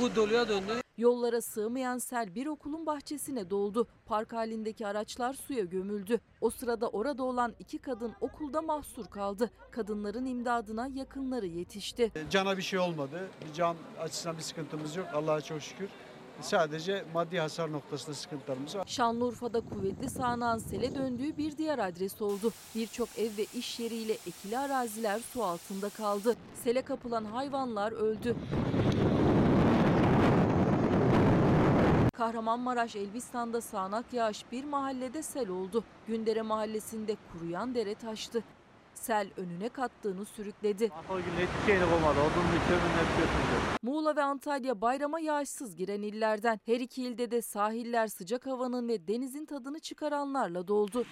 Bu doluya döndü. Yollara sığmayan sel bir okulun bahçesine doldu. Park halindeki araçlar suya gömüldü. O sırada orada olan iki kadın okulda mahsur kaldı. Kadınların imdadına yakınları yetişti. Cana bir şey olmadı. Bir can açısından bir sıkıntımız yok. Allah'a çok şükür. Sadece maddi hasar noktasında sıkıntılarımız var. Şanlıurfa'da kuvvetli sağanağın sele döndüğü bir diğer adres oldu. Birçok ev ve iş yeriyle ekili araziler su altında kaldı. Sele kapılan hayvanlar öldü. Kahramanmaraş Elbistan'da sağanak yağış bir mahallede sel oldu. Gündere mahallesinde kuruyan dere taştı. Sel önüne kattığını sürükledi. Muğla ve Antalya bayrama yağışsız giren illerden. Her iki ilde de sahiller sıcak havanın ve denizin tadını çıkaranlarla doldu.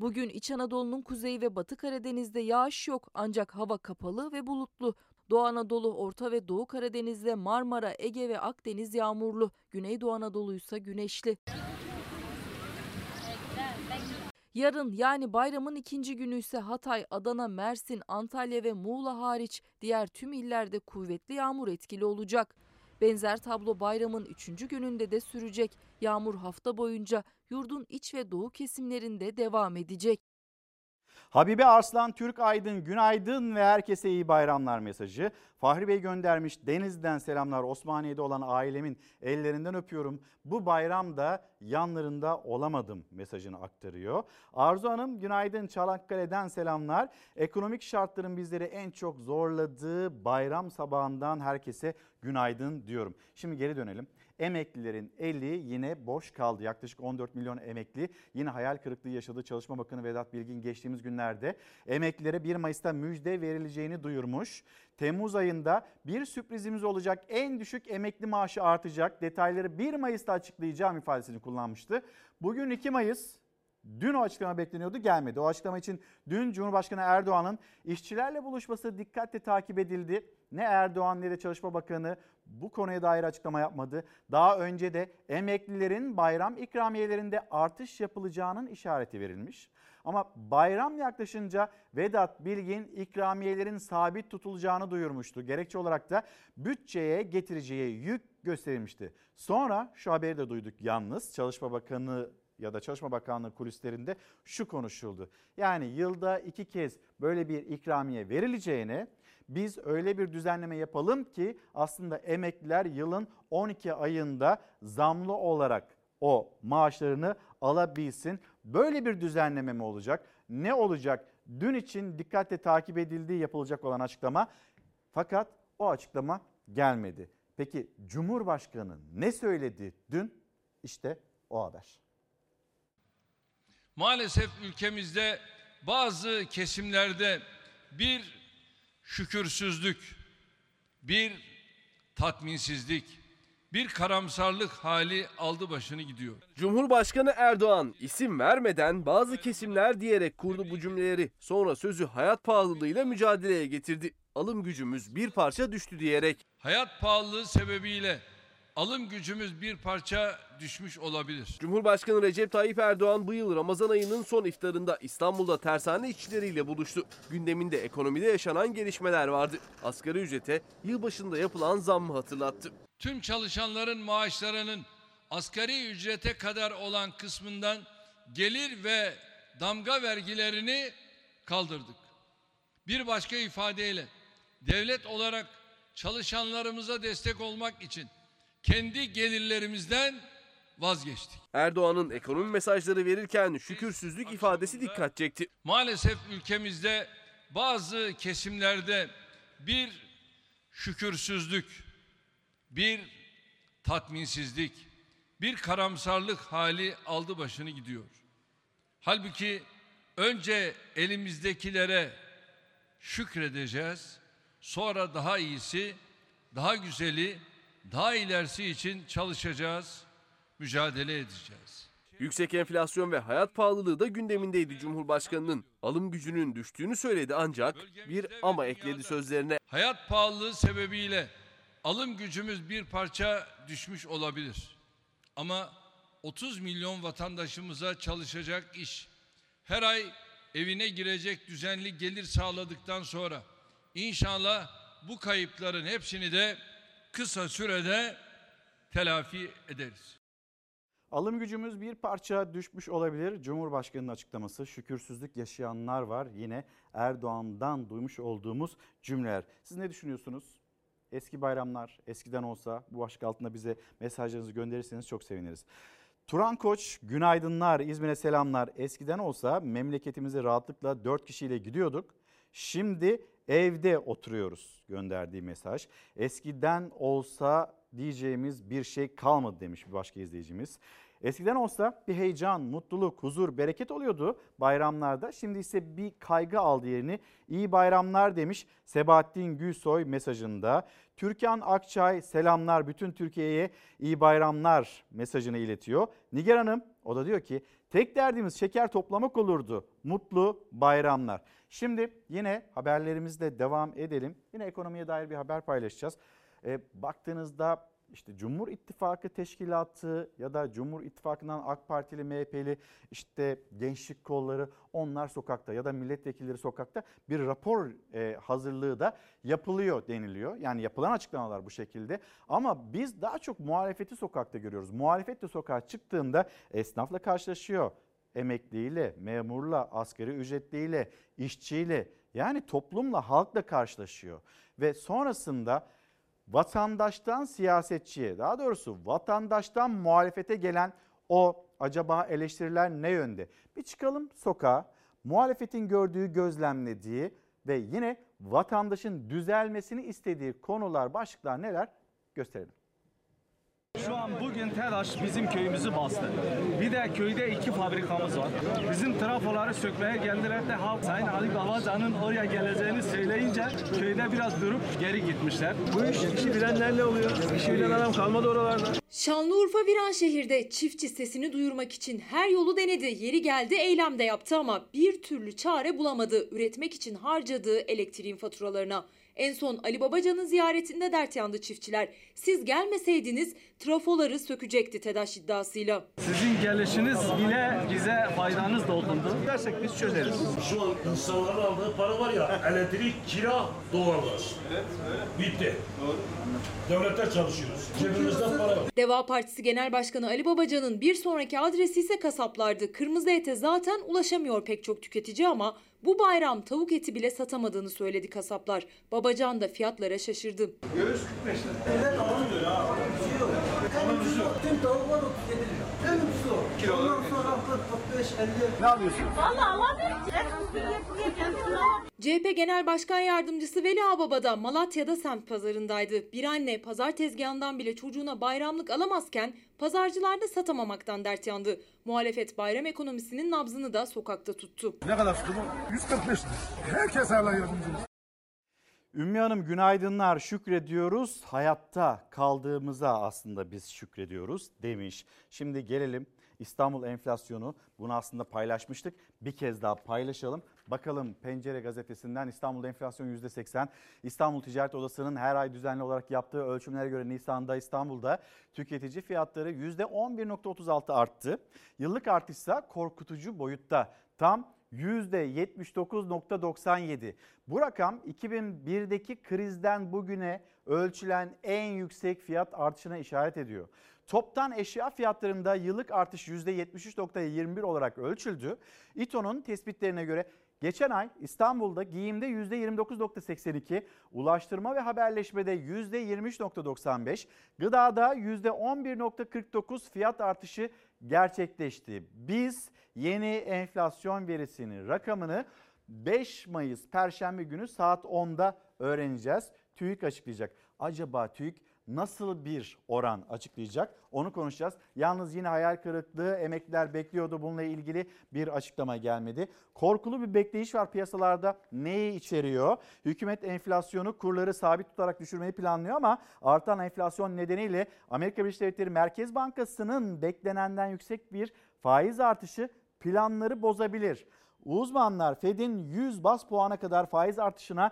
Bugün İç Anadolu'nun kuzeyi ve Batı Karadeniz'de yağış yok ancak hava kapalı ve bulutlu. Doğu Anadolu, Orta ve Doğu Karadeniz'de Marmara, Ege ve Akdeniz yağmurlu. Güneydoğu Anadolu ise güneşli. Yarın yani bayramın ikinci günü ise Hatay, Adana, Mersin, Antalya ve Muğla hariç diğer tüm illerde kuvvetli yağmur etkili olacak. Benzer tablo bayramın üçüncü gününde de sürecek. Yağmur hafta boyunca yurdun iç ve doğu kesimlerinde devam edecek. Habibe Arslan Türk Aydın günaydın ve herkese iyi bayramlar mesajı. Fahri Bey göndermiş Deniz'den selamlar Osmaniye'de olan ailemin ellerinden öpüyorum. Bu bayramda yanlarında olamadım mesajını aktarıyor. Arzu Hanım günaydın Çanakkale'den selamlar. Ekonomik şartların bizleri en çok zorladığı bayram sabahından herkese günaydın diyorum. Şimdi geri dönelim. Emeklilerin eli yine boş kaldı. Yaklaşık 14 milyon emekli yine hayal kırıklığı yaşadı. Çalışma Bakanı Vedat Bilgin geçtiğimiz günlerde emeklilere 1 Mayıs'ta müjde verileceğini duyurmuş. Temmuz ayında bir sürprizimiz olacak. En düşük emekli maaşı artacak. Detayları 1 Mayıs'ta açıklayacağım ifadesini kullanmıştı. Bugün 2 Mayıs Dün o açıklama bekleniyordu gelmedi. O açıklama için dün Cumhurbaşkanı Erdoğan'ın işçilerle buluşması dikkatle takip edildi. Ne Erdoğan ne de Çalışma Bakanı bu konuya dair açıklama yapmadı. Daha önce de emeklilerin bayram ikramiyelerinde artış yapılacağının işareti verilmiş. Ama bayram yaklaşınca Vedat Bilgin ikramiyelerin sabit tutulacağını duyurmuştu. Gerekçe olarak da bütçeye getireceği yük gösterilmişti. Sonra şu haberi de duyduk yalnız Çalışma Bakanı ya da Çalışma Bakanlığı kulislerinde şu konuşuldu. Yani yılda iki kez böyle bir ikramiye verileceğine biz öyle bir düzenleme yapalım ki aslında emekliler yılın 12 ayında zamlı olarak o maaşlarını alabilsin. Böyle bir düzenleme mi olacak? Ne olacak? Dün için dikkatle takip edildiği yapılacak olan açıklama. Fakat o açıklama gelmedi. Peki Cumhurbaşkanı ne söyledi dün? İşte o haber. Maalesef ülkemizde bazı kesimlerde bir şükürsüzlük, bir tatminsizlik, bir karamsarlık hali aldı başını gidiyor. Cumhurbaşkanı Erdoğan isim vermeden bazı kesimler diyerek kurdu bu cümleleri. Sonra sözü hayat pahalılığıyla mücadeleye getirdi. Alım gücümüz bir parça düştü diyerek. Hayat pahalılığı sebebiyle alım gücümüz bir parça düşmüş olabilir. Cumhurbaşkanı Recep Tayyip Erdoğan bu yıl Ramazan ayının son iftarında İstanbul'da tersane işçileriyle buluştu. Gündeminde ekonomide yaşanan gelişmeler vardı. Asgari ücrete yılbaşında yapılan zammı hatırlattı. Tüm çalışanların maaşlarının asgari ücrete kadar olan kısmından gelir ve damga vergilerini kaldırdık. Bir başka ifadeyle devlet olarak çalışanlarımıza destek olmak için kendi gelirlerimizden vazgeçtik. Erdoğan'ın ekonomi mesajları verirken şükürsüzlük ifadesi dikkat çekti. Maalesef ülkemizde bazı kesimlerde bir şükürsüzlük, bir tatminsizlik, bir karamsarlık hali aldı başını gidiyor. Halbuki önce elimizdekilere şükredeceğiz, sonra daha iyisi, daha güzeli, daha ilerisi için çalışacağız, mücadele edeceğiz. Yüksek enflasyon ve hayat pahalılığı da gündemindeydi Cumhurbaşkanı'nın. Alım gücünün düştüğünü söyledi ancak bir ama ekledi sözlerine. Hayat pahalılığı sebebiyle alım gücümüz bir parça düşmüş olabilir. Ama 30 milyon vatandaşımıza çalışacak iş, her ay evine girecek düzenli gelir sağladıktan sonra inşallah bu kayıpların hepsini de kısa sürede telafi ederiz. Alım gücümüz bir parça düşmüş olabilir. Cumhurbaşkanının açıklaması şükürsüzlük yaşayanlar var. Yine Erdoğan'dan duymuş olduğumuz cümleler. Siz ne düşünüyorsunuz? Eski bayramlar eskiden olsa bu başlık altında bize mesajlarınızı gönderirseniz çok seviniriz. Turan Koç günaydınlar İzmir'e selamlar. Eskiden olsa memleketimize rahatlıkla 4 kişiyle gidiyorduk. Şimdi evde oturuyoruz gönderdiği mesaj. Eskiden olsa diyeceğimiz bir şey kalmadı demiş bir başka izleyicimiz. Eskiden olsa bir heyecan, mutluluk, huzur, bereket oluyordu bayramlarda. Şimdi ise bir kaygı aldı yerini. İyi bayramlar demiş Sebahattin Gülsoy mesajında. Türkan Akçay selamlar bütün Türkiye'ye iyi bayramlar mesajını iletiyor. Nigar Hanım o da diyor ki tek derdimiz şeker toplamak olurdu. Mutlu bayramlar. Şimdi yine haberlerimizle devam edelim. Yine ekonomiye dair bir haber paylaşacağız. E, baktığınızda işte Cumhur İttifakı Teşkilatı ya da Cumhur İttifakı'ndan AK Partili, MHP'li işte gençlik kolları onlar sokakta ya da milletvekilleri sokakta bir rapor e, hazırlığı da yapılıyor deniliyor. Yani yapılan açıklamalar bu şekilde ama biz daha çok muhalefeti sokakta görüyoruz. Muhalefet de sokağa çıktığında esnafla karşılaşıyor. Emekliyle, memurla, asgari ücretliyle, işçiyle yani toplumla, halkla karşılaşıyor. Ve sonrasında vatandaştan siyasetçiye daha doğrusu vatandaştan muhalefete gelen o acaba eleştiriler ne yönde? Bir çıkalım sokağa muhalefetin gördüğü gözlemlediği ve yine vatandaşın düzelmesini istediği konular başlıklar neler gösterelim. Şu an bugün TEDAŞ bizim köyümüzü bastı. Bir de köyde iki fabrikamız var. Bizim trafoları sökmeye geldiler de halk Sayın Ali Babacan'ın oraya geleceğini söyleyince köyde biraz durup geri gitmişler. Bu iş işi bilenlerle oluyor. İşi bilen adam kalmadı oralarda. Şanlıurfa Viranşehir'de çiftçi sesini duyurmak için her yolu denedi. Yeri geldi eylem de yaptı ama bir türlü çare bulamadı üretmek için harcadığı elektriğin faturalarına. En son Ali Babacan'ın ziyaretinde dert yandı çiftçiler. Siz gelmeseydiniz trafoları sökecekti TEDAŞ iddiasıyla. Sizin gelişiniz bile bize faydanız dokundu. Dersek biz çözeriz. Şu an insanların aldığı para var ya elektrik, kira, doğalgaz. Bitti. Devlette çalışıyoruz. Cebimizde para var. Deva Partisi Genel Başkanı Ali Babacan'ın bir sonraki adresi ise kasaplardı. Kırmızı ete zaten ulaşamıyor pek çok tüketici ama bu bayram tavuk eti bile satamadığını söyledi kasaplar. Babacan da fiyatlara şaşırdı. Göğüs 45 lira. Evet alamıyor ucuzu. Tüm tavuk var 37 lira. En Kilo Ondan sonra 40, 45, 50. Ne alıyorsun? Vallahi alamıyorum. CHP Genel Başkan Yardımcısı Veli Ağbaba da Malatya'da semt pazarındaydı. Bir anne pazar tezgahından bile çocuğuna bayramlık alamazken pazarcılarda satamamaktan dert yandı. Muhalefet bayram ekonomisinin nabzını da sokakta tuttu. Ne kadar tuttu bu? 145 lira. Herkes hala yardımcı. Ümmü Hanım günaydınlar şükrediyoruz. Hayatta kaldığımıza aslında biz şükrediyoruz demiş. Şimdi gelelim İstanbul enflasyonu bunu aslında paylaşmıştık. Bir kez daha paylaşalım. Bakalım Pencere gazetesinden İstanbul enflasyonu %80. İstanbul Ticaret Odası'nın her ay düzenli olarak yaptığı ölçümlere göre Nisan'da İstanbul'da tüketici fiyatları %11.36 arttı. Yıllık artışsa korkutucu boyutta. Tam %79.97. Bu rakam 2001'deki krizden bugüne ölçülen en yüksek fiyat artışına işaret ediyor. Toptan eşya fiyatlarında yıllık artış %73.21 olarak ölçüldü. İTO'nun tespitlerine göre geçen ay İstanbul'da giyimde %29.82, ulaştırma ve haberleşmede %23.95, gıdada %11.49 fiyat artışı gerçekleşti. Biz yeni enflasyon verisini, rakamını 5 Mayıs Perşembe günü saat 10'da öğreneceğiz. TÜİK açıklayacak. Acaba TÜİK nasıl bir oran açıklayacak onu konuşacağız. Yalnız yine hayal kırıklığı emekliler bekliyordu bununla ilgili bir açıklama gelmedi. Korkulu bir bekleyiş var piyasalarda neyi içeriyor? Hükümet enflasyonu kurları sabit tutarak düşürmeyi planlıyor ama artan enflasyon nedeniyle Amerika Birleşik Devletleri Merkez Bankası'nın beklenenden yüksek bir faiz artışı planları bozabilir. Uzmanlar Fed'in 100 bas puana kadar faiz artışına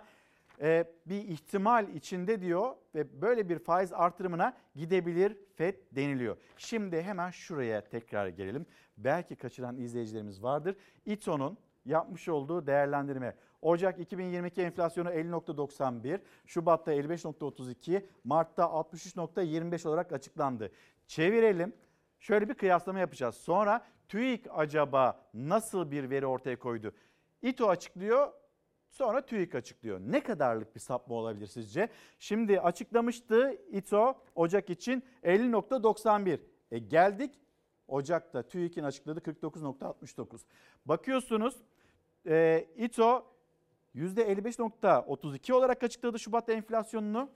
bir ihtimal içinde diyor ve böyle bir faiz artırımına gidebilir FED deniliyor. Şimdi hemen şuraya tekrar gelelim. Belki kaçıran izleyicilerimiz vardır. İTO'nun yapmış olduğu değerlendirme. Ocak 2022 enflasyonu 50.91, Şubat'ta 55.32, Mart'ta 63.25 olarak açıklandı. Çevirelim. Şöyle bir kıyaslama yapacağız. Sonra TÜİK acaba nasıl bir veri ortaya koydu? İTO açıklıyor, Sonra TÜİK açıklıyor. Ne kadarlık bir sapma olabilir sizce? Şimdi açıklamıştı İTO Ocak için 50.91. E geldik Ocak'ta TÜİK'in açıkladığı 49.69. Bakıyorsunuz e, İTO %55.32 olarak açıkladı Şubat enflasyonunu.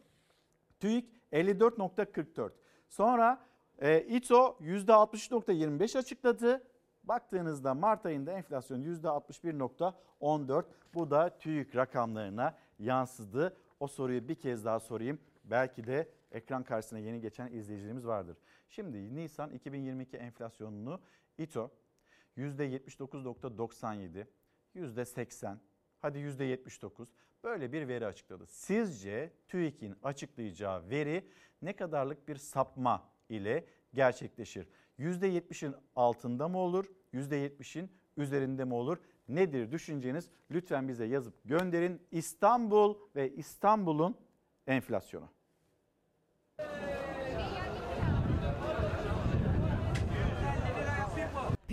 TÜİK 54.44. Sonra e, İTO %63.25 açıkladı. Baktığınızda Mart ayında enflasyon %61.14. Bu da TÜİK rakamlarına yansıdı. O soruyu bir kez daha sorayım. Belki de ekran karşısına yeni geçen izleyicilerimiz vardır. Şimdi Nisan 2022 enflasyonunu İTO %79.97, %80, hadi %79 böyle bir veri açıkladı. Sizce TÜİK'in açıklayacağı veri ne kadarlık bir sapma ile gerçekleşir? %70'in altında mı olur? %70'in üzerinde mi olur? Nedir düşünceniz? Lütfen bize yazıp gönderin. İstanbul ve İstanbul'un enflasyonu.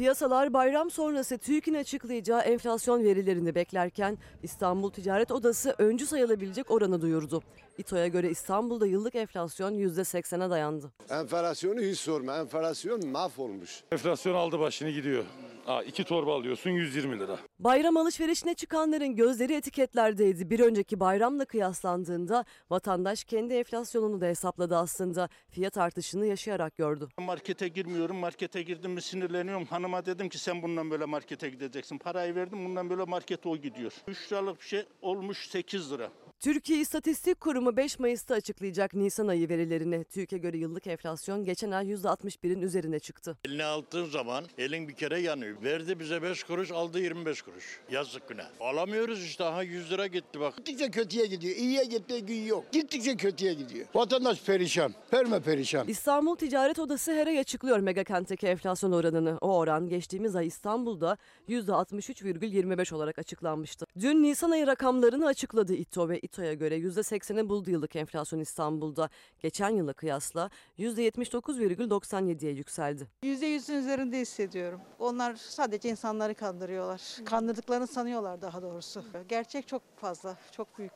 Piyasalar bayram sonrası TÜİK'in açıklayacağı enflasyon verilerini beklerken İstanbul Ticaret Odası öncü sayılabilecek oranı duyurdu. İTO'ya göre İstanbul'da yıllık enflasyon %80'e dayandı. Enflasyonu hiç sorma. Enflasyon mahvolmuş. Enflasyon aldı başını gidiyor. Aa, iki torba alıyorsun 120 lira. Bayram alışverişine çıkanların gözleri etiketlerdeydi. Bir önceki bayramla kıyaslandığında vatandaş kendi enflasyonunu da hesapladı aslında. Fiyat artışını yaşayarak gördü. Markete girmiyorum. Markete girdim mi sinirleniyorum. Hanıma dedim ki sen bundan böyle markete gideceksin. Parayı verdim bundan böyle markete o gidiyor. 3 liralık bir şey olmuş 8 lira. Türkiye İstatistik Kurumu 5 Mayıs'ta açıklayacak Nisan ayı verilerini. TÜİK'e göre yıllık enflasyon geçen ay %61'in üzerine çıktı. Eline aldığın zaman elin bir kere yanıyor. Verdi bize 5 kuruş aldı 25 kuruş. Yazık güne. Alamıyoruz işte aha 100 lira gitti bak. Gittikçe kötüye gidiyor. İyiye gittiği gün yok. Gittikçe kötüye gidiyor. Vatandaş perişan. Perme perişan. İstanbul Ticaret Odası her ay açıklıyor megakentteki enflasyon oranını. O oran geçtiğimiz ay İstanbul'da %63,25 olarak açıklanmıştı. Dün Nisan ayı rakamlarını açıkladı İTO ve İTO'ya göre %80'i buldu yıllık enflasyon İstanbul'da. Geçen yıla kıyasla %79,97'ye yükseldi. %100'ün üzerinde hissediyorum. Onlar sadece insanları kandırıyorlar. Kandırdıklarını sanıyorlar daha doğrusu. Gerçek çok fazla, çok büyük.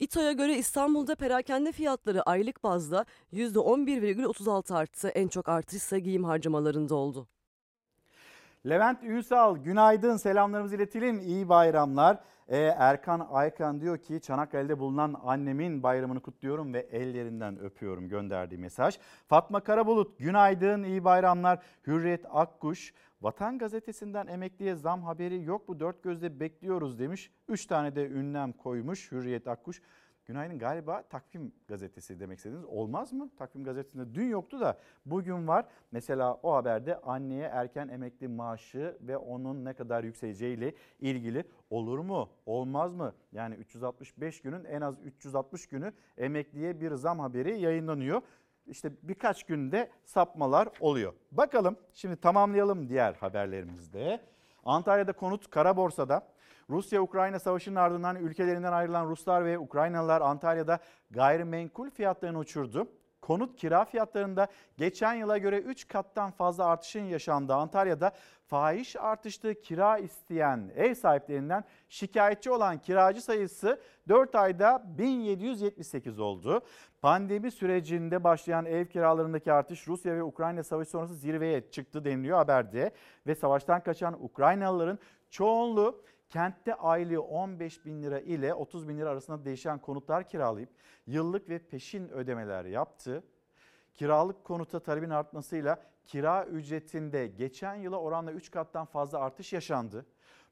İTO'ya göre İstanbul'da perakende fiyatları aylık bazda %11,36 arttı. En çok artış ise giyim harcamalarında oldu. Levent Ünsal günaydın selamlarımızı iletelim iyi bayramlar. Ee, Erkan Aykan diyor ki Çanakkale'de bulunan annemin bayramını kutluyorum ve ellerinden öpüyorum gönderdiği mesaj. Fatma Karabulut günaydın iyi bayramlar. Hürriyet Akkuş Vatan Gazetesi'nden emekliye zam haberi yok bu dört gözle bekliyoruz demiş. Üç tane de ünlem koymuş Hürriyet Akkuş. Günaydın galiba Takvim Gazetesi demek istediniz. Olmaz mı? Takvim Gazetesi'nde dün yoktu da bugün var. Mesela o haberde anneye erken emekli maaşı ve onun ne kadar yükseleceğiyle ilgili olur mu? Olmaz mı? Yani 365 günün en az 360 günü emekliye bir zam haberi yayınlanıyor. İşte birkaç günde sapmalar oluyor. Bakalım şimdi tamamlayalım diğer haberlerimizde. Antalya'da konut kara borsada. Rusya-Ukrayna savaşının ardından ülkelerinden ayrılan Ruslar ve Ukraynalılar Antalya'da gayrimenkul fiyatlarını uçurdu. Konut kira fiyatlarında geçen yıla göre 3 kattan fazla artışın yaşandığı Antalya'da fahiş artışlı kira isteyen ev sahiplerinden şikayetçi olan kiracı sayısı 4 ayda 1778 oldu. Pandemi sürecinde başlayan ev kiralarındaki artış Rusya ve Ukrayna savaşı sonrası zirveye çıktı deniliyor haberde. Ve savaştan kaçan Ukraynalıların çoğunluğu kentte aylığı 15 bin lira ile 30 bin lira arasında değişen konutlar kiralayıp yıllık ve peşin ödemeler yaptı. Kiralık konuta talebin artmasıyla kira ücretinde geçen yıla oranla 3 kattan fazla artış yaşandı.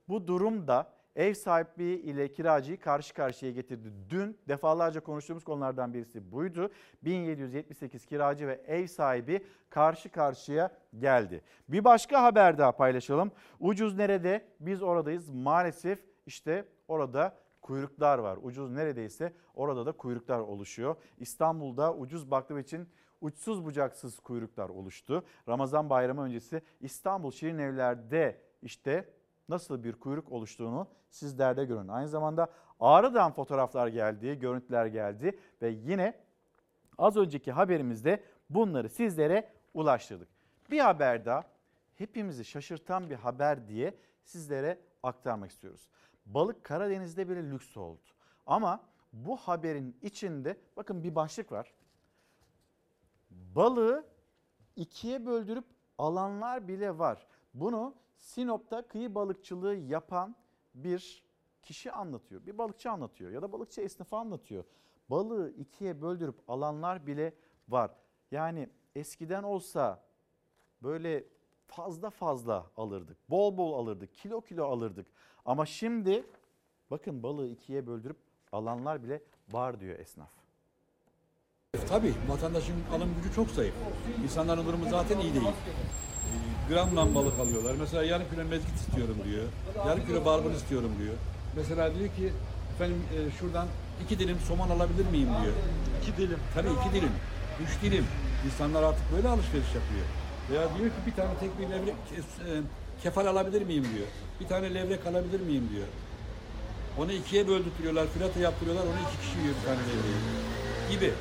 Bu durum da ev sahipliği ile kiracıyı karşı karşıya getirdi. Dün defalarca konuştuğumuz konulardan birisi buydu. 1778 kiracı ve ev sahibi karşı karşıya geldi. Bir başka haber daha paylaşalım. Ucuz nerede? Biz oradayız. Maalesef işte orada kuyruklar var. Ucuz neredeyse orada da kuyruklar oluşuyor. İstanbul'da ucuz baklava için uçsuz bucaksız kuyruklar oluştu. Ramazan bayramı öncesi İstanbul Şirin Evler'de işte nasıl bir kuyruk oluştuğunu sizler de görün. Aynı zamanda Ağrı'dan fotoğraflar geldi, görüntüler geldi ve yine az önceki haberimizde bunları sizlere ulaştırdık. Bir haber daha hepimizi şaşırtan bir haber diye sizlere aktarmak istiyoruz. Balık Karadeniz'de bile lüks oldu. Ama bu haberin içinde bakın bir başlık var. Balığı ikiye böldürüp alanlar bile var. Bunu Sinop'ta kıyı balıkçılığı yapan bir kişi anlatıyor. Bir balıkçı anlatıyor ya da balıkçı esnafı anlatıyor. Balığı ikiye böldürüp alanlar bile var. Yani eskiden olsa böyle fazla fazla alırdık. Bol bol alırdık. Kilo kilo alırdık. Ama şimdi bakın balığı ikiye böldürüp alanlar bile var diyor esnaf. Tabii vatandaşın alım gücü çok zayıf. İnsanların durumu zaten iyi değil. Gramla balık alıyorlar. Mesela yarım kilo mezgit istiyorum diyor. Yarım kilo barbun istiyorum diyor. Mesela diyor ki efendim e, şuradan iki dilim somon alabilir miyim diyor. İki dilim. Tabii iki dilim. Üç dilim. İnsanlar artık böyle alışveriş yapıyor. Veya diyor ki bir tane tek bir levrek kes- e, kefal alabilir miyim diyor. Bir tane levrek alabilir miyim diyor. Onu ikiye böldürtüyorlar, filata yaptırıyorlar, onu iki kişi yiyor bir tane levreği. Gibi.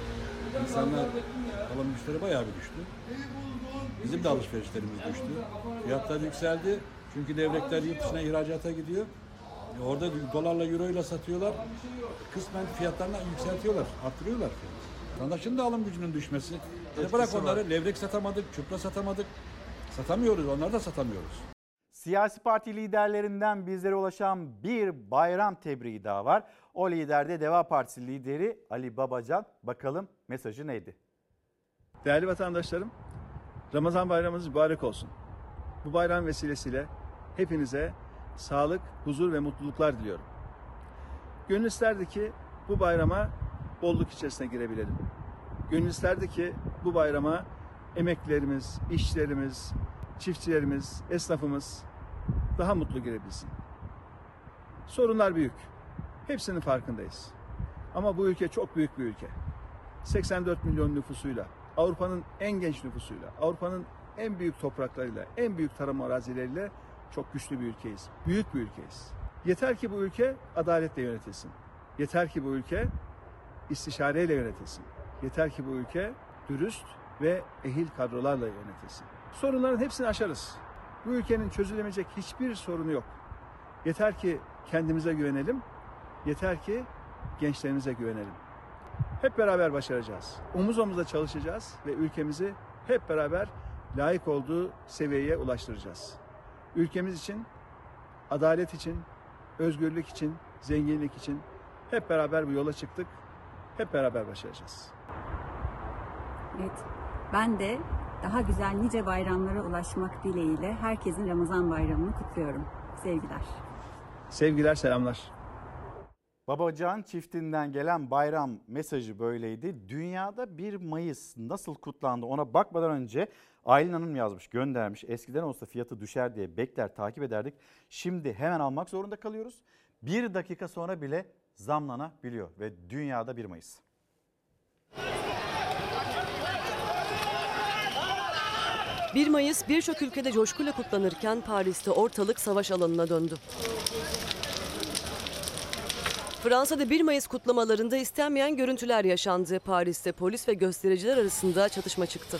İnsanlar alım güçleri bayağı bir düştü. Bizim de alışverişlerimiz düştü. Fiyatlar yükseldi. Çünkü levrekler yurt dışına ihracata gidiyor. E orada dolarla, euroyla satıyorlar. Kısmen fiyatlarını yükseltiyorlar, arttırıyorlar. Vatandaşın da alım gücünün düşmesi. E bırak onları, levrek satamadık, çupra satamadık. Satamıyoruz, onları da satamıyoruz. Siyasi parti liderlerinden bizlere ulaşan bir bayram tebriği daha var. O lider de Deva Partisi lideri Ali Babacan. Bakalım mesajı neydi? Değerli vatandaşlarım, Ramazan bayramınız mübarek olsun. Bu bayram vesilesiyle hepinize sağlık, huzur ve mutluluklar diliyorum. Gönül isterdi ki bu bayrama bolluk içerisine girebilelim. Gönül isterdi ki bu bayrama emeklilerimiz, işçilerimiz, çiftçilerimiz, esnafımız daha mutlu girebilsin. Sorunlar büyük. Hepsinin farkındayız. Ama bu ülke çok büyük bir ülke. 84 milyon nüfusuyla, Avrupa'nın en genç nüfusuyla, Avrupa'nın en büyük topraklarıyla, en büyük tarım arazileriyle çok güçlü bir ülkeyiz. Büyük bir ülkeyiz. Yeter ki bu ülke adaletle yönetilsin. Yeter ki bu ülke istişareyle yönetilsin. Yeter ki bu ülke dürüst ve ehil kadrolarla yönetilsin. Sorunların hepsini aşarız. Bu ülkenin çözülemeyecek hiçbir sorunu yok. Yeter ki kendimize güvenelim. Yeter ki gençlerimize güvenelim. Hep beraber başaracağız. Omuz omuza çalışacağız ve ülkemizi hep beraber layık olduğu seviyeye ulaştıracağız. Ülkemiz için, adalet için, özgürlük için, zenginlik için hep beraber bu yola çıktık. Hep beraber başaracağız. Evet, ben de daha güzel nice bayramlara ulaşmak dileğiyle herkesin Ramazan bayramını kutluyorum. Sevgiler. Sevgiler, selamlar. Babacan çiftinden gelen bayram mesajı böyleydi. Dünyada 1 Mayıs nasıl kutlandı ona bakmadan önce Aylin Hanım yazmış göndermiş. Eskiden olsa fiyatı düşer diye bekler takip ederdik. Şimdi hemen almak zorunda kalıyoruz. Bir dakika sonra bile zamlanabiliyor ve dünyada 1 Mayıs. ...1 Mayıs birçok ülkede coşkuyla kutlanırken Paris'te ortalık savaş alanına döndü. Fransa'da 1 Mayıs kutlamalarında istenmeyen görüntüler yaşandı. Paris'te polis ve göstericiler arasında çatışma çıktı.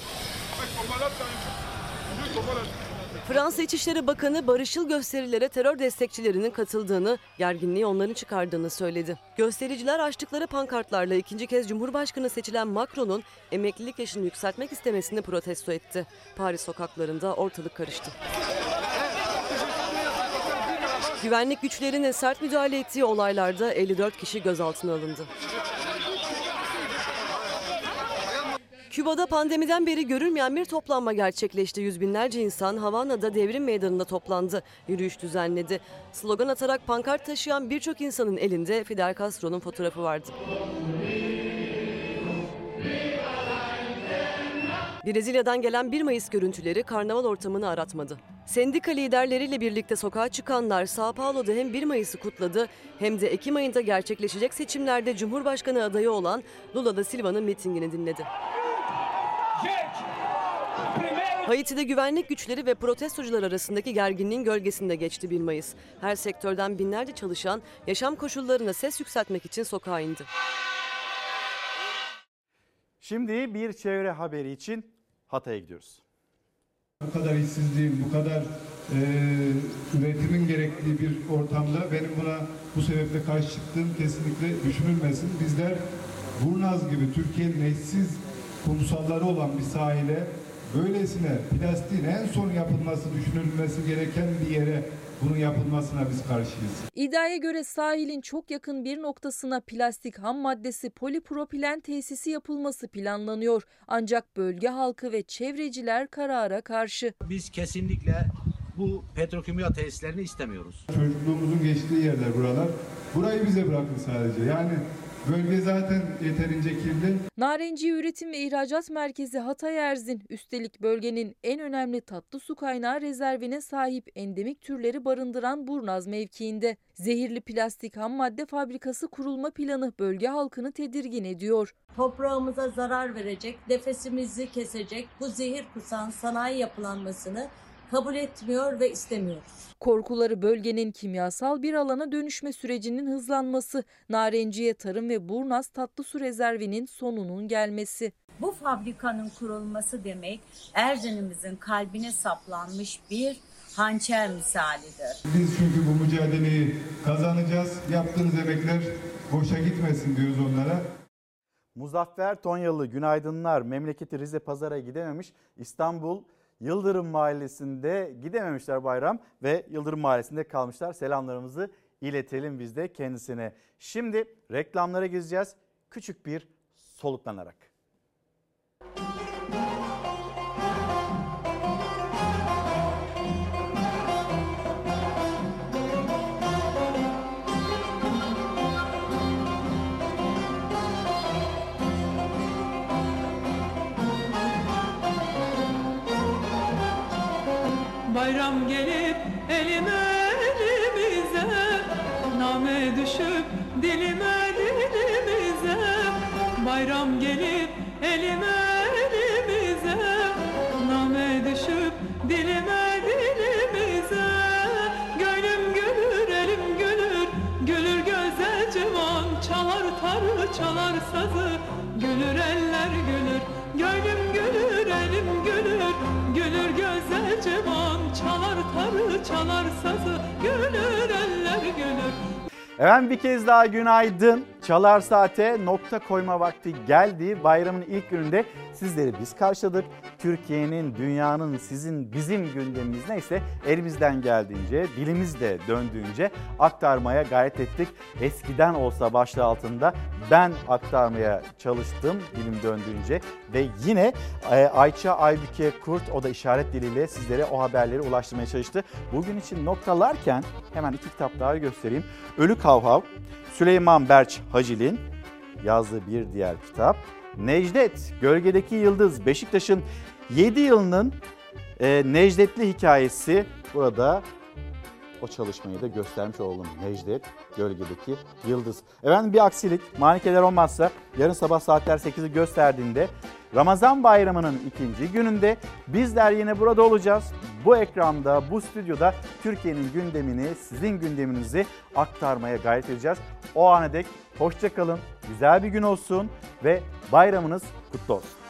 Fransa İçişleri Bakanı barışçıl gösterilere terör destekçilerinin katıldığını, gerginliği onların çıkardığını söyledi. Göstericiler açtıkları pankartlarla ikinci kez Cumhurbaşkanı seçilen Macron'un emeklilik yaşını yükseltmek istemesini protesto etti. Paris sokaklarında ortalık karıştı. Güvenlik güçlerinin sert müdahale ettiği olaylarda 54 kişi gözaltına alındı. Küba'da pandemiden beri görülmeyen bir toplanma gerçekleşti. Yüz binlerce insan Havana'da devrim meydanında toplandı. Yürüyüş düzenledi. Slogan atarak pankart taşıyan birçok insanın elinde Fidel Castro'nun fotoğrafı vardı. Brezilya'dan gelen 1 Mayıs görüntüleri karnaval ortamını aratmadı. Sendika liderleriyle birlikte sokağa çıkanlar Sao Paulo'da hem 1 Mayıs'ı kutladı hem de Ekim ayında gerçekleşecek seçimlerde Cumhurbaşkanı adayı olan Lula da Silva'nın mitingini dinledi. Haiti'de güvenlik güçleri ve protestocular arasındaki gerginliğin gölgesinde geçti 1 Mayıs. Her sektörden binlerce çalışan yaşam koşullarına ses yükseltmek için sokağa indi. Şimdi bir çevre haberi için Hatay'a gidiyoruz. Bu kadar işsizliğin, bu kadar e, üretimin gerektiği bir ortamda benim buna bu sebeple karşı çıktığım kesinlikle düşünülmesin. Bizler Burnaz gibi Türkiye'nin eşsiz kumsalları olan bir sahile böylesine plastiğin en son yapılması, düşünülmesi gereken bir yere bunun yapılmasına biz karşıyız. İddiaya göre sahilin çok yakın bir noktasına plastik ham maddesi polipropilen tesisi yapılması planlanıyor. Ancak bölge halkı ve çevreciler karara karşı. Biz kesinlikle bu petrokimya tesislerini istemiyoruz. Çocukluğumuzun geçtiği yerler buralar. Burayı bize bırakın sadece. Yani Bölge zaten yeterince kirli. Narenciye Üretim ve İhracat Merkezi Hatay Erzin, üstelik bölgenin en önemli tatlı su kaynağı rezervine sahip endemik türleri barındıran Burnaz mevkiinde. Zehirli plastik ham madde fabrikası kurulma planı bölge halkını tedirgin ediyor. Toprağımıza zarar verecek, nefesimizi kesecek bu zehir kusan sanayi yapılanmasını kabul etmiyor ve istemiyoruz. Korkuları bölgenin kimyasal bir alana dönüşme sürecinin hızlanması, Narenciye Tarım ve Burnaz Tatlı Su Rezervi'nin sonunun gelmesi. Bu fabrikanın kurulması demek Erzin'imizin kalbine saplanmış bir hançer misalidir. Biz çünkü bu mücadeleyi kazanacağız. Yaptığınız emekler boşa gitmesin diyoruz onlara. Muzaffer Tonyalı günaydınlar. Memleketi Rize Pazar'a gidememiş. İstanbul Yıldırım Mahallesi'nde gidememişler bayram ve Yıldırım Mahallesi'nde kalmışlar. Selamlarımızı iletelim biz de kendisine. Şimdi reklamlara gideceğiz. Küçük bir soluklanarak. Bayram gelip çalar sazı Gülür eller gülür Efendim bir kez daha günaydın. Çalar Saat'e nokta koyma vakti geldi. Bayramın ilk gününde sizleri biz karşıladık. Türkiye'nin, dünyanın, sizin, bizim gündemimiz neyse elimizden geldiğince, dilimiz de döndüğünce aktarmaya gayret ettik. Eskiden olsa başlığı altında ben aktarmaya çalıştım dilim döndüğünce ve yine e, Ayça Aybüke Kurt o da işaret diliyle sizlere o haberleri ulaştırmaya çalıştı. Bugün için noktalarken hemen iki kitap daha göstereyim. Ölü Kavhav, Süleyman Berç Hacil'in yazdığı bir diğer kitap. Necdet, Gölgedeki Yıldız, Beşiktaş'ın 7 yılının e, Necdetli hikayesi burada o çalışmayı da göstermiş oldum. Necdet, Gölgedeki Yıldız. Efendim bir aksilik, manikeler olmazsa yarın sabah saatler 8'i gösterdiğinde Ramazan bayramının ikinci gününde bizler yine burada olacağız. Bu ekranda, bu stüdyoda Türkiye'nin gündemini, sizin gündeminizi aktarmaya gayret edeceğiz. O ana dek hoşça kalın, güzel bir gün olsun ve bayramınız kutlu olsun.